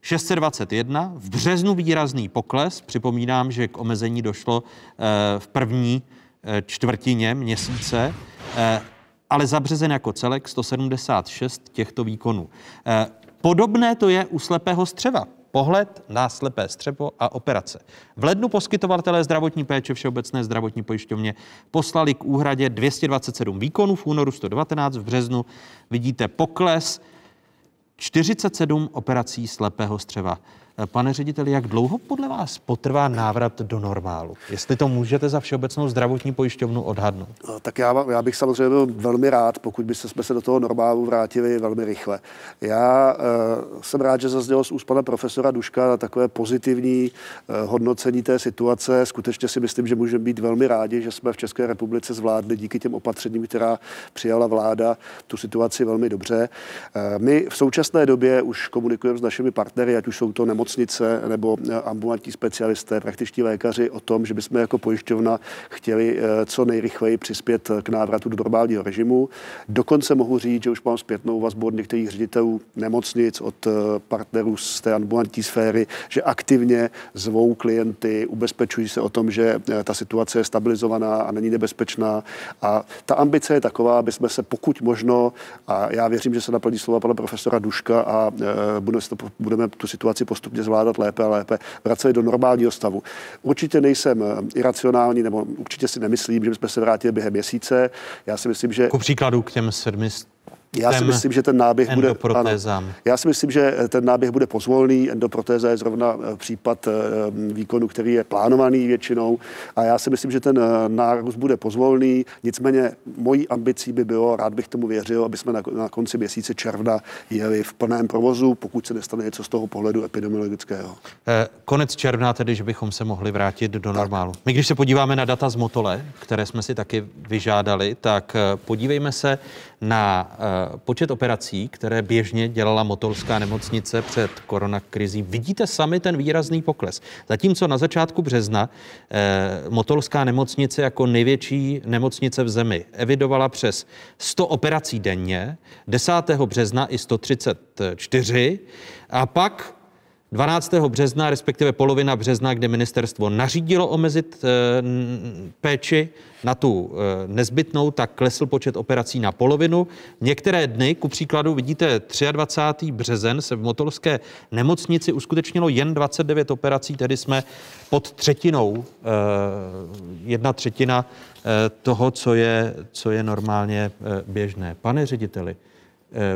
621, v březnu výrazný pokles. Připomínám, že k omezení došlo eh, v první eh, čtvrtině měsíce, ale za březen jako celek 176 těchto výkonů. Podobné to je u slepého střeva. Pohled na slepé střevo a operace. V lednu poskytovatelé zdravotní péče Všeobecné zdravotní pojišťovně poslali k úhradě 227 výkonů, v únoru 119, v březnu vidíte pokles 47 operací slepého střeva. Pane řediteli, jak dlouho podle vás potrvá návrat do normálu? Jestli to můžete za Všeobecnou zdravotní pojišťovnu odhadnout. No, tak já, já bych samozřejmě byl velmi rád, pokud by jsme se do toho normálu vrátili velmi rychle. Já uh, jsem rád, že zaznělo z úst pana profesora Duška takové pozitivní uh, hodnocení té situace. Skutečně si myslím, že můžeme být velmi rádi, že jsme v České republice zvládli díky těm opatřením, která přijala vláda, tu situaci velmi dobře. Uh, my v současné době už komunikujeme s našimi partnery, ať už jsou to nemocnice, nemocnice nebo eh, ambulantní specialisté, praktičtí lékaři o tom, že bychom jako pojišťovna chtěli eh, co nejrychleji přispět k návratu do normálního režimu. Dokonce mohu říct, že už mám zpětnou vazbu od některých ředitelů nemocnic, od eh, partnerů z té ambulantní sféry, že aktivně zvou klienty, ubezpečují se o tom, že ta situace je stabilizovaná a není nebezpečná. A ta ambice je taková, aby jsme se pokud možno, a já věřím, že se naplní slova pana profesora Duška a budeme, budeme tu situaci postupně postupně zvládat lépe a lépe, vraceli do normálního stavu. Určitě nejsem eh, iracionální, nebo určitě si nemyslím, že bychom se vrátili během měsíce. Já si myslím, že... Ku příkladu k těm sedmi já si myslím, že ten náběh bude. Ano, já si myslím, že ten náběh bude pozvolný. Endoprotéza je zrovna eh, případ eh, výkonu, který je plánovaný většinou. A já si myslím, že ten eh, nárůst bude pozvolný. Nicméně mojí ambicí by bylo, rád bych tomu věřil, aby jsme na, na konci měsíce června jeli v plném provozu, pokud se nestane něco z toho pohledu epidemiologického. Konec června tedy, že bychom se mohli vrátit do tak. normálu. My, když se podíváme na data z Motole, které jsme si taky vyžádali, tak podívejme se na počet operací, které běžně dělala Motolská nemocnice před koronakrizí, vidíte sami ten výrazný pokles. Zatímco na začátku března eh, Motolská nemocnice jako největší nemocnice v zemi evidovala přes 100 operací denně, 10. března i 134 a pak 12. března, respektive polovina března, kde ministerstvo nařídilo omezit e, péči na tu e, nezbytnou, tak klesl počet operací na polovinu. Některé dny, ku příkladu vidíte 23. březen, se v Motolské nemocnici uskutečnilo jen 29 operací, tedy jsme pod třetinou, e, jedna třetina toho, co je, co je normálně běžné. Pane řediteli,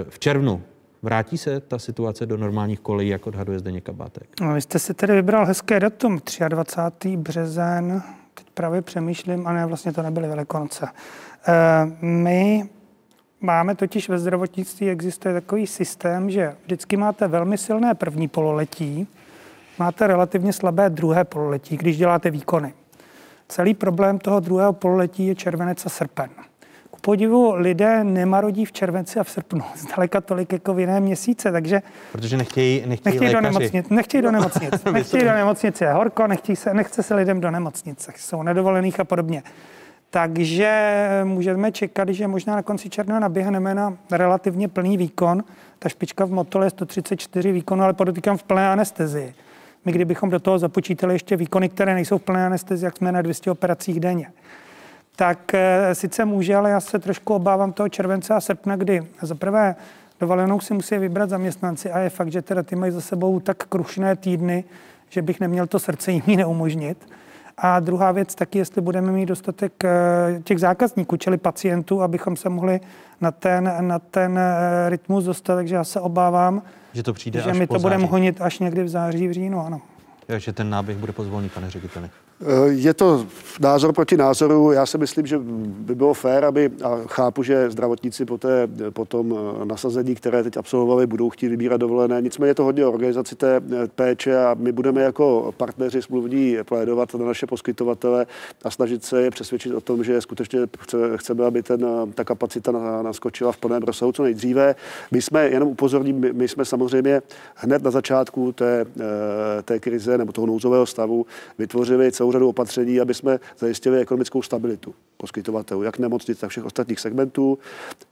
v červnu Vrátí se ta situace do normálních kolejí, jak odhaduje zde Kabátek? No, vy jste si tedy vybral hezké datum, 23. březen, teď právě přemýšlím, a ne, vlastně to nebyly Velikonoce. E, my máme totiž ve zdravotnictví, existuje takový systém, že vždycky máte velmi silné první pololetí, máte relativně slabé druhé pololetí, když děláte výkony. Celý problém toho druhého pololetí je červenec a srpen podivu lidé nemarodí v červenci a v srpnu, zdaleka tolik jako v jiné měsíce, takže... Protože nechtějí, nechtějí, nechtějí do nemocnic, nechtějí do nemocnic, nechtějí do nemocnice, je horko, nechtějí se, nechce se lidem do nemocnice, jsou nedovolených a podobně. Takže můžeme čekat, že možná na konci června naběhneme na relativně plný výkon. Ta špička v motole je 134 výkonů, ale podotýkám v plné anestezii. My kdybychom do toho započítali ještě výkony, které nejsou v plné anestezii, jak jsme na 200 operacích denně tak eh, sice může, ale já se trošku obávám toho července a srpna, kdy za prvé dovolenou si musí vybrat zaměstnanci a je fakt, že teda ty mají za sebou tak krušné týdny, že bych neměl to srdce jim neumožnit. A druhá věc taky, jestli budeme mít dostatek eh, těch zákazníků, čili pacientů, abychom se mohli na ten, na ten eh, rytmus dostat. Takže já se obávám, že to přijde že až my po to budeme honit až někdy v září, v říjnu, ano. že ten náběh bude pozvolný, pane řediteli. Je to názor proti názoru. Já si myslím, že by bylo fér, aby, a chápu, že zdravotníci po, té, po tom nasazení, které teď absolvovali, budou chtít vybírat dovolené. Nicméně je to hodně organizaci té péče a my budeme jako partneři smluvní plédovat na naše poskytovatele a snažit se je přesvědčit o tom, že skutečně chceme, aby ten, ta kapacita naskočila v plném rozsahu co nejdříve. My jsme, jenom upozorním, my, my jsme samozřejmě hned na začátku té, té krize nebo toho nouzového stavu vytvořili celou řadu opatření, aby jsme zajistili ekonomickou stabilitu poskytovatelů, jak nemocnic, tak všech ostatních segmentů.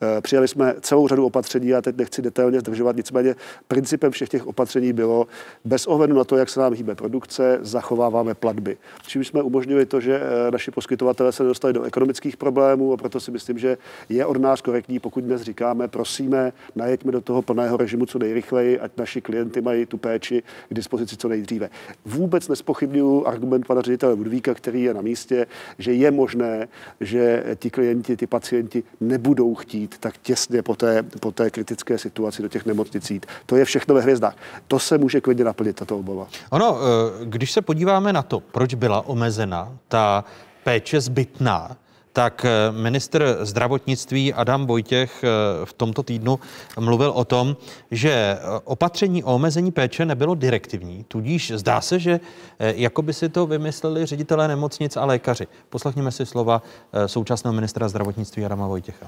Eh, přijali jsme celou řadu opatření, já teď nechci detailně zdržovat, nicméně principem všech těch opatření bylo, bez ohledu na to, jak se nám hýbe produkce, zachováváme platby. Čím jsme umožnili to, že eh, naši poskytovatelé se dostali do ekonomických problémů a proto si myslím, že je od nás korektní, pokud dnes říkáme, prosíme, najeďme do toho plného režimu co nejrychleji, ať naši klienty mají tu péči k dispozici co nejdříve. Vůbec nespochybnuju argument pana ředitele Budvíka, který je na místě, že je možné, že ti klienti, ty pacienti nebudou chtít tak těsně po té, po té kritické situaci do těch nemocnic jít. To je všechno ve hvězdách. To se může klidně naplnit, tato obava. Ono, eh, když se podíváme na to, proč byla omezena ta péče zbytná, tak eh, minister zdravotnictví Adam Vojtěch eh, v tomto týdnu mluvil o tom, že eh, opatření o omezení péče nebylo direktivní, tudíž zdá se, že jako by si to vymysleli ředitelé nemocnic a lékaři. Poslechněme si slova současného ministra zdravotnictví Adama Vojtěcha.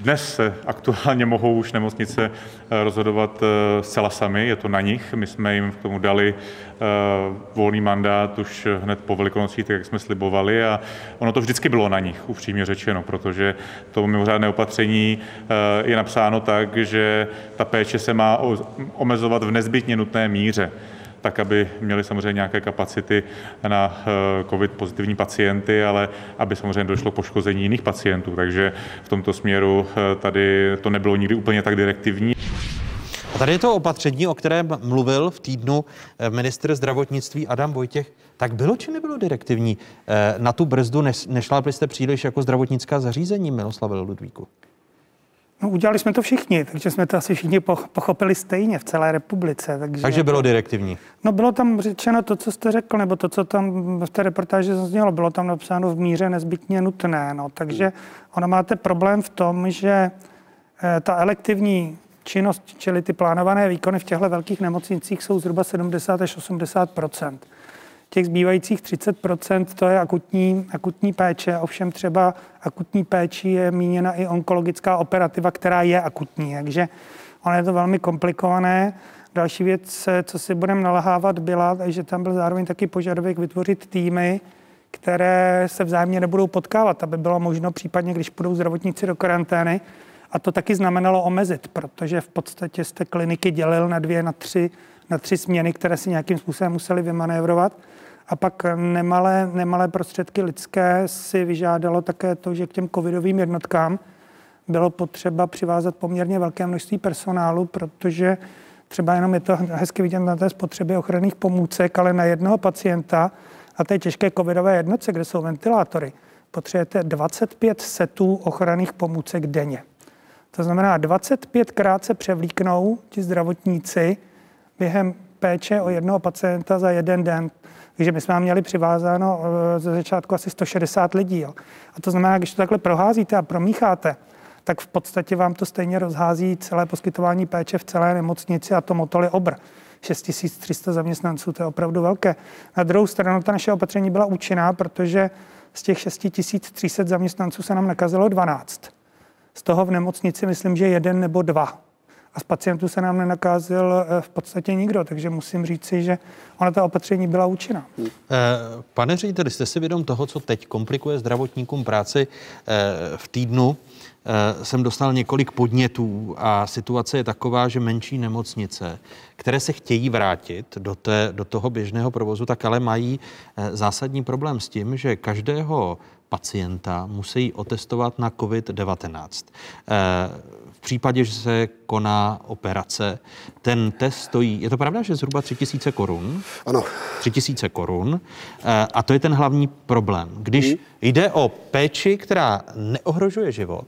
Dnes se aktuálně mohou už nemocnice eh, rozhodovat eh, zcela sami, je to na nich. My jsme jim k tomu dali eh, volný mandát už hned po velikonocí, tak jak jsme slibovali a ono to vždycky bylo na nich, upřímně řečeno, protože to mimořádné opatření je napsáno tak, že ta péče se má omezovat v nezbytně nutné míře tak aby měli samozřejmě nějaké kapacity na eh, COVID pozitivní pacienty, ale aby samozřejmě došlo poškození jiných pacientů. Takže v tomto směru eh, tady to nebylo nikdy úplně tak direktivní. A tady je to opatření, o kterém mluvil v týdnu eh, ministr zdravotnictví Adam Vojtěch. Tak bylo či nebylo direktivní? Na tu brzdu nešla byste příliš jako zdravotnická zařízení, Miloslav Ludvíku? No, udělali jsme to všichni, takže jsme to asi všichni pochopili stejně v celé republice. Takže, takže bylo direktivní. No bylo tam řečeno to, co jste řekl, nebo to, co tam v té reportáži zaznělo, bylo tam napsáno v míře nezbytně nutné. No, takže ona máte problém v tom, že eh, ta elektivní činnost, čili ty plánované výkony v těchto velkých nemocnicích jsou zhruba 70 až 80 Těch zbývajících 30% to je akutní, akutní péče, ovšem třeba akutní péči je míněna i onkologická operativa, která je akutní, takže ono je to velmi komplikované. Další věc, co si budeme nalahávat, byla, že tam byl zároveň taky požadavek vytvořit týmy, které se vzájemně nebudou potkávat, aby bylo možno případně, když půjdou zdravotníci do karantény, a to taky znamenalo omezit, protože v podstatě jste kliniky dělil na dvě, na tři, na tři směny, které si nějakým způsobem museli vymanévrovat. A pak nemalé, nemalé prostředky lidské si vyžádalo také to, že k těm covidovým jednotkám bylo potřeba přivázat poměrně velké množství personálu, protože třeba jenom je to hezky vidět na té spotřebě ochranných pomůcek, ale na jednoho pacienta a té těžké covidové jednotce, kde jsou ventilátory, potřebujete 25 setů ochranných pomůcek denně. To znamená, 25 krát se převlíknou ti zdravotníci během péče o jednoho pacienta za jeden den. Takže my jsme měli přivázáno eh, ze začátku asi 160 lidí. Jo. A to znamená, když to takhle proházíte a promícháte, tak v podstatě vám to stejně rozhází celé poskytování péče v celé nemocnici a to motol je obr. 6300 zaměstnanců, to je opravdu velké. Na druhou stranu ta naše opatření byla účinná, protože z těch 6300 zaměstnanců se nám nakazilo 12. Z toho v nemocnici myslím, že jeden nebo dva a z pacientů se nám nenakázil eh, v podstatě nikdo, takže musím říci, že ona ta opatření byla účinná. Eh, pane řediteli, jste si vědom toho, co teď komplikuje zdravotníkům práci eh, v týdnu? Jsem dostal několik podnětů a situace je taková, že menší nemocnice, které se chtějí vrátit do, té, do toho běžného provozu, tak ale mají zásadní problém s tím, že každého pacienta musí otestovat na COVID-19 případě, že se koná operace, ten test stojí, je to pravda, že zhruba 3000 korun? Ano. 3000 korun. Eh, a to je ten hlavní problém. Když mm. jde o péči, která neohrožuje život,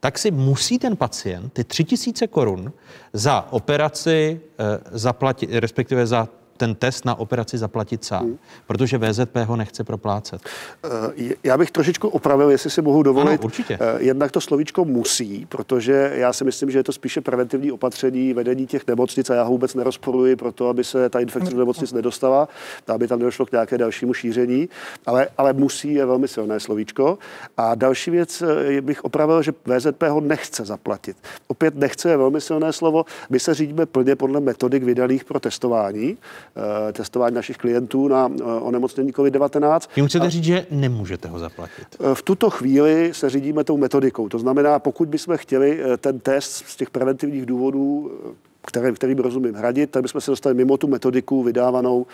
tak si musí ten pacient ty 3000 korun za operaci eh, zaplatit, respektive za ten test na operaci zaplatit sám, hmm. protože VZP ho nechce proplácet. Eh, já bych trošičku opravil, jestli si mohu dovolit. Ano, určitě. Eh, jednak to slovíčko musí, protože já si myslím, že je to spíše preventivní opatření vedení těch nemocnic a já ho vůbec nerozporuji pro to, aby se ta infekce do nemocnic nedostala, aby tam nedošlo k nějaké dalšímu šíření, ale, ale musí je velmi silné slovíčko. A další věc eh, bych opravil, že VZP ho nechce zaplatit. Opět nechce je velmi silné slovo. My se řídíme plně podle metodik vydaných pro testování. Eh, testování našich klientů na eh, onemocnění COVID-19. Vy chcete říct, že nemůžete ho zaplatit? Eh, v tuto chvíli se řídíme tou metodikou. To znamená, pokud bychom chtěli ten test z těch preventivních důvodů které, kterým rozumím hradit, tak bychom se dostali mimo tu metodiku vydávanou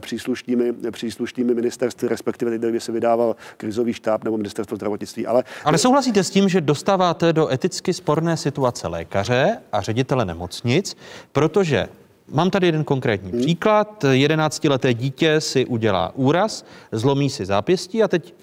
příslušnými, příslušnými ministerstvy, respektive teď by se vydával krizový štáb nebo ministerstvo zdravotnictví. Ale, Ale souhlasíte s tím, že dostáváte do eticky sporné situace lékaře a ředitele nemocnic, protože Mám tady jeden konkrétní hmm. příklad. 11-leté dítě si udělá úraz, zlomí si zápěstí a teď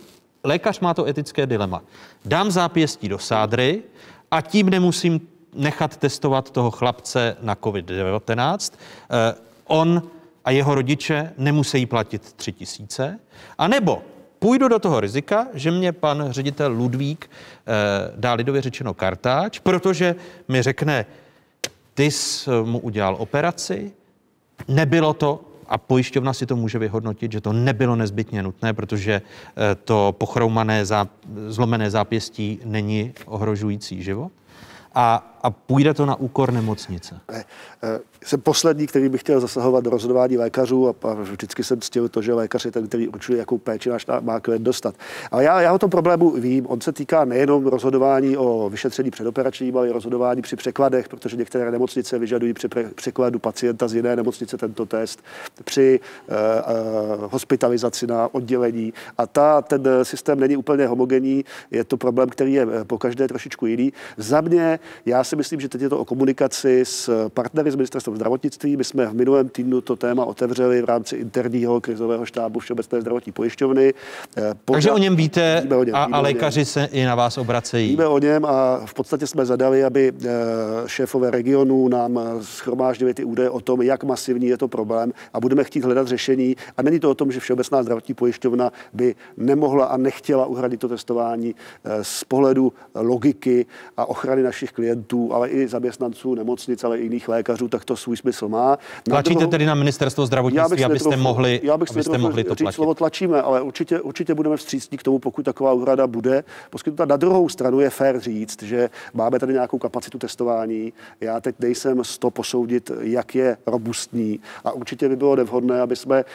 lékař má to etické dilema. Dám zápěstí do sádry a tím nemusím nechat testovat toho chlapce na COVID-19. Eh, on a jeho rodiče nemusí platit tři tisíce. A nebo půjdu do toho rizika, že mě pan ředitel Ludvík eh, dá lidově řečeno kartáč, protože mi řekne, ty jsi eh, mu udělal operaci, nebylo to, a pojišťovna si to může vyhodnotit, že to nebylo nezbytně nutné, protože eh, to pochroumané, záp- zlomené zápěstí není ohrožující život. A, a půjde to na úkor nemocnice. Jsem poslední, který by chtěl zasahovat do rozhodování lékařů a, vždycky jsem ctil to, že lékař je ten, který určuje, jakou péči náš má klient dostat. Ale já, já o tom problému vím. On se týká nejenom rozhodování o vyšetření předoperačním, ale i rozhodování při překladech, protože některé nemocnice vyžadují při překladu pacienta z jiné nemocnice tento test, při uh, uh, hospitalizaci na oddělení. A ta, ten systém není úplně homogenní, je to problém, který je po každé trošičku jiný. Za mě, já si myslím, že teď je to o komunikaci s partnery z ministerstva zdravotnictví. My jsme v minulém týdnu to téma otevřeli v rámci interního krizového štábu Všeobecné zdravotní pojišťovny. Pořád, Takže o něm víte o něm, a, a lékaři něm. se i na vás obracejí. Víme o něm a v podstatě jsme zadali, aby eh, šéfové regionů nám schromáždili ty údaje o tom, jak masivní je to problém a budeme chtít hledat řešení. A není to o tom, že Všeobecná zdravotní pojišťovna by nemohla a nechtěla uhradit to testování eh, z pohledu logiky a ochrany našich klientů, ale i zaměstnanců nemocnic, ale i jiných lékařů, tak to svůj smysl má. Tlačíte druhou, tedy na ministerstvo zdravotnictví, abyste netrofu, mohli, já bych abyste mohli to říct platit? slovo tlačíme, ale určitě, určitě budeme vstřícní k tomu, pokud taková úhrada bude poskytnuta. Na druhou stranu je fér říct, že máme tady nějakou kapacitu testování. Já teď nejsem z to posoudit, jak je robustní a určitě by bylo nevhodné, aby jsme e,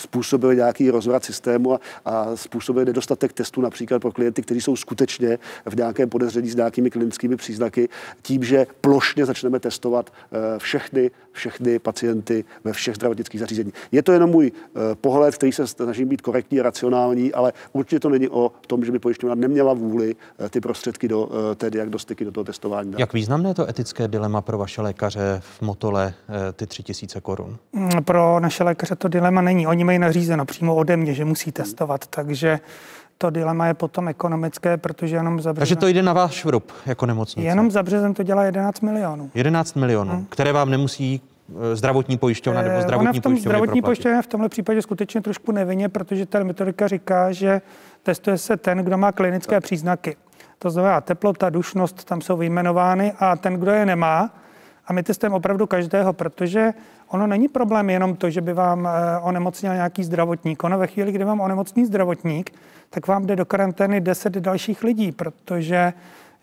způsobili nějaký rozvrat systému a, a způsobili nedostatek testů například pro klienty, kteří jsou skutečně v nějakém podezření s nějakými klinickými příznaky, tím, že plošně začneme testovat všechny, všechny pacienty ve všech zdravotnických zařízeních. Je to jenom můj eh, pohled, který se snažím být korektní a racionální, ale určitě to není o tom, že by pojišťovna neměla vůli eh, ty prostředky do té diagnostiky, do toho testování. Jak významné je to etické dilema pro vaše lékaře v Motole, ty tři tisíce korun? Mm, pro naše lékaře to dilema není. Oni mají nařízeno přímo ode mě, že musí testovat, takže to dilema je potom ekonomické, protože jenom za březen... Takže to jde na váš vrub jako nemocnice? Jenom za březen to dělá 11 milionů. 11 milionů, hmm. které vám nemusí eh, zdravotní pojišťovna nebo zdravotní Ona v tom pojišťovna zdravotní pojišťovna v tomhle případě skutečně trošku nevinně, protože ta metodika říká, že testuje se ten, kdo má klinické tak. příznaky. To znamená teplota, dušnost, tam jsou vyjmenovány a ten, kdo je nemá, a my testujeme opravdu každého, protože ono není problém jenom to, že by vám eh, onemocnil nějaký zdravotník. Ono ve chvíli, kdy vám onemocní zdravotník, tak vám jde do karantény 10 dalších lidí, protože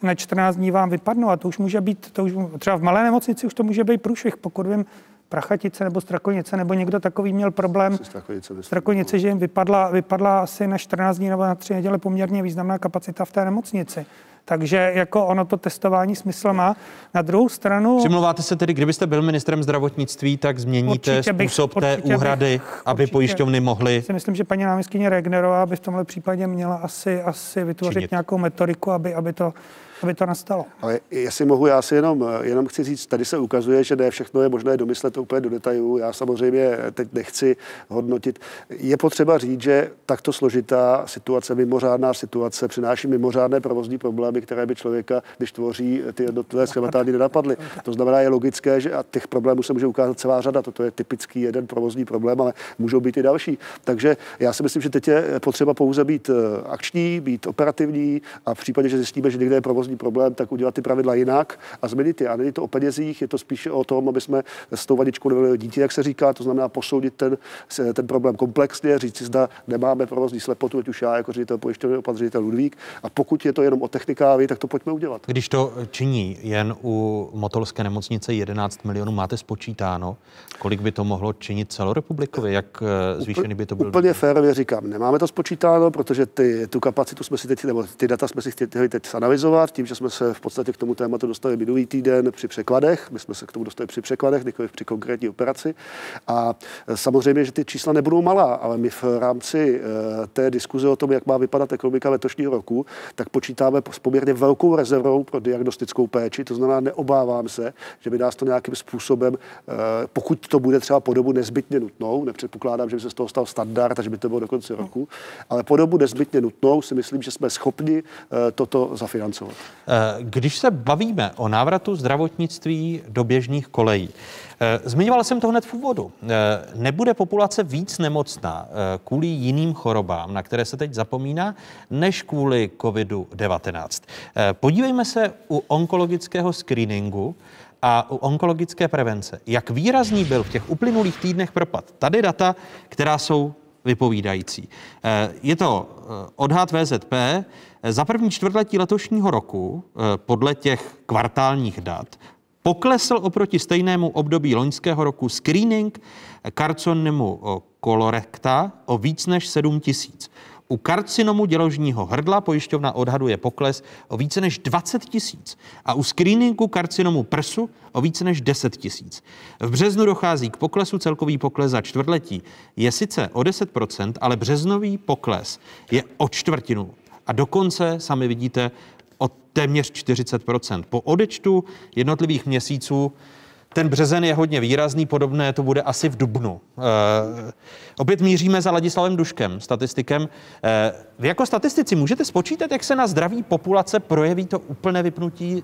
na 14 dní vám vypadnou a to už může být, to už, třeba v malé nemocnici už to může být průšvih, pokud vím, Prachatice nebo Strakonice, nebo někdo takový měl problém. Strakonice, Strakonice že jim vypadla, vypadla asi na 14 dní nebo na 3 neděle poměrně významná kapacita v té nemocnici. Takže jako ono to testování smysl má. Na druhou stranu... Přimlouváte se tedy, kdybyste byl ministrem zdravotnictví, tak změníte způsob bych, té úhrady, bych, aby určitě, pojišťovny mohly... Si myslím, že paní náměstkyně Regnerová by v tomhle případě měla asi, asi vytvořit činit. nějakou metodiku, aby, aby to aby to nastalo. Ale jestli mohu, já si jenom, jenom chci říct, tady se ukazuje, že ne všechno je možné domyslet úplně do detailů. Já samozřejmě teď nechci hodnotit. Je potřeba říct, že takto složitá situace, mimořádná situace přináší mimořádné provozní problémy které by člověka, když tvoří ty jednotlivé schémata, ani nenapadly. To znamená, je logické, že a těch problémů se může ukázat celá řada. Toto je typický jeden provozní problém, ale můžou být i další. Takže já si myslím, že teď je potřeba pouze být eh, akční, být operativní a v případě, že zjistíme, že někde je provozní problém, tak udělat ty pravidla jinak a změnit je. A není to o penězích, je to spíše o tom, aby jsme s tou vadičkou nebyli dítě, jak se říká, to znamená posoudit ten, ten problém komplexně, říct si, zda nemáme provozní slepotu, ať už já jako ředitel pojišťovny, opatřenitel Ludvík. A pokud je to jenom o technikávy, tak to pojďme udělat. Když to činí jen u Motolské nemocnice 11 milionů, máte spočítáno, kolik by to mohlo činit celorepublikově, jak eh, zvýšený by to byl? Úplně férově říkám, nemáme to spočítáno, protože ty, tu kapacitu jsme si teď, nebo ty data jsme si chtěli teď analyzovat, tím, že jsme se v podstatě k tomu tématu dostali minulý týden při překladech, my jsme se k tomu dostali při překladech, nikoli při konkrétní operaci. A eh, samozřejmě, že ty čísla nebudou malá, ale my v rámci eh, té diskuze o tom, jak má vypadat ekonomika letošního roku, tak počítáme s poměrně velkou rezervou pro diagnostickou péči. To znamená, neobávám se, že by nás to nějakým způsobem, eh, pokud to bude třeba po dobu nezbytně nutnou, nepředpokládám, že by se z toho stal standard, že by to bylo do konce roku, ale po dobu nezbytně nutnou si myslím, že jsme schopni toto zafinancovat. Když se bavíme o návratu zdravotnictví do běžných kolejí, Zmiňoval jsem to hned v úvodu. Nebude populace víc nemocná kvůli jiným chorobám, na které se teď zapomíná, než kvůli COVID-19. Podívejme se u onkologického screeningu a u onkologické prevence. Jak výrazný byl v těch uplynulých týdnech propad? Tady data, která jsou vypovídající. Je to odhad VZP. Za první čtvrtletí letošního roku, podle těch kvartálních dat, Poklesl oproti stejnému období loňského roku screening karcinomu kolorekta o víc než 7 tisíc. U karcinomu děložního hrdla pojišťovna odhaduje pokles o více než 20 tisíc a u screeningu karcinomu prsu o více než 10 tisíc. V březnu dochází k poklesu, celkový pokles za čtvrtletí je sice o 10%, ale březnový pokles je o čtvrtinu. A dokonce, sami vidíte, o téměř 40% Po odečtu jednotlivých měsíců ten březen je hodně výrazný, podobné to bude asi v Dubnu. E, opět míříme za Ladislavem Duškem, statistikem. E, vy jako statistici můžete spočítat, jak se na zdraví populace projeví to úplné vypnutí e,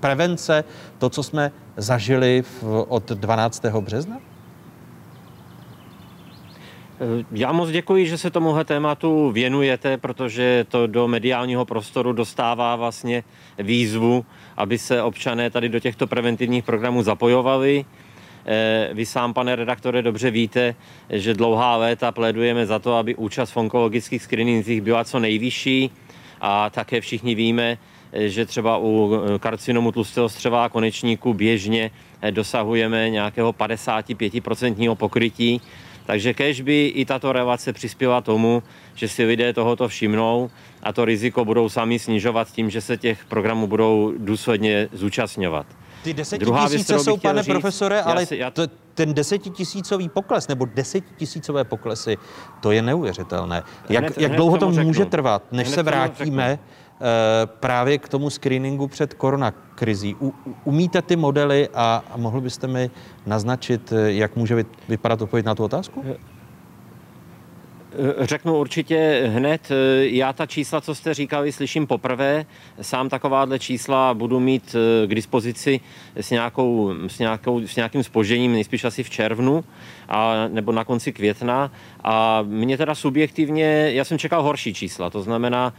prevence, to, co jsme zažili v, od 12. března? Já moc děkuji, že se tomuhle tématu věnujete, protože to do mediálního prostoru dostává vlastně výzvu, aby se občané tady do těchto preventivních programů zapojovali. Eh, vy sám, pane redaktore, dobře víte, že dlouhá léta plédujeme za to, aby účast v onkologických screeningích byla co nejvyšší a také všichni víme, eh, že třeba u eh, karcinomu tlustého střeva a konečníku běžně dosahujeme nějakého 55% pokrytí takže kež by i tato relace přispěla tomu, že si lidé tohoto všimnou a to riziko budou sami snižovat tím, že se těch programů budou důsledně zúčastňovat. Ty desetitisíce jsou, pane říct, profesore, ale si, já... to, ten desetitisícový pokles nebo desetitisícové poklesy, to je neuvěřitelné. Jak, hned, jak dlouho to může trvat, než hned se vrátíme Eh, právě k tomu screeningu před koronakrizí. U, umíte ty modely a, a mohl byste mi naznačit, eh, jak může vypadat odpověď na tu otázku? Eh, Řeknu určitě hned. Já ta čísla, co jste říkali, slyším poprvé. Sám takováhle čísla budu mít k dispozici s, nějakou, s, nějakou, s nějakým spožením, nejspíš asi v červnu a, nebo na konci května. A mě teda subjektivně, já jsem čekal horší čísla, to znamená,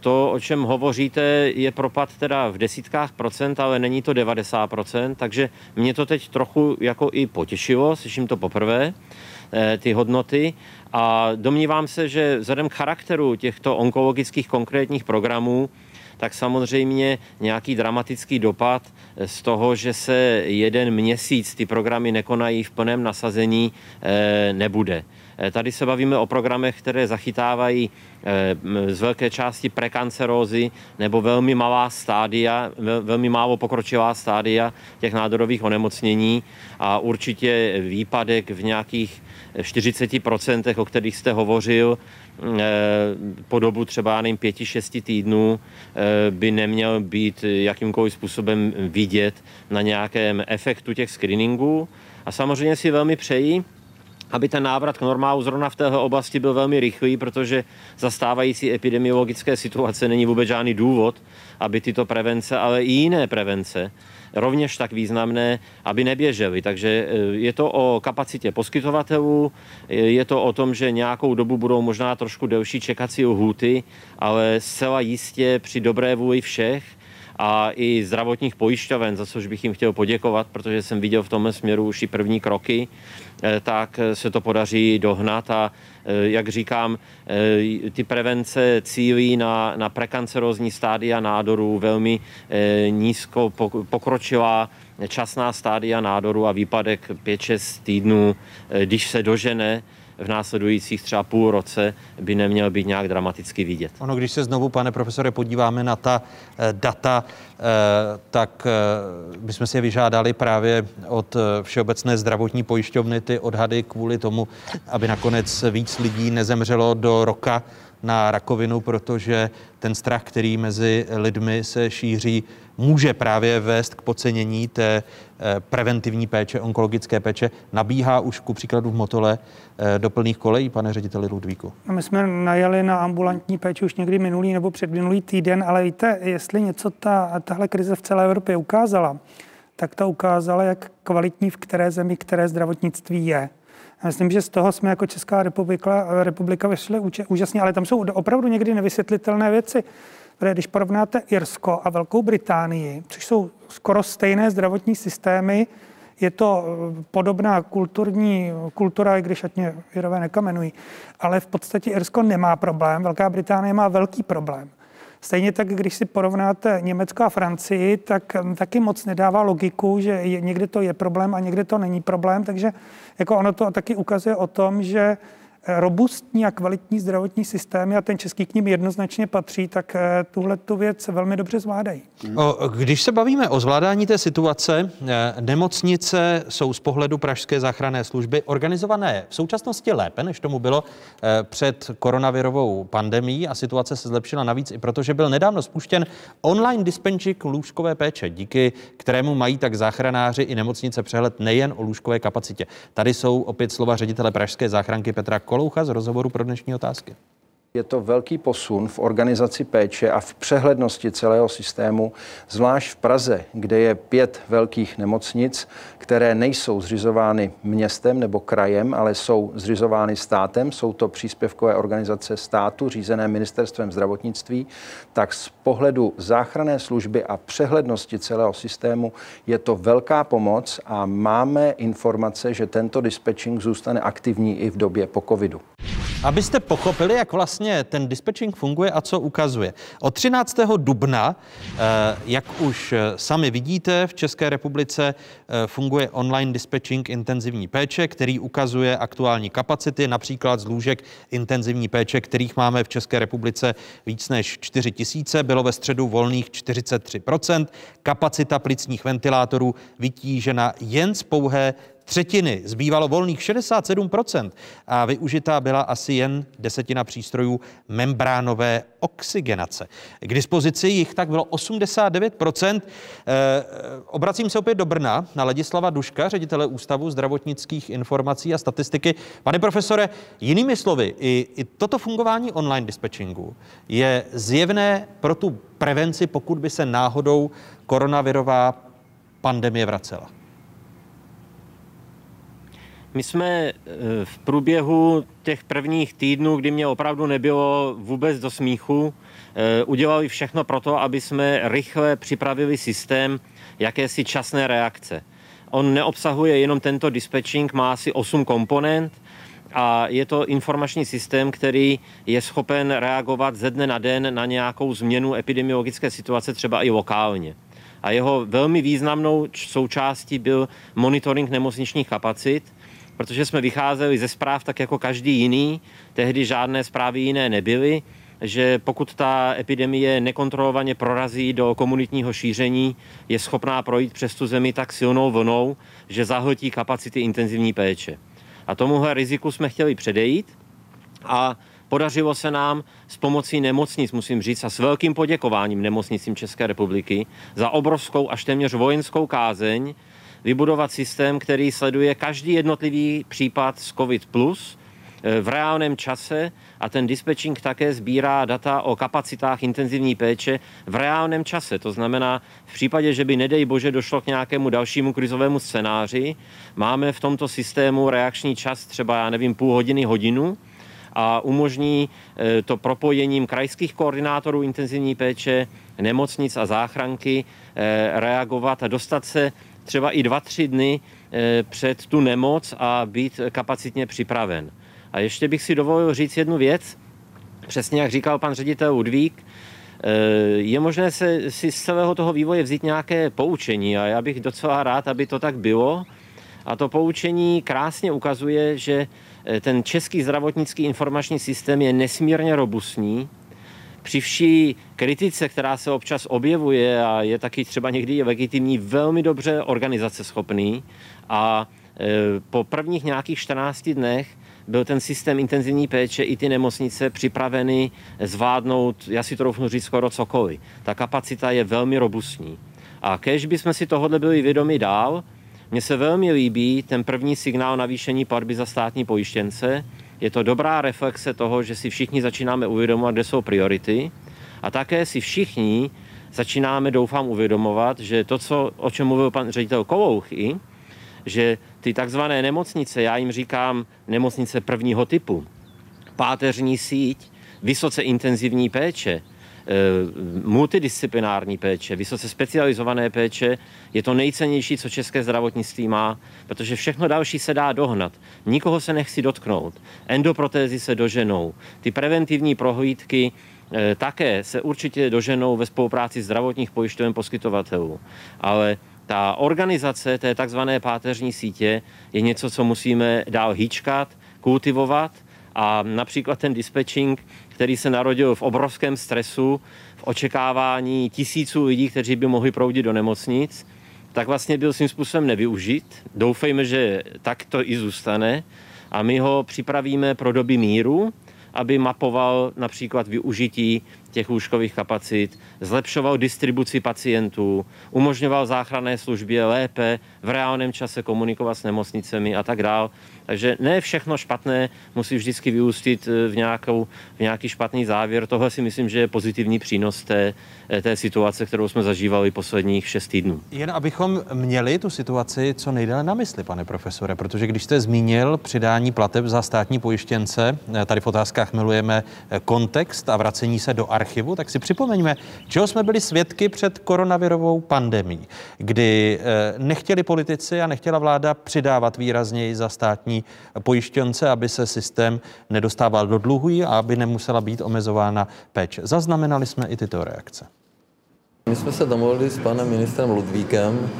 to, o čem hovoříte, je propad teda v desítkách procent, ale není to 90 procent, takže mě to teď trochu jako i potěšilo, slyším to poprvé, e, ty hodnoty. A domnívám se, že vzhledem k charakteru těchto onkologických konkrétních programů, tak samozřejmě nějaký dramatický dopad z toho, že se jeden měsíc ty programy nekonají v plném nasazení, nebude. Eh, tady se bavíme o programech, které zachytávají eh, z velké části prekancerózy nebo velmi malá stádia, velmi málo pokročilá stádia těch nádorových onemocnění a určitě výpadek v nějakých 40%, o kterých jste hovořil, eh, po dobu třeba nevím, pěti, šesti týdnů by neměl být jakýmkoliv způsobem vidět na nějakém efektu těch screeningů. A samozřejmě si velmi přeji, aby ten návrat k normálu zrovna v téhle oblasti byl velmi rychlý, protože za stávající epidemiologické situace není vůbec žádný důvod, aby tyto prevence, ale i jiné prevence rovněž tak významné, aby neběžely. Takže e, je to o kapacitě poskytovatelů, je to o tom, že nějakou dobu budou možná trošku delší čekací lhůty, ale zcela jistě při dobré vůli všech a i zdravotních pojišťoven, za což bych jim chtěl poděkovat, protože jsem viděl v tomhle směru už i první kroky, eh, tak se to podaří dohnat a eh, jak říkám, eh, ty prevence cílí na, na prekancerozní stádia nádorů, velmi nízko pokročilá časná stádia nádoru a výpadek 5-6 týdnů, když se dožene v následujících třeba půl roce by neměl být nějak dramaticky vidět. Ono, když se znovu, pane profesore, podíváme na ta eh, data, eh, tak eh, bychom si je vyžádali právě od Všeobecné zdravotní pojišťovny ty odhady kvůli tomu, aby nakonec víc lidí nezemřelo do roka na rakovinu, protože ten strach, který mezi lidmi se šíří, může právě vést k podcenění té eh, preventivní péče, onkologické péče. Nabíhá už ku příkladu v Motole eh, do plných kolejí, pane řediteli Ludvíku? No my jsme najeli na ambulantní péči už někdy minulý nebo předminulý týden, ale víte, jestli něco ta, tahle krize v celé Evropě ukázala, tak to ukázala, jak kvalitní v které zemi, které zdravotnictví je. Myslím, že z toho jsme jako Česká republika, republika vyšli úžasně, ale tam jsou opravdu někdy nevysvětlitelné věci. Protože když porovnáte Irsko a Velkou Británii, což jsou skoro stejné zdravotní systémy, je to eh, podobná kulturní kultura, i když ať mě Irové nekamenují, ale v podstatě Irsko nemá problém, Velká Británie má velký problém. Stejně tak, když si porovnáte Německo a Francii, tak hm, taky moc nedává logiku, že někde to je problém a někde to není problém, takže jako ono to taky ukazuje o tom, že robustní a kvalitní zdravotní systémy a ten český k ním jednoznačně patří, tak eh, tuhle tu věc velmi dobře zvládají. Když se bavíme o zvládání té situace, eh, nemocnice jsou z pohledu Pražské záchranné služby organizované v současnosti lépe, než tomu bylo eh, před koronavirovou pandemí a situace se zlepšila navíc i protože byl nedávno spuštěn online dispensing lůžkové péče, díky kterému mají tak záchranáři i nemocnice přehled nejen o lůžkové kapacitě. Tady jsou opět slova ředitele Pražské záchranky Petra Koloucha z rozhovoru pro dnešní otázky. Je to velký posun v organizaci péče a v přehlednosti celého systému, zvlášť v Praze, kde je pět velkých nemocnic, které nejsou zřizovány městem nebo krajem, ale jsou zřizovány státem. Jsou to příspěvkové organizace státu řízené ministerstvem zdravotnictví. Tak z pohledu záchranné služby a přehlednosti celého systému je to velká pomoc a máme informace, že tento dispatching zůstane aktivní i v době po covidu. Abyste pochopili, jak vlastně ten dispatching funguje a co ukazuje. Od 13. dubna, eh, jak už eh, sami vidíte, v České republice eh, funguje online dispatching intenzivní péče, který ukazuje aktuální kapacity, například z lůžek intenzivní péče, kterých máme v České republice víc než 4 tisíce, bylo ve středu volných 43%, kapacita plicních ventilátorů vytížena jen z pouhé třetiny, zbývalo volných 67% a využitá byla asi jen desetina přístrojů membránové oxygenace. K dispozici jich tak bylo 89%. Eh, obracím se opět do Brna na Ladislava Duška, ředitele Ústavu zdravotnických informací a statistiky. Pane profesore, jinými slovy, i, i toto fungování online dispatchingu je zjevné pro tu prevenci, pokud by se náhodou koronavirová pandemie vracela. My jsme eh, v průběhu těch prvních týdnů, kdy mě opravdu nebylo vůbec do smíchu, eh, udělali všechno pro to, aby jsme rychle připravili systém jakési časné reakce. On neobsahuje jenom tento dispatching, má asi 8 komponent a je to informační systém, který je schopen reagovat ze dne na den na nějakou změnu epidemiologické situace, třeba i lokálně. A jeho velmi významnou součástí byl monitoring nemocničních kapacit, protože jsme vycházeli ze zpráv tak jako každý jiný, tehdy žádné zprávy jiné nebyly, že pokud ta epidemie nekontrolovaně prorazí do komunitního šíření, je schopná projít přes tu zemi tak silnou vlnou, že zahltí kapacity intenzivní péče. A tomuhle riziku jsme chtěli předejít a podařilo se nám s pomocí nemocnic, musím říct, a s velkým poděkováním nemocnicím České republiky za obrovskou až téměř vojenskou kázeň vybudovat systém, který sleduje každý jednotlivý případ z COVID+, plus eh, v reálném čase a ten dispatching také sbírá data o kapacitách intenzivní péče v reálném čase. To znamená, v případě, že by nedej bože došlo k nějakému dalšímu krizovému scénáři, máme v tomto systému reakční čas třeba, já nevím, půl hodiny, hodinu, a umožní eh, to propojením krajských koordinátorů intenzivní péče, nemocnic a záchranky eh, reagovat a dostat se třeba i dva, tři dny eh, před tu nemoc a být kapacitně připraven. A ještě bych si dovolil říct jednu věc, přesně jak říkal pan ředitel Ludvík, je možné se, si z celého toho vývoje vzít nějaké poučení a já bych docela rád, aby to tak bylo. A to poučení krásně ukazuje, že Eh, ten český zdravotnický informační systém je nesmírně robustní. Při vší kritice, která se občas objevuje a je taky třeba někdy legitimní, velmi dobře organizace schopný a eh, po prvních nějakých 14 dnech byl ten systém intenzivní péče i ty nemocnice připraveny zvládnout, já si to doufnu říct, skoro cokoliv. Ta kapacita je velmi robustní. A kež bychom si tohle byli vědomi dál, mně se velmi líbí ten první signál navýšení platby za státní pojištěnce. Je to dobrá reflexe toho, že si všichni začínáme uvědomovat, kde jsou priority. A také si všichni začínáme, doufám, uvědomovat, že to, co, o čem mluvil pan ředitel Kolouchy, že ty takzvané nemocnice, já jim říkám nemocnice prvního typu, páteřní síť, vysoce intenzivní péče, multidisciplinární péče, vysoce specializované péče je to nejcennější, co české zdravotnictví má, protože všechno další se dá dohnat. Nikoho se nechci dotknout. Endoprotézy se doženou. Ty preventivní prohlídky eh, také se určitě doženou ve spolupráci zdravotních pojišťoven poskytovatelů. Ale ta organizace té takzvané páteřní sítě je něco, co musíme dál hýčkat, kultivovat a například ten dispatching který se narodil v obrovském stresu, v očekávání tisíců lidí, kteří by mohli proudit do nemocnic, tak vlastně byl svým způsobem nevyužit. Doufejme, že tak to i zůstane a my ho připravíme pro doby míru, aby mapoval například využití těch lůžkových kapacit, zlepšoval distribuci pacientů, umožňoval záchranné službě lépe v reálném čase komunikovat s nemocnicemi a tak dál. Takže ne všechno špatné musí vždycky vyústit eh, v, nějakou, v nějaký špatný závěr. Tohle si myslím, že je pozitivní přínos té, té situace, kterou jsme zažívali posledních šest týdnů. Jen abychom měli tu situaci co nejdéle na mysli, pane profesore, protože když jste zmínil přidání plateb za státní pojištěnce, eh, tady v otázkách milujeme kontext a vracení se do archivu, tak si připomeňme, čeho jsme byli svědky před koronavirovou pandemí, kdy nechtěli politici a nechtěla vláda přidávat výrazněji za státní pojištěnce, aby se systém nedostával do dluhů a aby nemusela být omezována péče. Zaznamenali jsme i tyto reakce. My jsme se domluvili s panem ministrem Ludvíkem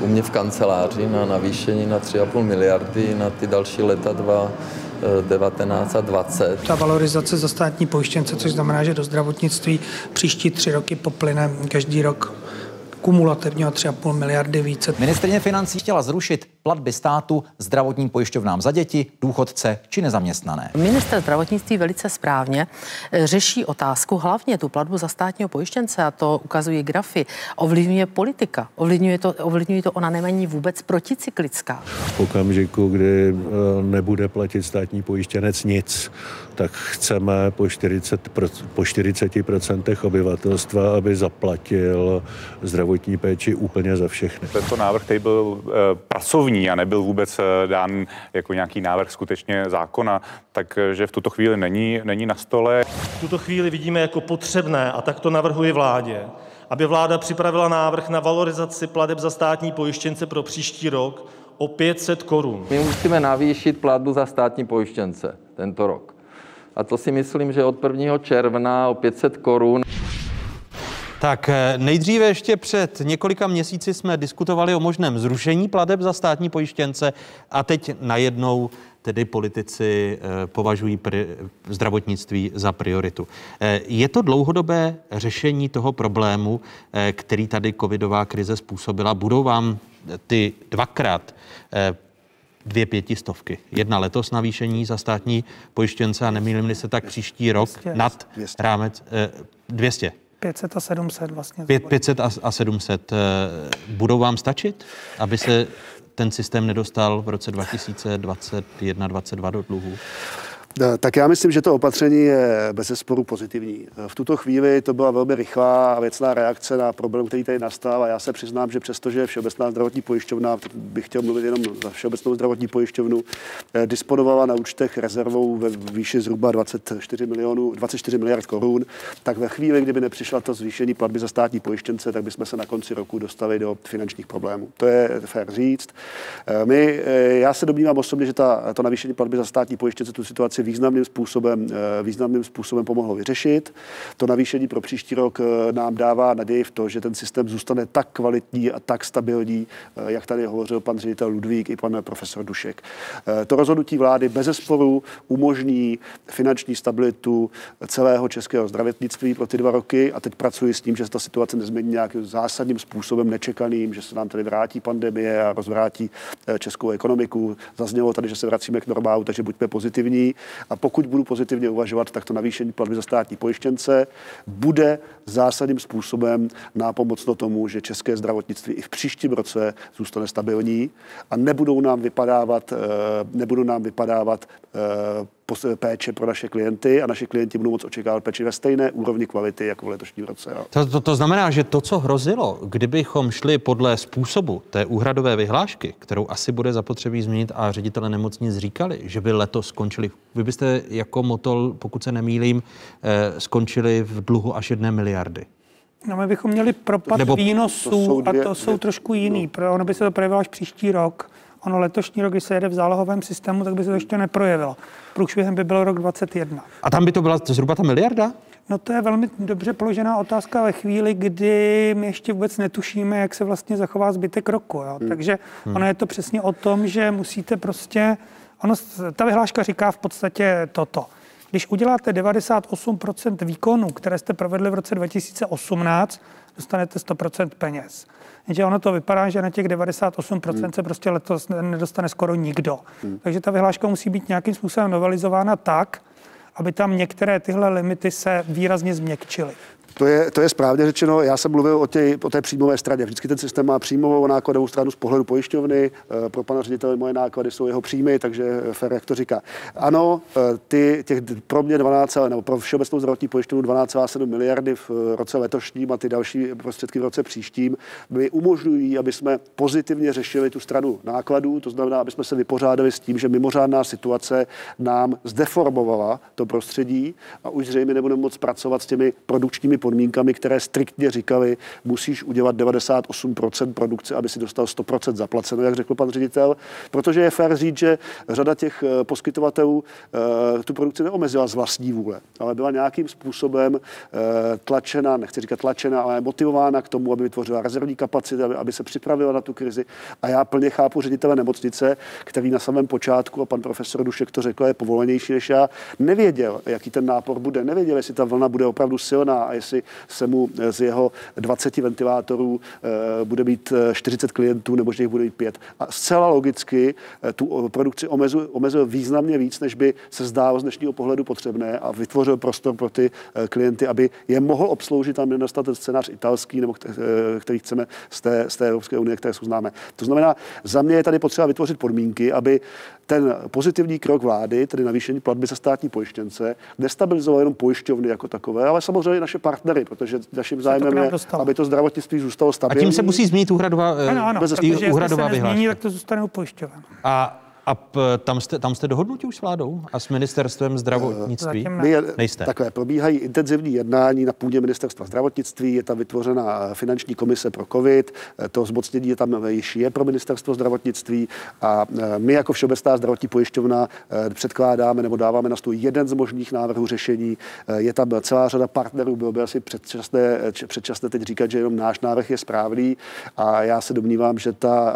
u mě v kanceláři na navýšení na 3,5 miliardy na ty další leta 2019 a 20. Ta valorizace za státní pojištěnce, což znamená, že do zdravotnictví příští tři roky poplyne každý rok kumulativně o 3,5 miliardy více. Ministrině financí chtěla zrušit platby státu zdravotním pojišťovnám za děti, důchodce či nezaměstnané. Minister zdravotnictví velice správně eh, řeší otázku, hlavně tu platbu za státního pojištěnce, a to ukazují grafy, ovlivňuje politika. Ovlivňuje to, ovlivňuje to ona není vůbec proticyklická. V okamžiku, kdy eh, nebude platit státní pojištěnec nic, tak chceme po 40, po 40% obyvatelstva, aby zaplatil zdravotní péči úplně za všechny. Tento návrh, který byl e, pracovní a nebyl vůbec e, dán jako nějaký návrh skutečně zákona, takže v tuto chvíli není, není na stole. V tuto chvíli vidíme jako potřebné, a tak to navrhuji vládě, aby vláda připravila návrh na valorizaci plateb za státní pojištěnce pro příští rok o 500 korun. My musíme navýšit platbu za státní pojištěnce tento rok. A to si myslím, že od 1. června o 500 korun. Tak eh, nejdříve ještě před několika měsíci jsme diskutovali o možném zrušení plateb za státní pojištěnce a teď najednou tedy politici eh, považují pri, zdravotnictví za prioritu. Eh, je to dlouhodobé řešení toho problému, který tady covidová krize způsobila? Budou vám ty dvakrát dvě pětistovky. Jedna letos navýšení za státní pojištěnce a nemýlím se tak příští rok 200, nad 200. rámec eh, 200. 500 a 700 vlastně. 5, 500 a, a 700 eh, budou vám stačit, aby se ten systém nedostal v roce 2021-2022 do dluhu? Eh, tak já myslím, že to opatření je bez zesporu pozitivní. Eh, v tuto chvíli to byla velmi rychlá a věcná reakce na problém, který tady nastal a já se přiznám, že přestože Všeobecná zdravotní pojišťovna, bych chtěl mluvit jenom za Všeobecnou zdravotní pojišťovnu, eh, disponovala na účtech rezervou ve výši zhruba 24, milionů, 24 miliard korun, tak ve chvíli, kdyby nepřišla to zvýšení platby za státní pojištěnce, tak bychom se na konci roku dostali do finančních problémů. To je fér říct. My, já se domnívám osobně, že ta, to navýšení platby za státní pojištěnce tu situaci významným způsobem, eh, významným způsobem pomohlo vyřešit. To navýšení pro příští rok eh, nám dává naději v to, že ten systém zůstane tak kvalitní a tak stabilní, eh, jak tady hovořil pan ředitel Ludvík i pan profesor Dušek. To rozhodnutí vlády bez sporu umožní finanční stabilitu celého českého zdravotnictví pro ty dva roky a teď pracuji s tím, že se ta situace nezmění nějakým zásadním způsobem nečekaným, že se nám tady vrátí pandemie a rozvrátí českou ekonomiku. Zaznělo tady, že se vracíme k normálu, takže buďme pozitivní. A pokud budu pozitivně uvažovat, tak to navýšení platby za státní pojištěnce bude zásadním způsobem nápomocno tomu, že české zdravotnictví i v příštím roce zůstane stabilní a nebudou nám vypadávat, eh, nebudou nám vypadávat eh, péče pro naše klienty a naše klienti budou moct očekávat péči ve stejné úrovni kvality jako v letošním roce. To, to, to znamená, že to, co hrozilo, kdybychom šli podle způsobu té úhradové vyhlášky, kterou asi bude zapotřebí změnit a ředitele nemocnic říkali, že by letos skončili. Vy byste jako Motol, pokud se nemýlím, eh, skončili v dluhu až jedné miliardy. No, my bychom měli propad Nebo výnosů to dvě, a to jsou trošku jiný. No. Pro, ono by se to projevilo až příští rok. Ono letošní rok, když se jede v zálohovém systému, tak by se to ještě neprojevilo. Průšvihem by byl rok 2021. A tam by to byla zhruba ta miliarda? No to je velmi dobře položená otázka ve chvíli, kdy my ještě vůbec netušíme, jak se vlastně zachová zbytek roku. Jo? Hmm. Takže hmm. ono je to přesně o tom, že musíte prostě, ono, ta vyhláška říká v podstatě toto. Když uděláte 98% výkonů, které jste provedli v roce 2018, dostanete 100% peněz. Jenže ono to vypadá, že na těch 98% hmm. se prostě letos nedostane skoro nikdo. Hmm. Takže ta vyhláška musí být nějakým způsobem novelizována tak, aby tam některé tyhle limity se výrazně změkčily. To je, to je správně řečeno. Já jsem mluvil o, tě, o té příjmové straně. Vždycky ten systém má příjmovou nákladovou stranu z pohledu pojišťovny. Eh, pro pana ředitele moje náklady jsou jeho příjmy, takže fér, jak to říká. Ano, eh, ty, těch pro mě 12, nebo pro všeobecnou zdravotní pojišťovnu 12,7 miliardy v roce letošním a ty další prostředky v roce příštím mi umožňují, aby jsme pozitivně řešili tu stranu nákladů, to znamená, aby jsme se vypořádali s tím, že mimořádná situace nám zdeformovala to prostředí a už zřejmě nebudeme moc pracovat s těmi produkčními podmínkami, které striktně říkali, musíš udělat 98% produkce, aby si dostal 100% zaplaceno, jak řekl pan ředitel, protože je fér říct, že řada těch eh, poskytovatelů eh, tu produkci neomezila z vlastní vůle, ale byla nějakým způsobem eh, tlačena, nechci říkat tlačena, ale motivována k tomu, aby vytvořila rezervní kapacity, aby, se připravila na tu krizi. A já plně chápu ředitele nemocnice, který na samém počátku, a pan profesor Dušek to řekl, je povolenější než já, nevěděl, jaký ten nápor bude, nevěděl, jestli ta vlna bude opravdu silná a jestli jestli se mu z jeho 20 ventilátorů eh, bude být 40 eh, klientů nebo že jich bude být pět. A zcela logicky eh, tu produkci omezil, významně víc, než by se zdálo z dnešního pohledu potřebné a vytvořil prostor pro ty klienty, aby je mohl obsloužit a nedostat ten scénář italský, nebo který chceme z té, z té Evropské unie, které jsou známé. To znamená, za mě je tady potřeba vytvořit podmínky, aby ten pozitivní krok vlády, tedy navýšení platby za státní pojištěnce, nestabilizoval jenom pojišťovny jako takové, ale samozřejmě naše partnery, protože naším zájmem je, aby to zdravotnictví zůstalo stabilní. A tím se musí změnit úhradová, ano, ano, protože úhradová se nezmění, tak to zůstane u pojišťoven. A a p, tam jste, tam jste dohodnutí už s vládou a s ministerstvem zdravotnictví? Uh, ne. Nejste. Takhle, probíhají intenzivní jednání na půdě ministerstva zdravotnictví, je tam vytvořena finanční komise pro COVID, to zmocnění je tam již je pro ministerstvo zdravotnictví a my jako Všeobecná zdravotní pojišťovna předkládáme nebo dáváme na stůl jeden z možných návrhů řešení. Je tam celá řada partnerů, bylo by asi předčasné, předčasné teď říkat, že jenom náš návrh je správný a já se domnívám, že ta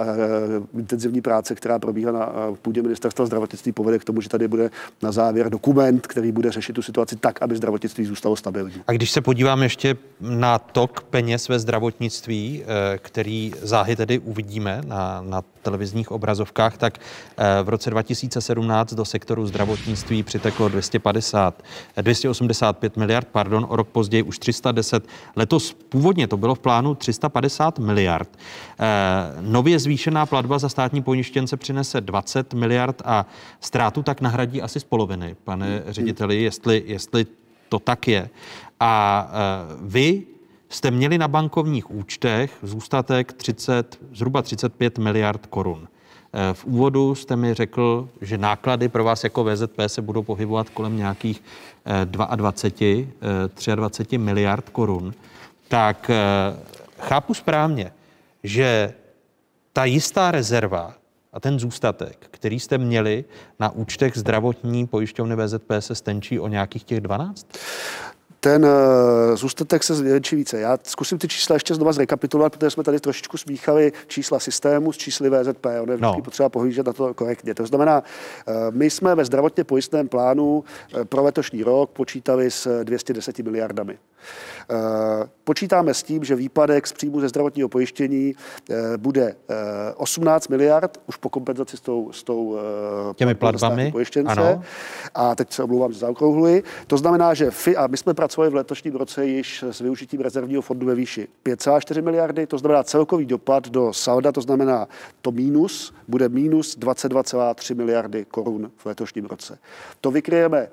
intenzivní práce, která probíhá na půdě ministerstva zdravotnictví povede k tomu, že tady bude na závěr dokument, který bude řešit tu situaci tak, aby zdravotnictví zůstalo stabilní. A když se podívám ještě na tok peněz ve zdravotnictví, eh, který záhy tedy uvidíme na, na televizních obrazovkách, tak eh, v roce 2017 do sektoru zdravotnictví přiteklo 250, 285 miliard, pardon, o rok později už 310. Letos původně to bylo v plánu 350 miliard. Eh, nově zvýšená platba za státní pojištěnce přinese 20 miliard a ztrátu tak nahradí asi z poloviny, pane řediteli, jestli, jestli to tak je. A eh, vy jste měli na bankovních účtech zůstatek 30, zhruba 35 miliard korun. Eh, v úvodu jste mi řekl, že náklady pro vás jako VZP se budou pohybovat kolem nějakých 22, 23 miliard korun. Tak chápu správně, že ta jistá rezerva a ten zůstatek, který jste měli na účtech zdravotní pojišťovny VZP, se stenčí o nějakých těch 12? ten uh, zůstatek se zvětší více. Já zkusím ty čísla ještě znova zrekapitulovat, protože jsme tady trošičku smíchali čísla systému s čísly VZP. Ono je no. potřeba pohlížet na to korektně. To znamená, uh, my jsme ve zdravotně pojistném plánu uh, pro letošní rok počítali s 210 miliardami. Počítáme s tím, že výpadek z příjmu ze zdravotního pojištění bude 18 miliard, už po kompenzaci s tou, s tou těmi platbami pojištěnce. Ano. A teď se omlouvám, že zaokrouhluji. To znamená, že FI, a my jsme pracovali v letošním roce již s využitím rezervního fondu ve výši 5,4 miliardy, to znamená celkový dopad do salda, to znamená to mínus, bude mínus 22,3 miliardy korun v letošním roce. To vykryjeme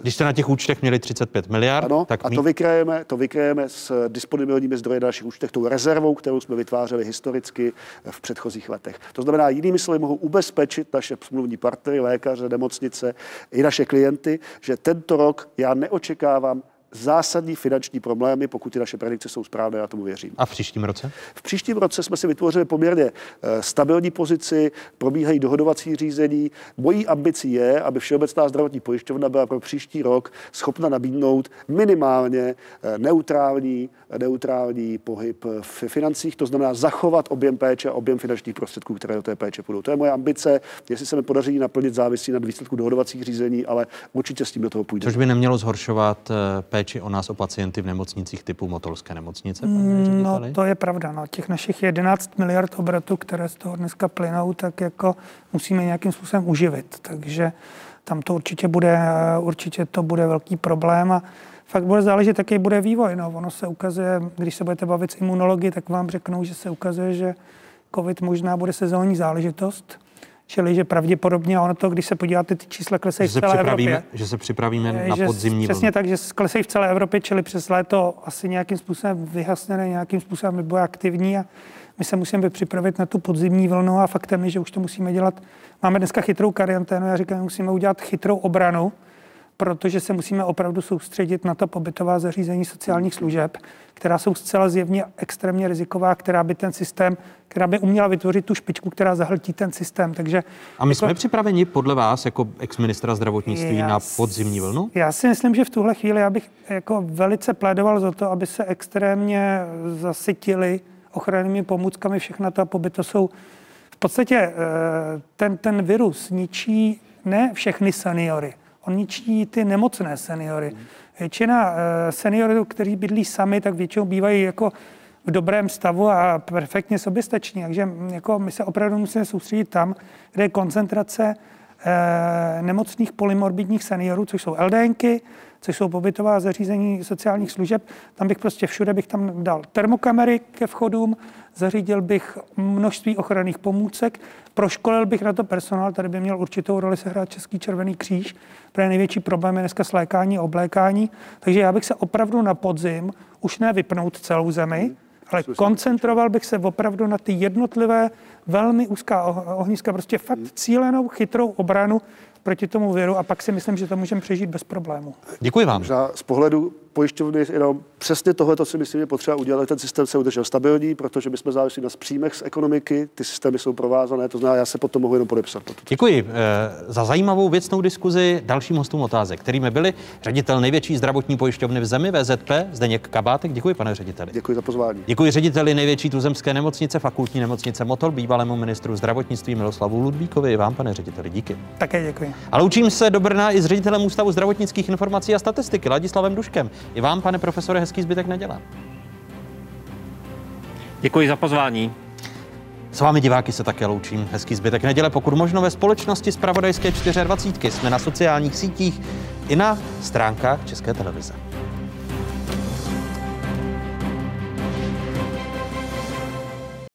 když jste na těch účtech měli 35 miliard, ano, tak a to vykrajeme, to vykrajeme s disponibilními zdroji na našich účtech, tou rezervou, kterou jsme vytvářeli historicky v předchozích letech. To znamená, jinými slovy, mohou ubezpečit naše smluvní partnery, lékaře, nemocnice i naše klienty, že tento rok já neočekávám zásadní finanční problémy, pokud ty naše predikce jsou správné, já tomu věřím. A v příštím roce? V příštím roce jsme si vytvořili poměrně eh, stabilní pozici, probíhají dohodovací řízení. Mojí ambicí je, aby Všeobecná zdravotní pojišťovna byla pro příští rok schopna nabídnout minimálně eh, neutrální, neutrální pohyb v financích, to znamená zachovat objem péče a objem finančních prostředků, které do té péče půjdou. To je moje ambice. Jestli se mi podaří naplnit závisí na výsledku dohodovacích řízení, ale určitě s tím do toho půjde. Což by nemělo zhoršovat péče péči o nás, o pacienty v nemocnicích typu Motolské nemocnice? Mm, no, to je pravda. No. Těch našich 11 miliard obratů, které z toho dneska plynou, tak jako musíme nějakým způsobem uživit. Takže tam to určitě bude, určitě to bude velký problém a fakt bude záležet, jaký bude vývoj. No, ono se ukazuje, když se budete bavit s imunology, tak vám řeknou, že se ukazuje, že COVID možná bude sezónní záležitost Čili, že pravděpodobně ono to, když se podíváte, ty čísla klesají v celé Evropě. Že se připravíme na že podzimní Přesně vlnu. tak, že klesají v celé Evropě, čili přes léto asi nějakým způsobem vyhasněné, nějakým způsobem nebo aktivní a my se musíme připravit na tu podzimní vlnu a faktem je, že už to musíme dělat. Máme dneska chytrou karanténu, já říkám, musíme udělat chytrou obranu, protože se musíme opravdu soustředit na to pobytová zařízení sociálních služeb, která jsou zcela zjevně extrémně riziková, která by ten systém, která by uměla vytvořit tu špičku, která zahltí ten systém. Takže a my jako, jsme připraveni podle vás jako ex-ministra zdravotnictví já, na podzimní vlnu? Já si myslím, že v tuhle chvíli já bych jako velice plédoval za to, aby se extrémně zasytili ochrannými pomůckami všechna ta pobyt. To jsou v podstatě eh, ten, ten virus ničí ne všechny seniory, on ničí ty nemocné seniory. Většina eh, seniorů, kteří bydlí sami, tak většinou bývají jako v dobrém stavu a perfektně soběstační. Takže mm, jako my se opravdu musíme soustředit tam, kde je koncentrace eh, nemocných polymorbidních seniorů, což jsou LDNky, což jsou pobytová zařízení sociálních služeb. Tam bych prostě všude bych tam dal termokamery ke vchodům, zařídil bych množství ochranných pomůcek, proškolil bych na to personál, tady by měl určitou roli sehrát Český červený kříž, protože největší problém je dneska slékání a oblékání. Takže já bych se opravdu na podzim už ne vypnout celou zemi, ale koncentroval bych se opravdu na ty jednotlivé velmi úzká ohniska, prostě fakt cílenou, chytrou obranu proti tomu viru a pak si myslím, že to můžeme přežít bez problému. Děkuji vám. Možná z pohledu pojišťovny jenom přesně tohle, to si myslím, je potřeba udělat, ten systém se udržel stabilní, protože my jsme závislí na příjmech z ekonomiky, ty systémy jsou provázané, to znamená, já se potom mohu jenom podepsat. Děkuji eh, za zajímavou věcnou diskuzi. Dalším hostům otázek, kterými byli ředitel největší zdravotní pojišťovny v zemi VZP, Zdeněk Kabátek. Děkuji, pane řediteli. Děkuji za pozvání. Děkuji řediteli největší tuzemské nemocnice, fakultní nemocnice Motol, bývalému ministru zdravotnictví Miloslavu Ludvíkovi. I vám, pane řediteli, díky. Také děkuji. A loučím se do Brna i s ředitelem Ústavu zdravotnických informací a statistiky Ladislavem Duškem. I vám, pane profesore, hezký zbytek nedělá. Děkuji za pozvání. S vámi diváky se také loučím. Hezký zbytek neděle, pokud možno ve společnosti z Pravodajské 24. Jsme na sociálních sítích i na stránkách České televize.